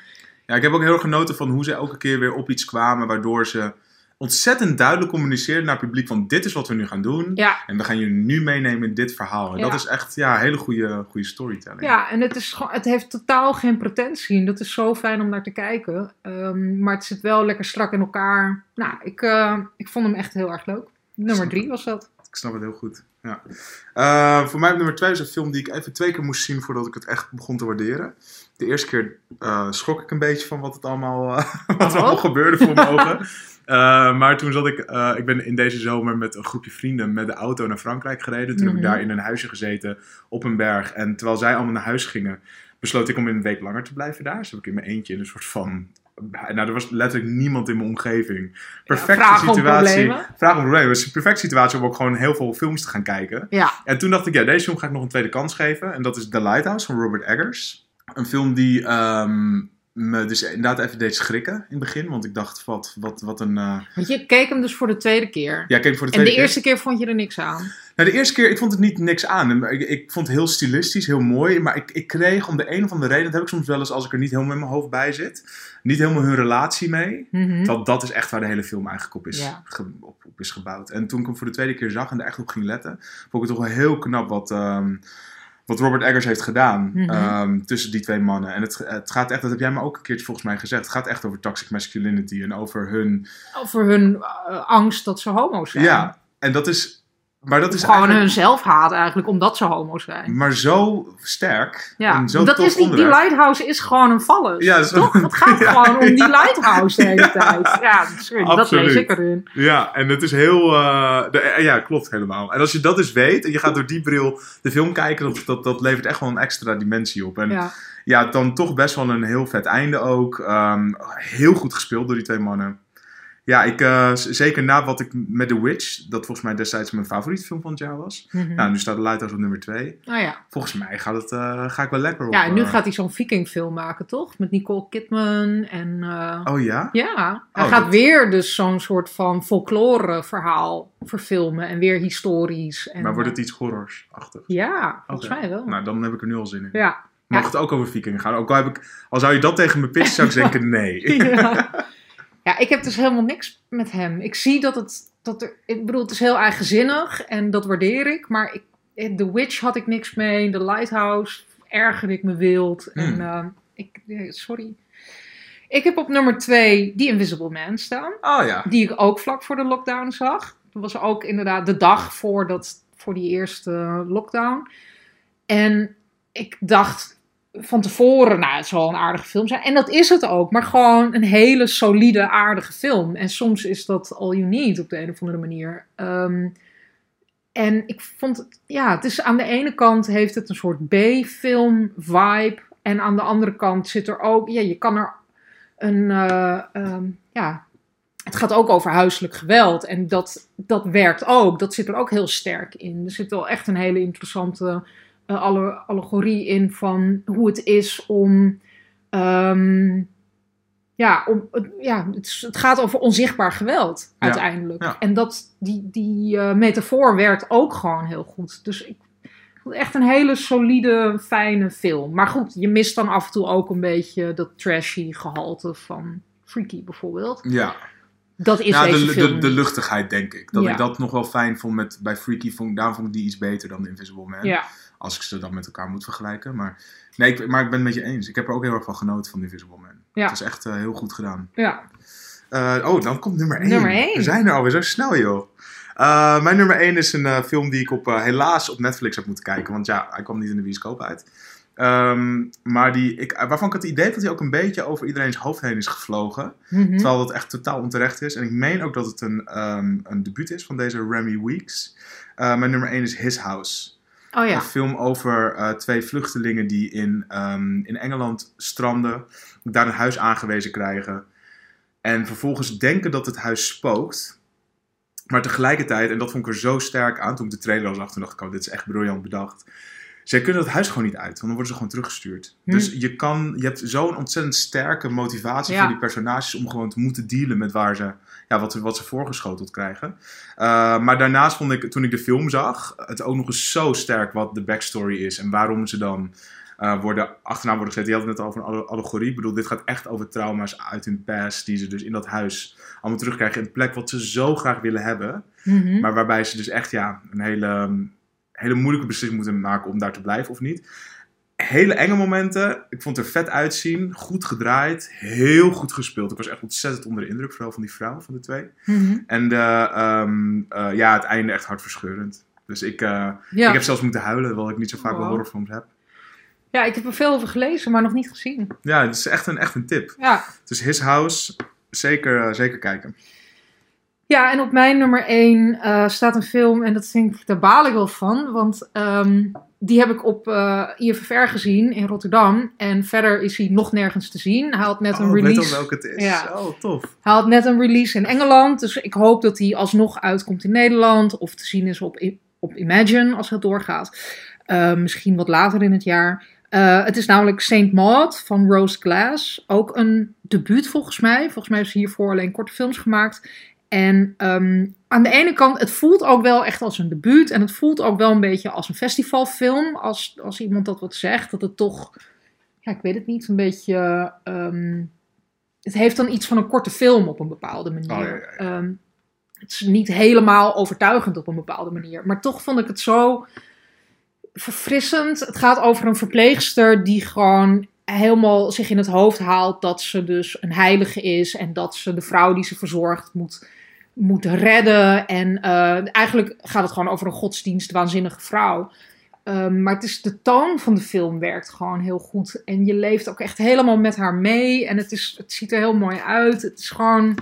Ja, ik heb ook heel erg genoten van hoe ze elke keer weer op iets kwamen, waardoor ze ontzettend duidelijk communiceerden naar het publiek van dit is wat we nu gaan doen. Ja, En we gaan jullie nu meenemen in dit verhaal. En Ja. dat is echt ja, hele goede, goede storytelling. ja en het, is het heeft totaal geen pretentie. En dat is zo fijn om naar te kijken. Ehm, maar het zit wel lekker strak in elkaar. Nou, ik, eh, ik vond hem echt heel erg leuk. Nummer drie was dat. Ik snap het heel goed. Ja. Eh, voor mij op nummer twee is een film die ik even twee keer moest zien voordat ik het echt begon te waarderen. De eerste keer eh, schrok ik een beetje van wat, het allemaal, eh, wat er Oh. allemaal gebeurde voor mijn ogen. Eh, maar toen zat ik, ik ben in deze zomer met een groepje vrienden met de auto naar Frankrijk gereden. Toen heb Mhm. ik daar in een huisje gezeten op een berg. En terwijl zij allemaal naar huis gingen, besloot ik om een week langer te blijven daar. Dus heb ik in mijn eentje in een soort van... Nou, er was letterlijk niemand in mijn omgeving. Perfecte om situatie. Vraag om problemen. Het is een perfecte situatie om ook gewoon heel veel films te gaan kijken. Ja, En toen dacht ik, ja, deze film ga ik nog een tweede kans geven. En dat is The Lighthouse van Robert Eggers. Een film die ehm, me dus inderdaad even deed schrikken in het begin. Want ik dacht, wat, wat, wat een... eh, want je keek hem dus voor de tweede keer. Ja, ik keek voor de en tweede de keer. eerste keer vond je er niks aan. Nou, de eerste keer, ik vond het niet niks aan. Ik, ik vond het heel stilistisch, heel mooi. Maar ik, ik kreeg om de een of andere reden, dat heb ik soms wel eens als ik er niet helemaal in mijn hoofd bij zit, niet helemaal hun relatie mee. Mhm. Want dat is echt waar de hele film eigenlijk op is, Ja. ge- op, op is gebouwd. En toen ik hem voor de tweede keer zag en er echt op ging letten, vond ik het toch wel heel knap wat, ehm, wat Robert Eggers heeft gedaan Mhm. ehm, tussen die twee mannen. En het, het gaat echt, dat heb jij me ook een keertje volgens mij gezegd, het gaat echt over toxic masculinity en over hun... Over hun eh, angst dat ze homo's zijn. Ja, en dat is... Maar dat is Gewoon eigenlijk- hun zelfhaat eigenlijk, omdat ze homo's zijn. Maar zo sterk. Ja, en zo dat is die, die lighthouse is gewoon een vallus. Ja, zo- toch? Het gaat Ja, gewoon om die ja. lighthouse de hele tijd. Ja, sorry, dat lees ik erin. Ja, en het is heel... eh, de- eh, ja, klopt helemaal. En als je dat dus weet en je gaat door die bril de film kijken, dat, dat, dat levert echt wel een extra dimensie op. En ja. Ja. dan toch best wel een heel vet einde ook. Ehm, heel goed gespeeld door die twee mannen. Ja, ik, eh, zeker na wat ik met The Witch, dat volgens mij destijds mijn favoriete film van het jaar was. Mhm. Nou, nu staat The Lighthouse op nummer 2. Nou ja. Volgens mij gaat het, eh, ga ik wel lekker op. Ja, en nu eh, gaat hij zo'n vikingfilm maken, toch? Met Nicole Kidman en... Oh ja? Ja, hij Oh, gaat dat- weer dus zo'n soort van folklore verhaal verfilmen. En weer historisch. En, maar wordt het iets horrorsachtig? Ja, volgens mij wel. Nou, dan heb ik er nu al zin in. Ja. Mag Ja. het ook over vikingen gaan? Ook al, heb ik, al zou je dat tegen me pitchen, zou ik denken nee. ja. ja, ik heb dus helemaal niks met hem. Ik zie dat het, dat er, ik bedoel, het is heel eigenzinnig en dat waardeer ik. Maar ik, The Witch had ik niks mee. The Lighthouse ergerde ik me wild. En Hmm. eh, ik, eh, sorry. Ik heb op nummer twee The Invisible Man staan. Oh ja. Die ik ook vlak voor de lockdown zag. Dat was ook inderdaad de dag voor, dat, voor die eerste lockdown. En ik dacht van tevoren, nou, het zal een aardige film zijn. En dat is het ook, maar gewoon een hele solide, aardige film. En soms is dat all you need op de een of andere manier. Ehm, en ik vond, ja, het is aan de ene kant heeft het een soort B-film vibe. En aan de andere kant zit er ook, ja, je kan er een, eh, ehm, ja, het gaat ook over huiselijk geweld. En dat, dat werkt ook. Dat zit er ook heel sterk in. Er zit wel echt een hele interessante allegorie in van hoe het is om. ehm, ja, om, het- ja het, gaat over onzichtbaar geweld uiteindelijk. ja. En dat, die, die eh, metafoor werkt ook gewoon heel goed. Dus ik vond het echt een hele solide, fijne film. Maar goed, je mist dan af en toe ook een beetje dat trashy gehalte van Freaky bijvoorbeeld. Ja, Dat is ja deze de, film. de, de luchtigheid denk ik. Dat ik dat nog wel fijn vond met, bij Freaky. Vond, daarom vond ik die iets beter dan Invisible Man. ja. Als ik ze dan met elkaar moet vergelijken. Maar, nee, ik, maar ik ben het met je eens. Ik heb er ook heel erg van genoten van Invisible Man. Ja. Het is echt eh, heel goed gedaan. ja. Eh, oh, dan komt nummer 1. Nummer één. We zijn er alweer zo snel, joh. Eh, mijn nummer 1 is een film die ik op, helaas op Netflix heb moeten kijken. Want ja, hij kwam niet in de bioscoop uit. Ehm, maar die, ik, waarvan ik het idee heb dat hij ook een beetje over iedereen's hoofd heen is gevlogen. Mhm. Terwijl dat echt totaal onterecht is. En ik meen ook dat het een, ehm een debuut is van deze Remy Weeks. Eh, mijn nummer 1 is His House. Oh ja. Een film over eh, twee vluchtelingen die in, ehm, in Engeland stranden. Daar een huis aangewezen krijgen. En vervolgens denken dat het huis spookt. Maar tegelijkertijd, en dat vond ik er zo sterk aan toen ik de trailer al zag, toen dacht ik, dit is echt briljant bedacht. Zij kunnen dat huis gewoon niet uit, want dan worden ze gewoon teruggestuurd. Hm. Dus je, kan, je hebt zo'n ontzettend sterke motivatie Ja. voor die personages om gewoon te moeten dealen met waar ze, ja, wat, ze- wat ze voorgeschoteld krijgen. Uh, maar daarnaast vond ik, toen ik de film zag, het ook nog eens zo sterk wat de backstory is en waarom ze dan uh, worden, achterna worden gezet. Je had het net over een alle- allegorie. Ik bedoel, dit gaat echt over trauma's uit hun past die ze dus in dat huis allemaal terugkrijgen. In een plek wat ze zo graag willen hebben. Mhm. Maar waarbij ze dus echt ja, een hele, hele moeilijke beslissing moeten maken om daar te blijven of niet. Hele enge momenten. Ik vond het er vet uitzien. Goed gedraaid. Heel goed gespeeld. Ik was echt ontzettend onder de indruk. Vooral van die vrouw van de twee. Mhm. En de, um, uh, ja, het einde echt hartverscheurend. Dus ik, uh, Ja. ik heb zelfs moeten huilen. Terwijl ik niet zo vaak Wow. wel horrorfilms heb. ja, ik heb er veel over gelezen, maar nog niet gezien. Ja, het is echt een, echt een tip. Ja. Dus His House. Zeker, zeker kijken. Ja, en op mijn nummer 1 uh, staat een film, en dat vind ik, daar baal ik wel van, want um, die heb ik op uh, IFFR gezien in Rotterdam. En verder is hij nog nergens te zien. Hij had net oh, een release. Ik weet al welke het is. Ja. Oh, tof. Hij had net een release in Engeland, dus ik hoop dat hij alsnog uitkomt in Nederland of te zien is op, op Imagine als het doorgaat. Uh, misschien wat later in het jaar. Uh, het is namelijk Saint Maud van Rose Glass. Ook een debuut volgens mij. Volgens mij ze hiervoor alleen korte films gemaakt. En um, aan de ene kant, het voelt ook wel echt als een debuut. En het voelt ook wel een beetje als een festivalfilm. Als, als iemand dat wat zegt. Dat het toch, ja, ik weet het niet, een beetje... Um, het heeft dan iets van een korte film op een bepaalde manier. Oh, ja, ja. Um, het is niet helemaal overtuigend op een bepaalde manier. Maar toch vond ik het zo verfrissend. Het gaat over een verpleegster die gewoon helemaal zich in het hoofd haalt dat ze dus een heilige is en dat ze de vrouw die ze verzorgt moet, moet redden. En uh, eigenlijk gaat het gewoon over een godsdienst waanzinnige vrouw. Um, maar het is, de toon van de film werkt gewoon heel goed. En je leeft ook echt helemaal met haar mee. En het, is, het ziet er heel mooi uit. Het is gewoon.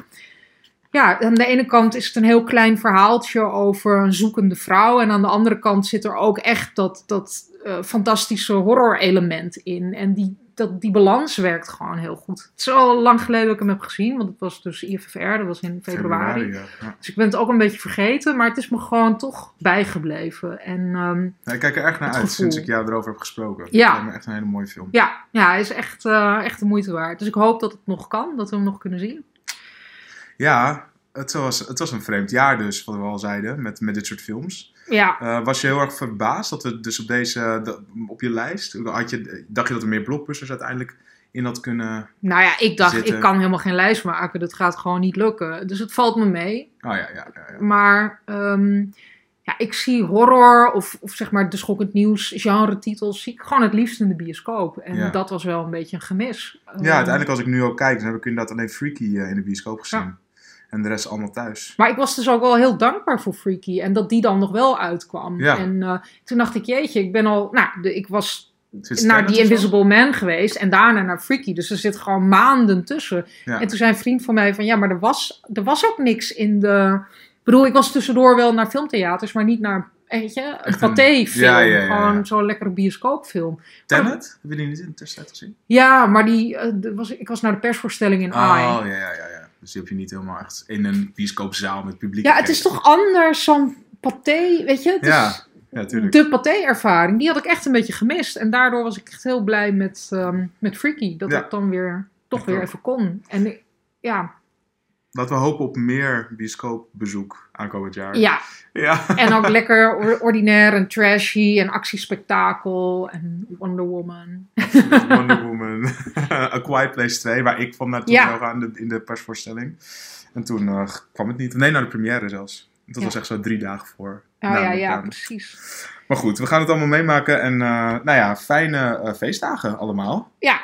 Ja, aan de ene kant is het een heel klein verhaaltje over een zoekende vrouw. En aan de andere kant zit er ook echt dat, dat uh, fantastische horror-element in. En die, dat, die balans werkt gewoon heel goed. Het is al lang geleden dat ik hem heb gezien, want het was dus IFFR, dat was in februari. Ja. Dus ik ben het ook een beetje vergeten, maar het is me gewoon toch bijgebleven. En ehm, Ja, ik kijk er erg naar uit gevoel. sinds ik jou erover heb gesproken. Ja. Het me echt een hele mooie film. ja, ja, hij is echt, eh, echt de moeite waard. Dus ik hoop dat het nog kan, dat we hem nog kunnen zien. Ja, het was, het was een vreemd jaar dus, wat we al zeiden, met, met dit soort films. Ja, Eh, was je heel erg verbaasd dat we dus op deze, de- op je lijst, had je, dacht je dat er meer blockbusters uiteindelijk in had kunnen... nou ja, ik dacht, Zitten. ik kan helemaal geen lijst maken. Dat gaat gewoon niet lukken. Dus het valt me mee. Oh ja, ja, ja. ja. Maar ehm, ja, ik zie horror of, of zeg maar de schokkend nieuws genre titels zie ik gewoon het liefst in de bioscoop. En Ja. dat was wel een beetje een gemis. Ja, Ehm, uiteindelijk als ik nu ook kijk, dan heb ik inderdaad alleen Freaky eh, in de bioscoop gezien. En de rest allemaal thuis. Maar ik was dus ook wel heel dankbaar voor Freaky en dat die dan nog wel uitkwam. Ja. En eh, toen dacht ik, jeetje, ik ben al, nou, de, ik was naar die? Invisible Man geweest en daarna naar Freaky. Dus er zit gewoon maanden tussen. Ja. En toen zei een vriend van mij van, ja, maar er was, er was ook niks in de... Ik bedoel, ik was tussendoor wel naar filmtheaters, maar niet naar, weet je, een pathé-film. Ja, ja. Gewoon zo'n lekkere bioscoopfilm. Tenet? Heb je die niet in de tussentijd gezien? Ja, maar die, de- was, ik was naar de persvoorstelling in Oh, AI. ja, ja, ja, ja. Dus die heb je niet helemaal echt in een bioscoopzaal met publiek Ja, het is toch anders, zo'n pathé, weet je? Het Ja, is Ja, tuurlijk. de pathé-ervaring, die had ik echt een beetje gemist. En daardoor was ik echt heel blij met, ehm, met Freaky. Dat Ja. ik dan weer, toch weer even kon. En ja, Laten we hopen op meer bioscoopbezoek aankomend jaar. ja, Ja. en ook lekker or- ordinair en trashy en actiespektakel en Wonder Woman. Wonder Woman. A Quiet Place 2, waar ik van naartoe Ja. zou gaan in de, in de persvoorstelling. En toen eh, kwam het niet. Nee, naar de première zelfs. Dat Ja. was echt zo drie dagen voor. Oh ja, ja, precies. Maar goed, we gaan het allemaal meemaken. En eh, nou ja, fijne eh, feestdagen allemaal. Ja,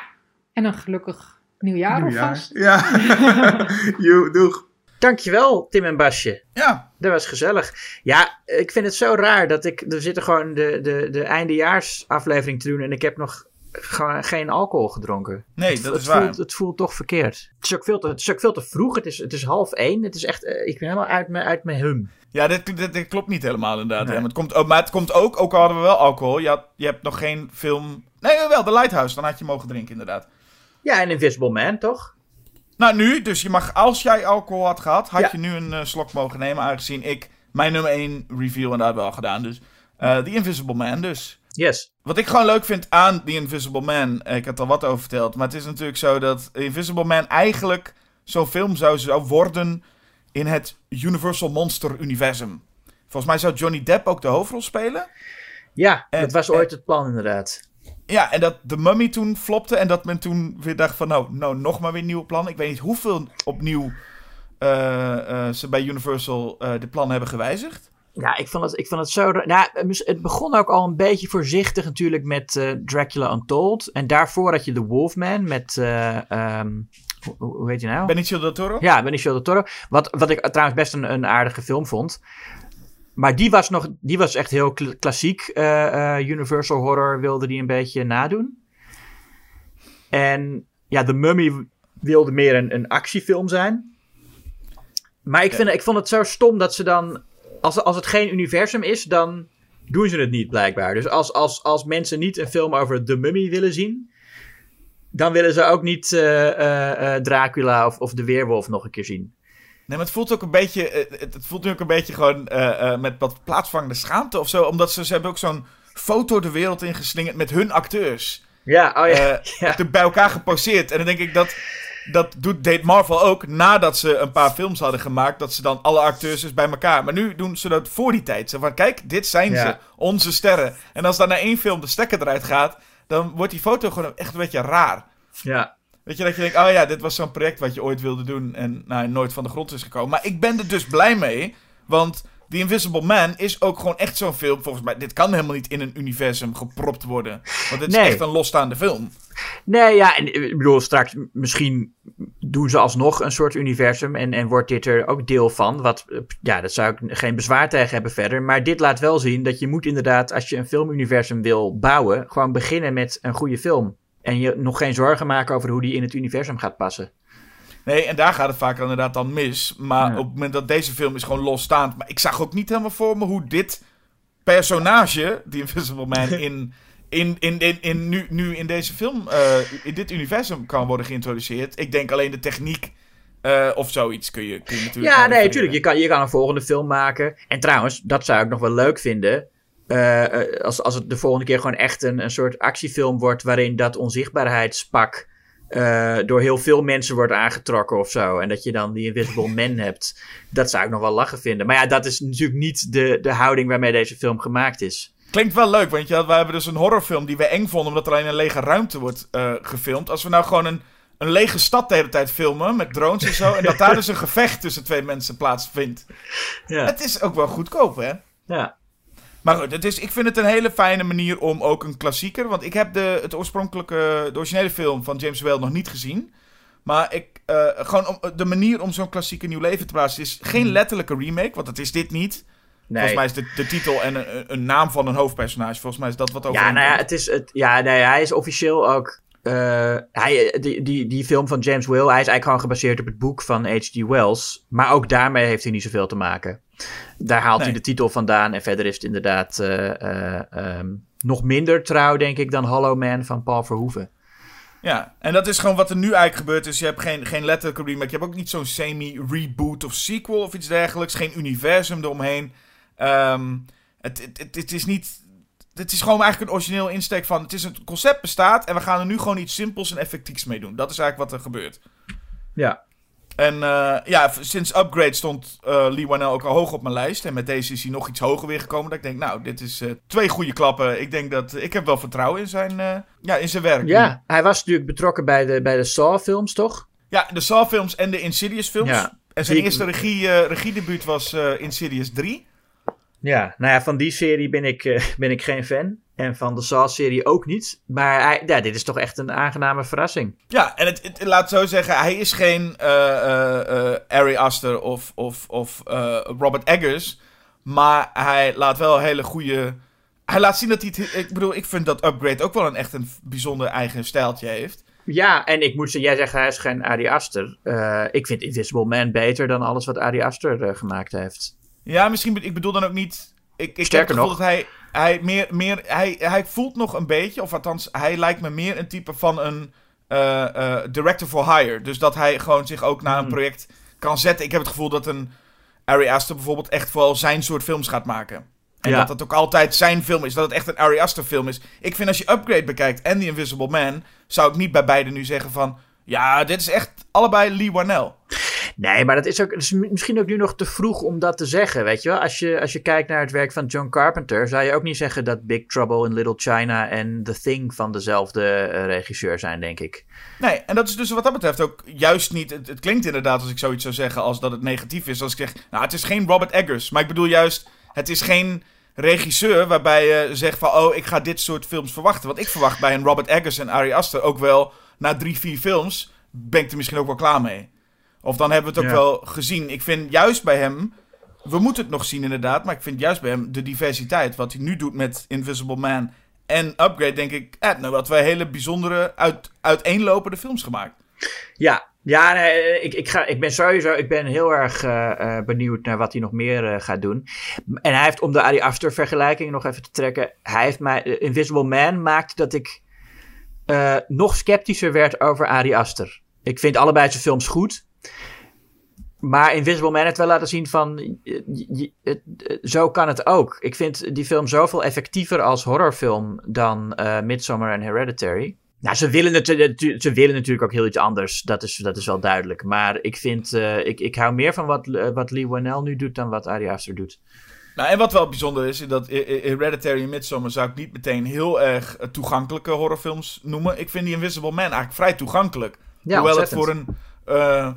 en een gelukkig nieuwjaar alvast. Ja. Joe, doeg. Dankjewel, Tim en Basje. Ja, Dat was gezellig. Ja, ik vind het zo raar dat ik... Er zitten gewoon de, de, de eindejaarsaflevering te doen en ik heb nog geen alcohol gedronken. nee, Het- dat het is waar. Voelt, het voelt toch verkeerd. Het is ook veel te, het is ook veel te vroeg. Het is, het is half één. Het is echt... eh, ik ben helemaal uit mijn, uit mijn hum. Ja, dit, dit, dit klopt niet helemaal inderdaad. Nee. hè. Maar, het komt ook, maar het komt ook, ook al hadden we wel alcohol, je, had, je hebt nog geen film... Nee, wel, The Lighthouse, dan had je mogen drinken inderdaad. Ja, en Invisible Man, toch? Nou, nu, dus je mag, als jij alcohol had gehad, had Ja. je nu een eh, slok mogen nemen, aangezien ik mijn nummer 1 review inderdaad wel gedaan. Dus eh The Invisible Man dus. Yes. Wat ik gewoon leuk vind aan The Invisible Man, eh, ik had er wat over verteld, maar het is natuurlijk zo dat Invisible Man eigenlijk zo'n film zou, zou worden in het Universal Monster universum. Volgens mij zou Johnny Depp ook de hoofdrol spelen. Ja, En- dat was ooit het plan inderdaad. Ja, en dat de Mummy toen flopte en dat men toen weer dacht van nou, nou nog maar weer nieuwe plannen. Ik weet niet hoeveel opnieuw eh, eh, ze bij Universal eh, de plannen hebben gewijzigd. Ja, ik vond het, ik vond het zo... Nou, het begon ook al een beetje voorzichtig natuurlijk met Dracula Untold. En daarvoor had je The Wolfman met... eh, ehm, hoe, hoe hoe heet je nou? Benicio del Toro? Ja, Benicio del Toro. Wat, wat ik trouwens best een, een aardige film vond. Maar die was, nog, die was echt heel kla- klassiek. eh, eh, Universal Horror wilde die een beetje nadoen. En ja, The Mummy wilde meer een, een actiefilm zijn. Maar ik, vind, ik vond het zo stom dat ze dan... Als, als het geen universum is, dan doen ze het niet blijkbaar. Dus als, als, als mensen niet een film over The Mummy willen zien... dan willen ze ook niet eh, Dracula of, of de Weerwolf nog een keer zien. Nee, maar het voelt ook een beetje, eh, het, het voelt nu ook een beetje gewoon eh, eh, met wat plaatsvangende schaamte of zo. Omdat ze, ze hebben ook zo'n foto de wereld ingeslingerd met hun acteurs. Ja, oh ja. ja. te- bij elkaar geposeerd. En dan denk ik dat. Dat doet, deed Marvel ook nadat ze een paar films hadden gemaakt. Dat ze dan alle acteurs dus bij elkaar. Maar nu doen ze dat voor die tijd. Zo van: kijk, dit zijn Ja. ze, onze sterren. En als dan na één film de stekker eruit gaat. dan wordt die foto gewoon echt een beetje raar. ja. Weet je, dat je denkt: oh ja, dit was zo'n project wat je ooit wilde doen. en nou, nooit van de grond is gekomen. Maar ik ben er dus blij mee. Want The Invisible Man is ook gewoon echt zo'n film. Volgens mij, dit kan helemaal niet in een universum gepropt worden. Want het is echt een losstaande film. Nee, ja, en ik bedoel, straks misschien doen ze alsnog een soort universum en, en wordt dit er ook deel van. Wat, eh, ja, dat zou ik geen bezwaar tegen hebben verder. Maar dit laat wel zien dat je moet inderdaad, als je een filmuniversum wil bouwen, gewoon beginnen met een goede film. En je nog geen zorgen maken over hoe die in het universum gaat passen. Nee, en daar gaat het vaak inderdaad dan mis. Maar Ja. op het moment dat deze film is gewoon losstaand. Maar ik zag ook niet helemaal voor me hoe dit personage, die Invisible Man, in, in, in, in, in, nu, nu in deze film, eh, in dit universum kan worden geïntroduceerd. Ik denk alleen de techniek eh, of zoiets kun je, kun je natuurlijk. Ja, nee, natuurlijk. Je kan, je kan een volgende film maken. En trouwens, dat zou ik nog wel leuk vinden. Eh, eh, als, als het de volgende keer gewoon echt een, een soort actiefilm wordt. waarin dat onzichtbaarheidspak. eh, door heel veel mensen wordt aangetrokken of zo. En dat je dan die Invisible Man hebt. Dat zou ik nog wel lachen vinden. Maar ja, dat is natuurlijk niet de, de houding waarmee deze film gemaakt is. Klinkt wel leuk, want ja, we hebben dus een horrorfilm die we eng vonden omdat er alleen een lege ruimte wordt gefilmd. Als we nou gewoon een, een lege stad de hele tijd filmen met drones en zo, en dat daar dus een gevecht tussen twee mensen plaatsvindt. Ja. Het is ook wel goedkoop, hè? ja. Maar goed, het is, ik vind het een hele fijne manier om ook een klassieker. Want ik heb de, het oorspronkelijke, de originele film van James Whale nog niet gezien. Maar ik, eh, gewoon om, de manier om zo'n klassieker nieuw leven te plaatsen is geen letterlijke remake, want dat is dit niet. Nee. Volgens mij is de, de titel en een, een naam van een hoofdpersonage. Volgens mij is dat wat over. Ja, nou ja, het is, het, ja nee, hij is officieel ook. Eh, hij, die, die, die film van James Whale, hij is eigenlijk gewoon gebaseerd op het boek van H.G. Wells. Maar ook daarmee heeft hij niet zoveel te maken. Daar haalt hij de titel vandaan. En verder is het inderdaad eh, eh, ehm, nog minder trouw, denk ik, dan Hollow Man van Paul Verhoeven. Ja, en dat is gewoon wat er nu eigenlijk gebeurt. Dus je hebt geen, geen letterlijke remake. Je hebt ook niet zo'n semi-reboot of sequel of iets dergelijks. Geen universum eromheen. Ehm, het, het, het, het is niet... Het is gewoon eigenlijk een origineel insteek van... Het is een concept bestaat en we gaan er nu gewoon iets simpels en effectiefs mee doen. Dat is eigenlijk wat er gebeurt. Ja. En eh, ja, sinds Upgrade stond eh, Lee Wanell ook al hoog op mijn lijst. En met deze is hij nog iets hoger weer gekomen. Dat ik denk, nou, dit is eh, twee goede klappen. Ik denk dat... Ik heb wel vertrouwen in zijn, ja, in zijn werk. Ja, hij was natuurlijk betrokken bij de, bij de Saw-films, toch? Ja, de Saw-films en de Insidious-films. Ja. En zijn Die- eerste regie, regiedebuut was Insidious 3. Ja, nou ja, van die serie ben ik, eh, ben ik geen fan. En van de Saw-serie ook niet. Maar hij, ja, dit is toch echt een aangename verrassing. Ja, en het, het- laat zo zeggen, hij is geen eh, Ari Aster of, of, of Robert Eggers. Maar hij laat wel hele goede... Hij laat zien dat hij het... Ik bedoel, ik vind dat Upgrade ook wel een echt een bijzonder eigen stijltje heeft. Ja, en ik moet zeggen, jij zegt hij is geen Ari Aster. Ik vind Invisible Man beter dan alles wat Ari Aster gemaakt heeft. Ja, misschien... Ik bedoel dan ook niet... Ik, ik heb Sterker het gevoel nog. dat hij... Hij, meer, meer, hij, hij voelt nog een beetje, of althans, hij lijkt me meer een type van een eh, eh, director for hire. Dus dat hij gewoon zich ook naar een Hmm. project kan zetten. Ik heb het gevoel dat een Ari Aster bijvoorbeeld echt vooral zijn soort films gaat maken. En Ja. dat het ook altijd zijn film is, dat het echt een Ari Aster film is. Ik vind als je Upgrade bekijkt en The Invisible Man, zou ik niet bij beide nu zeggen van... Ja, dit is echt allebei Lee Warnell. Nee, maar dat is, ook, is mi- misschien ook nu nog te vroeg om dat te zeggen, weet je wel. Als je, als je kijkt naar het werk van John Carpenter... zou je ook niet zeggen dat Big Trouble in Little China en The Thing van dezelfde eh, regisseur zijn, denk ik. Nee, en dat is dus wat dat betreft ook juist niet. Het, het klinkt inderdaad als ik zoiets zou zeggen als dat het negatief is. Als ik zeg, nou, het is geen Robert Eggers. Maar ik bedoel juist, het is geen regisseur waarbij je zegt van, oh, ik ga dit soort films verwachten. Want ik verwacht bij een Robert Eggers en Ari Aster ook wel, na drie, vier films, ben ik er misschien ook wel klaar mee. Of dan hebben we het ook Ja. wel gezien. Ik vind juist bij hem, we moeten het nog zien inderdaad, maar ik vind juist bij hem de diversiteit, wat hij nu doet met Invisible Man en Upgrade, denk ik, eh, nou, dat wij hele bijzondere, uit, uiteenlopende films gemaakt. Ja, ja nee, ik, ik, ga, ik ben sowieso ik ben heel erg eh, eh, benieuwd naar wat hij nog meer eh, gaat doen. En hij heeft, om de Ari Aster vergelijking nog even te trekken, hij heeft mij, eh, Invisible Man maakt dat ik eh, nog sceptischer werd over Ari Aster. Ik vind allebei zijn films goed. Maar Invisible Man heeft wel laten zien van, eh, zo kan het ook. Ik vind die film zoveel effectiever als horrorfilm dan eh Midsommar en Hereditary. Nou, ze willen, het, ze willen natuurlijk ook heel iets anders. Dat is, dat is wel duidelijk. Maar ik vind, eh, ik, ik hou meer van wat, wat Lee Wanell nu doet dan wat Ari Aster doet. Nou, en wat wel bijzonder is, is dat Hereditary en Midsommar zou ik niet meteen heel erg toegankelijke horrorfilms noemen. Ik vind die Invisible Man eigenlijk vrij toegankelijk. Ja, Hoewel het voor een, eh,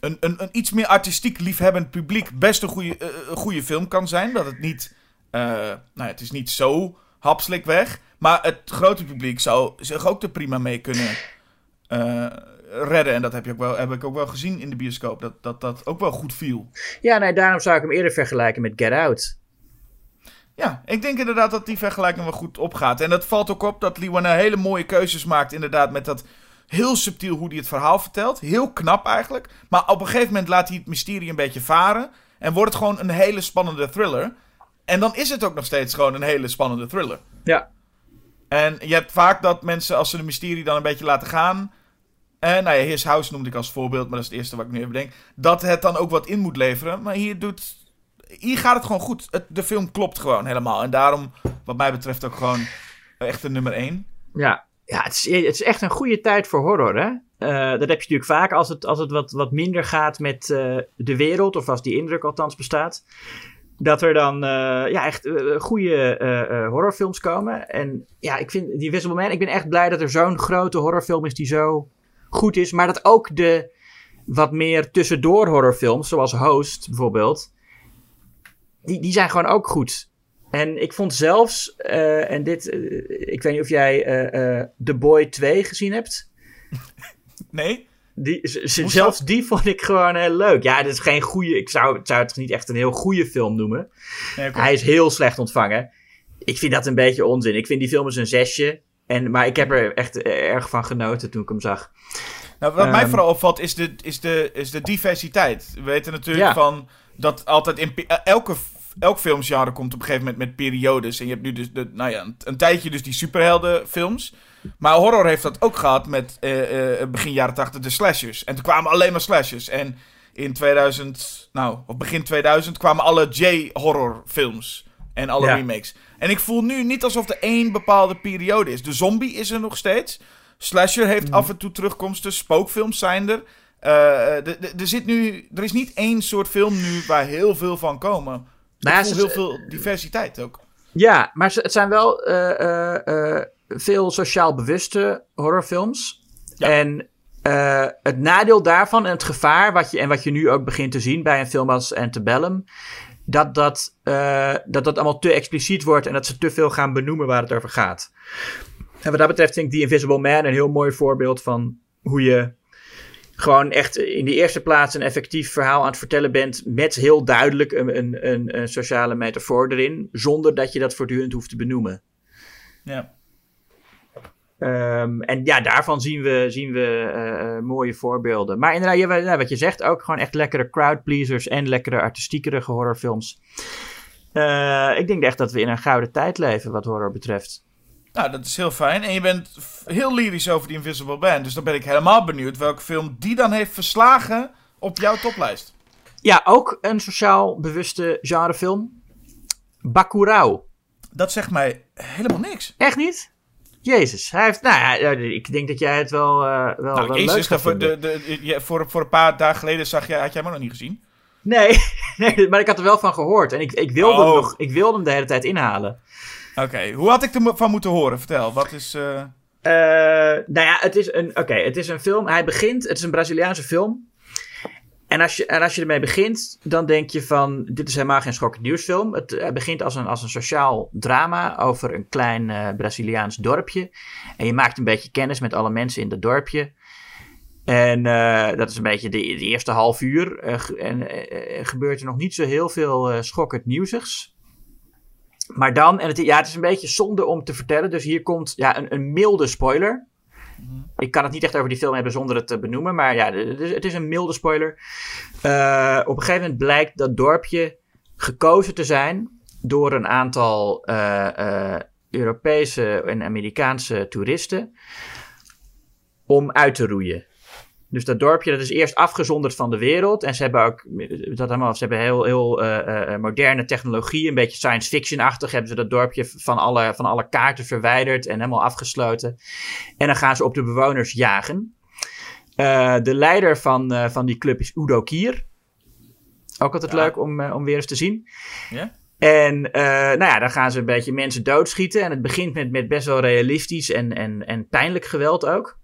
een, een, een iets meer artistiek liefhebbend publiek best een goede, eh, een goede film kan zijn. Dat het niet, eh, nou ja, het is niet zo hapslik weg. Maar het grote publiek zou zich ook er prima mee kunnen eh, redden. En dat heb, je ook wel, heb ik ook wel gezien in de bioscoop. Dat dat, dat ook wel goed viel. Ja, nee, daarom zou ik hem eerder vergelijken met Get Out. Ja, ik denk inderdaad dat die vergelijking wel goed opgaat. En dat valt ook op dat Liwana hele mooie keuzes maakt. Inderdaad, met dat heel subtiel hoe hij het verhaal vertelt. Heel knap eigenlijk. Maar op een gegeven moment laat hij het mysterie een beetje varen. En wordt het gewoon een hele spannende thriller. En dan is het ook nog steeds gewoon een hele spannende thriller. Ja. En je hebt vaak dat mensen, als ze de mysterie dan een beetje laten gaan. En nou ja, His House noemde ik als voorbeeld, maar dat is het eerste wat ik nu even denk. Dat het dan ook wat in moet leveren. Maar hier doet. Hier gaat het gewoon goed. Het, de film klopt gewoon helemaal. En daarom, wat mij betreft, ook gewoon echt een nummer 1. Ja, ja het, is, het is echt een goede tijd voor horror, hè? Eh, dat heb je natuurlijk vaak als het, als het wat, wat minder gaat met eh, de wereld, of als die indruk althans bestaat. Dat er dan eh, ja, echt goede horrorfilms komen. En ja, ik vind die Invisible Man, ik ben echt blij dat er zo'n grote horrorfilm is die zo goed is. Maar dat ook de wat meer tussendoor horrorfilms, zoals Host bijvoorbeeld, die, die zijn gewoon ook goed. En ik vond zelfs, en dit, ik weet niet of jij The Boy 2 gezien hebt. Nee? Die, zelfs die vond ik gewoon heel leuk. Ja, dit is geen goede. Ik zou, zou het niet echt een heel goede film noemen. Nee, Hij is heel slecht ontvangen. Ik vind dat een beetje onzin. Ik vind die film een zesje. En, maar ik heb er echt erg van genoten toen ik hem zag. Nou, wat mij ehm, vooral opvalt is de, is, de, is de diversiteit. We weten natuurlijk van dat altijd in elke, elk filmgenre komt op een gegeven moment met periodes. En je hebt nu dus de, nou ja, een, een tijdje dus die superheldenfilms. Maar horror heeft dat ook gehad met uh, uh, begin jaren 80 de slashers. En toen kwamen alleen maar slashers. En in 2000, nou, op begin 2000 kwamen alle J-horror films. En alle remakes. En ik voel nu niet alsof er één bepaalde periode is. De zombie is er nog steeds. Slasher heeft mm. af en toe terugkomsten. Spookfilms zijn er. Uh, er, zit nu, er is niet één soort film nu waar heel veel van komen. Nou, er is heel veel diversiteit ook. Ja, maar het zijn wel veel sociaal bewuste horrorfilms. En uh, het nadeel daarvan en het gevaar, wat je, en wat je nu ook begint te zien bij een film als Antebellum, dat dat, dat dat allemaal te expliciet wordt en dat ze te veel gaan benoemen waar het over gaat. En wat dat betreft vind ik The Invisible Man een heel mooi voorbeeld van hoe je gewoon echt in de eerste plaats een effectief verhaal aan het vertellen bent. Met heel duidelijk een, een, een, een sociale metafoor erin. Zonder dat je dat voortdurend hoeft te benoemen. Ja. Um, en ja, daarvan zien we, zien we uh, mooie voorbeelden. Maar inderdaad, ja, wat je zegt, ook gewoon echt lekkere crowdpleasers en lekkere artistiekere horrorfilms. Uh, ik denk echt dat we in een gouden tijd leven wat horror betreft. Nou, dat is heel fijn. En je bent heel lyrisch over die Invisible Band. Dus dan ben ik helemaal benieuwd welke film die dan heeft verslagen op jouw toplijst. Ja, ook een sociaal bewuste genrefilm. Bakurau. Dat zegt mij helemaal niks. Echt niet? Jezus, hij heeft, nou ja, ik denk dat jij het wel, uh, wel, nou, wel Jezus, leuk voor, de, de, voor, voor een paar dagen geleden zag jij, had jij hem nog niet gezien? Nee, nee, maar ik had er wel van gehoord. En ik, ik, wilde, hem oh. nog, ik wilde hem de hele tijd inhalen. Oké, hoe had ik ervan moeten horen? Vertel, wat is... Uh... Uh, nou ja, het is een, oké, het is een film. Hij begint, het is een Braziliaanse film. En als, je, en als je ermee begint, dan denk je van, dit is helemaal geen schokkend nieuwsfilm. Het, begint als een, als een sociaal drama over een klein Braziliaans dorpje. En je maakt een beetje kennis met alle mensen in dat dorpje. En dat is een beetje de, eerste half uur. En gebeurt er nog niet zo heel veel schokkend nieuwsigs. Maar dan, en het, ja, het is een beetje zonde om te vertellen. Dus hier komt ja, een, een milde spoiler. Mhm. Ik kan het niet echt over die film hebben zonder het te benoemen. Maar ja, het is een milde spoiler. Uh, op een gegeven moment blijkt dat dorpje gekozen te zijn door een aantal uh, uh, Europese en Amerikaanse toeristen om uit te roeien. Dus dat dorpje dat is eerst afgezonderd van de wereld. En ze hebben ook dat allemaal, ze hebben heel, heel uh, uh, moderne technologie, een beetje science fiction-achtig. Hebben ze dat dorpje van alle, van alle kaarten verwijderd en helemaal afgesloten. En dan gaan ze op de bewoners jagen. Uh, de leider van, van die club is Udo Kier. Ook altijd leuk om, om weer eens te zien. Ja? En nou ja, dan gaan ze een beetje mensen doodschieten. En het begint met, met best wel realistisch en, en, en pijnlijk geweld ook.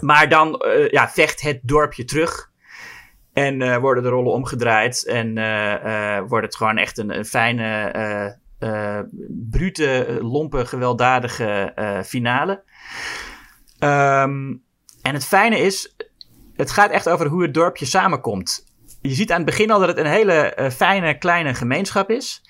Maar dan uh, ja, vecht het dorpje terug. En uh, worden de rollen omgedraaid. En uh, wordt het gewoon echt een, fijne, brute, lompe, gewelddadige finale. Um, en het fijne is, het gaat echt over hoe het dorpje samenkomt. Je ziet aan het begin al dat het een hele fijne, kleine gemeenschap is.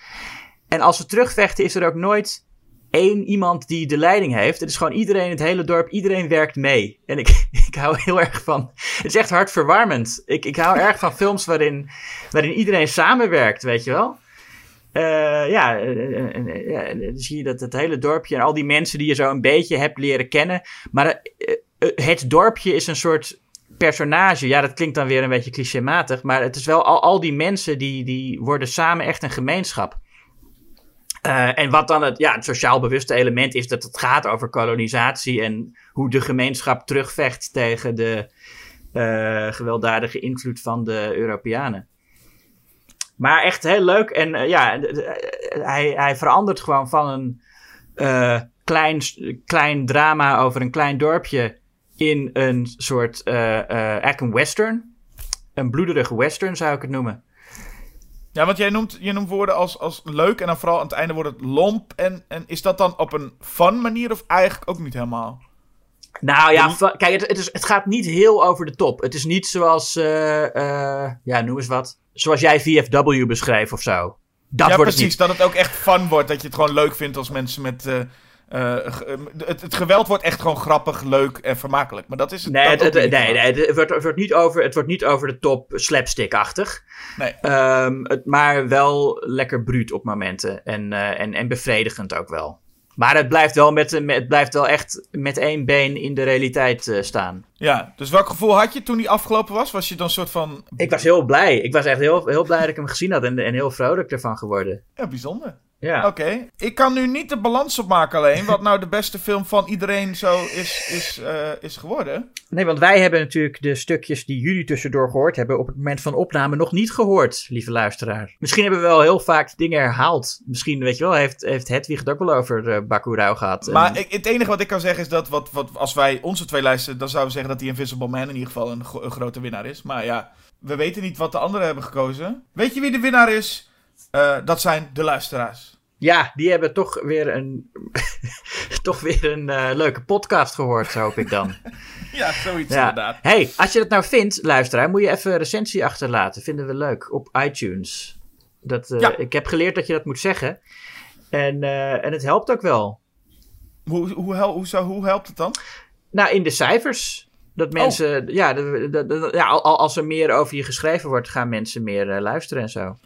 En als ze terugvechten, is er ook nooit één iemand die de leiding heeft. Het is gewoon iedereen in het hele dorp, iedereen werkt mee. En ik, ik hou heel erg van. Het is echt hartverwarmend. Ik, ik hou erg van films waarin, waarin iedereen samenwerkt, weet je wel. eh, ja, eh, eh, eh, dan zie je dat het hele dorpje en al die mensen die je zo een beetje hebt leren kennen. Maar het dorpje is een soort personage. Ja, dat klinkt dan weer een beetje clichématig. Maar het is wel al, al die mensen die, die worden samen echt een gemeenschap. Eh, en wat dan het, ja, het sociaal bewuste element is dat het gaat over kolonisatie en hoe de gemeenschap terugvecht tegen de eh, gewelddadige invloed van de Europeanen. Maar echt heel leuk. En eh, ja, hij, hij verandert gewoon van een klein, klein drama over een klein dorpje in een soort, eigenlijk een western. Een bloederige western zou ik het noemen. Ja, want jij noemt, je noemt woorden als, als leuk en dan vooral aan het einde wordt het lomp. En, en is dat dan op een fun manier of eigenlijk ook niet helemaal? Nou ja, kijk, het, het, is, het gaat niet heel over de top. Het is niet zoals, eh, eh, ja, noem eens wat. Zoals jij VFW beschreef of zo. Dat ja, wordt het precies. Dat het ook echt fun wordt. Dat je het gewoon leuk vindt als mensen met... eh, eh, eh, het, het geweld wordt echt gewoon grappig, leuk en vermakelijk. Maar dat is het Nee, het, het- nee, nee, het, wordt, het, wordt niet over, het wordt niet over de top slapstick-achtig. Nee. Ehm, het, maar wel lekker bruut op momenten. En, eh, en, en bevredigend ook wel. Maar het blijft wel, met, het blijft wel echt met één been in de realiteit staan. Ja, dus welk gevoel had je toen die afgelopen was? Was je dan een soort van... Ik was heel blij. Ik was echt heel, heel blij dat ik hem gezien had en, en heel vrolijk ervan geworden. Ja, bijzonder. Ja. Oké. Ik kan nu niet de balans opmaken alleen. Wat nou de beste film van iedereen zo is, is, eh, is geworden. Nee, want wij hebben natuurlijk de stukjes die jullie tussendoor gehoord hebben op het moment van opname nog niet gehoord, lieve luisteraar. Misschien hebben we wel heel vaak dingen herhaald. Misschien, weet je wel, heeft, heeft Hedwig het ook wel over uh, Bakurau gehad. Maar ik, het enige wat ik kan zeggen is dat wat, wat, als wij onze twee lijsten... dan zouden we zeggen dat die Invisible Man in ieder geval een grote winnaar is. Maar ja, we weten niet wat de anderen hebben gekozen. Weet je wie de winnaar is? Eh, dat zijn de luisteraars. Ja, die hebben toch weer een, toch weer een eh, leuke podcast gehoord, hoop ik dan. Ja, zoiets Ja. inderdaad. hey, als je dat nou vindt, luisteraar, moet je even een recensie achterlaten. Vinden we leuk op iTunes. Dat, eh, Ja. Ik heb geleerd dat je dat moet zeggen. En, en het helpt ook wel. Hoe, hoe, hel- hoe, zou- hoe helpt het dan? Nou, in de cijfers. Dat mensen, ja, de- de- de- ja, al- al- als er meer over je geschreven wordt, gaan mensen meer luisteren en zo.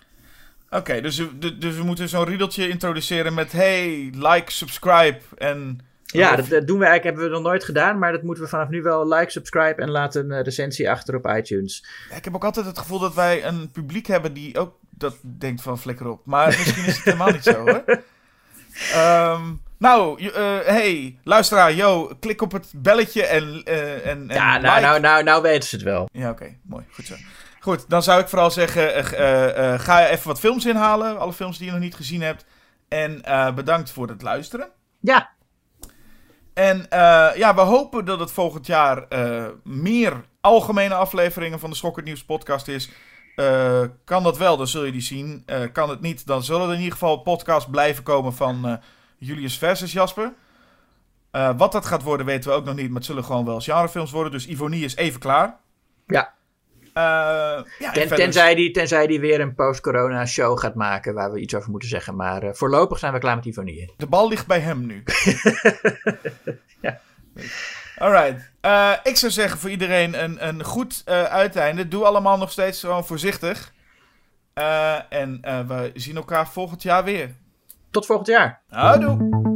Oké, dus, dus we moeten zo'n riedeltje introduceren met... Hey, like, subscribe en... Ja, dat, dat doen we eigenlijk, hebben we nog nooit gedaan, maar dat moeten we vanaf nu wel like, subscribe en laat een eh, recensie achter op iTunes. Ik heb ook altijd het gevoel dat wij een publiek hebben die ook dat denkt van flikker op. Maar misschien is het helemaal niet zo hoor. Ehm, nou, eh, hey, luisteraar, yo, klik op het belletje en, eh en, en ja, nou, like. nou, nou, nou weten ze het wel. Ja, oké, mooi, goed zo. Goed, dan zou ik vooral zeggen, eh, eh, eh, ga even wat films inhalen, alle films die je nog niet gezien hebt. En bedankt voor het luisteren. Ja, En ja, we hopen dat het volgend jaar meer algemene afleveringen van de Schokkend Nieuws podcast is. Kan dat wel, dan zul je die zien. Kan het niet, dan zullen er in ieder geval podcasts blijven komen van eh, Julius versus Jasper. Wat dat gaat worden weten we ook nog niet, maar het zullen gewoon wel genrefilms worden. Dus Ivonie is even klaar. Ja. Eh, ja, en ten, verder- tenzij, die, tenzij die weer een post-corona show gaat maken waar we iets over moeten zeggen. Maar eh, voorlopig zijn we klaar met Ivonie. De bal ligt bij hem nu. Ja. Alright. Eh, ik zou zeggen voor iedereen een, een goed eh, uiteinde. Doe allemaal nog steeds gewoon voorzichtig. En we zien elkaar volgend jaar weer. Tot volgend jaar. Houdoe.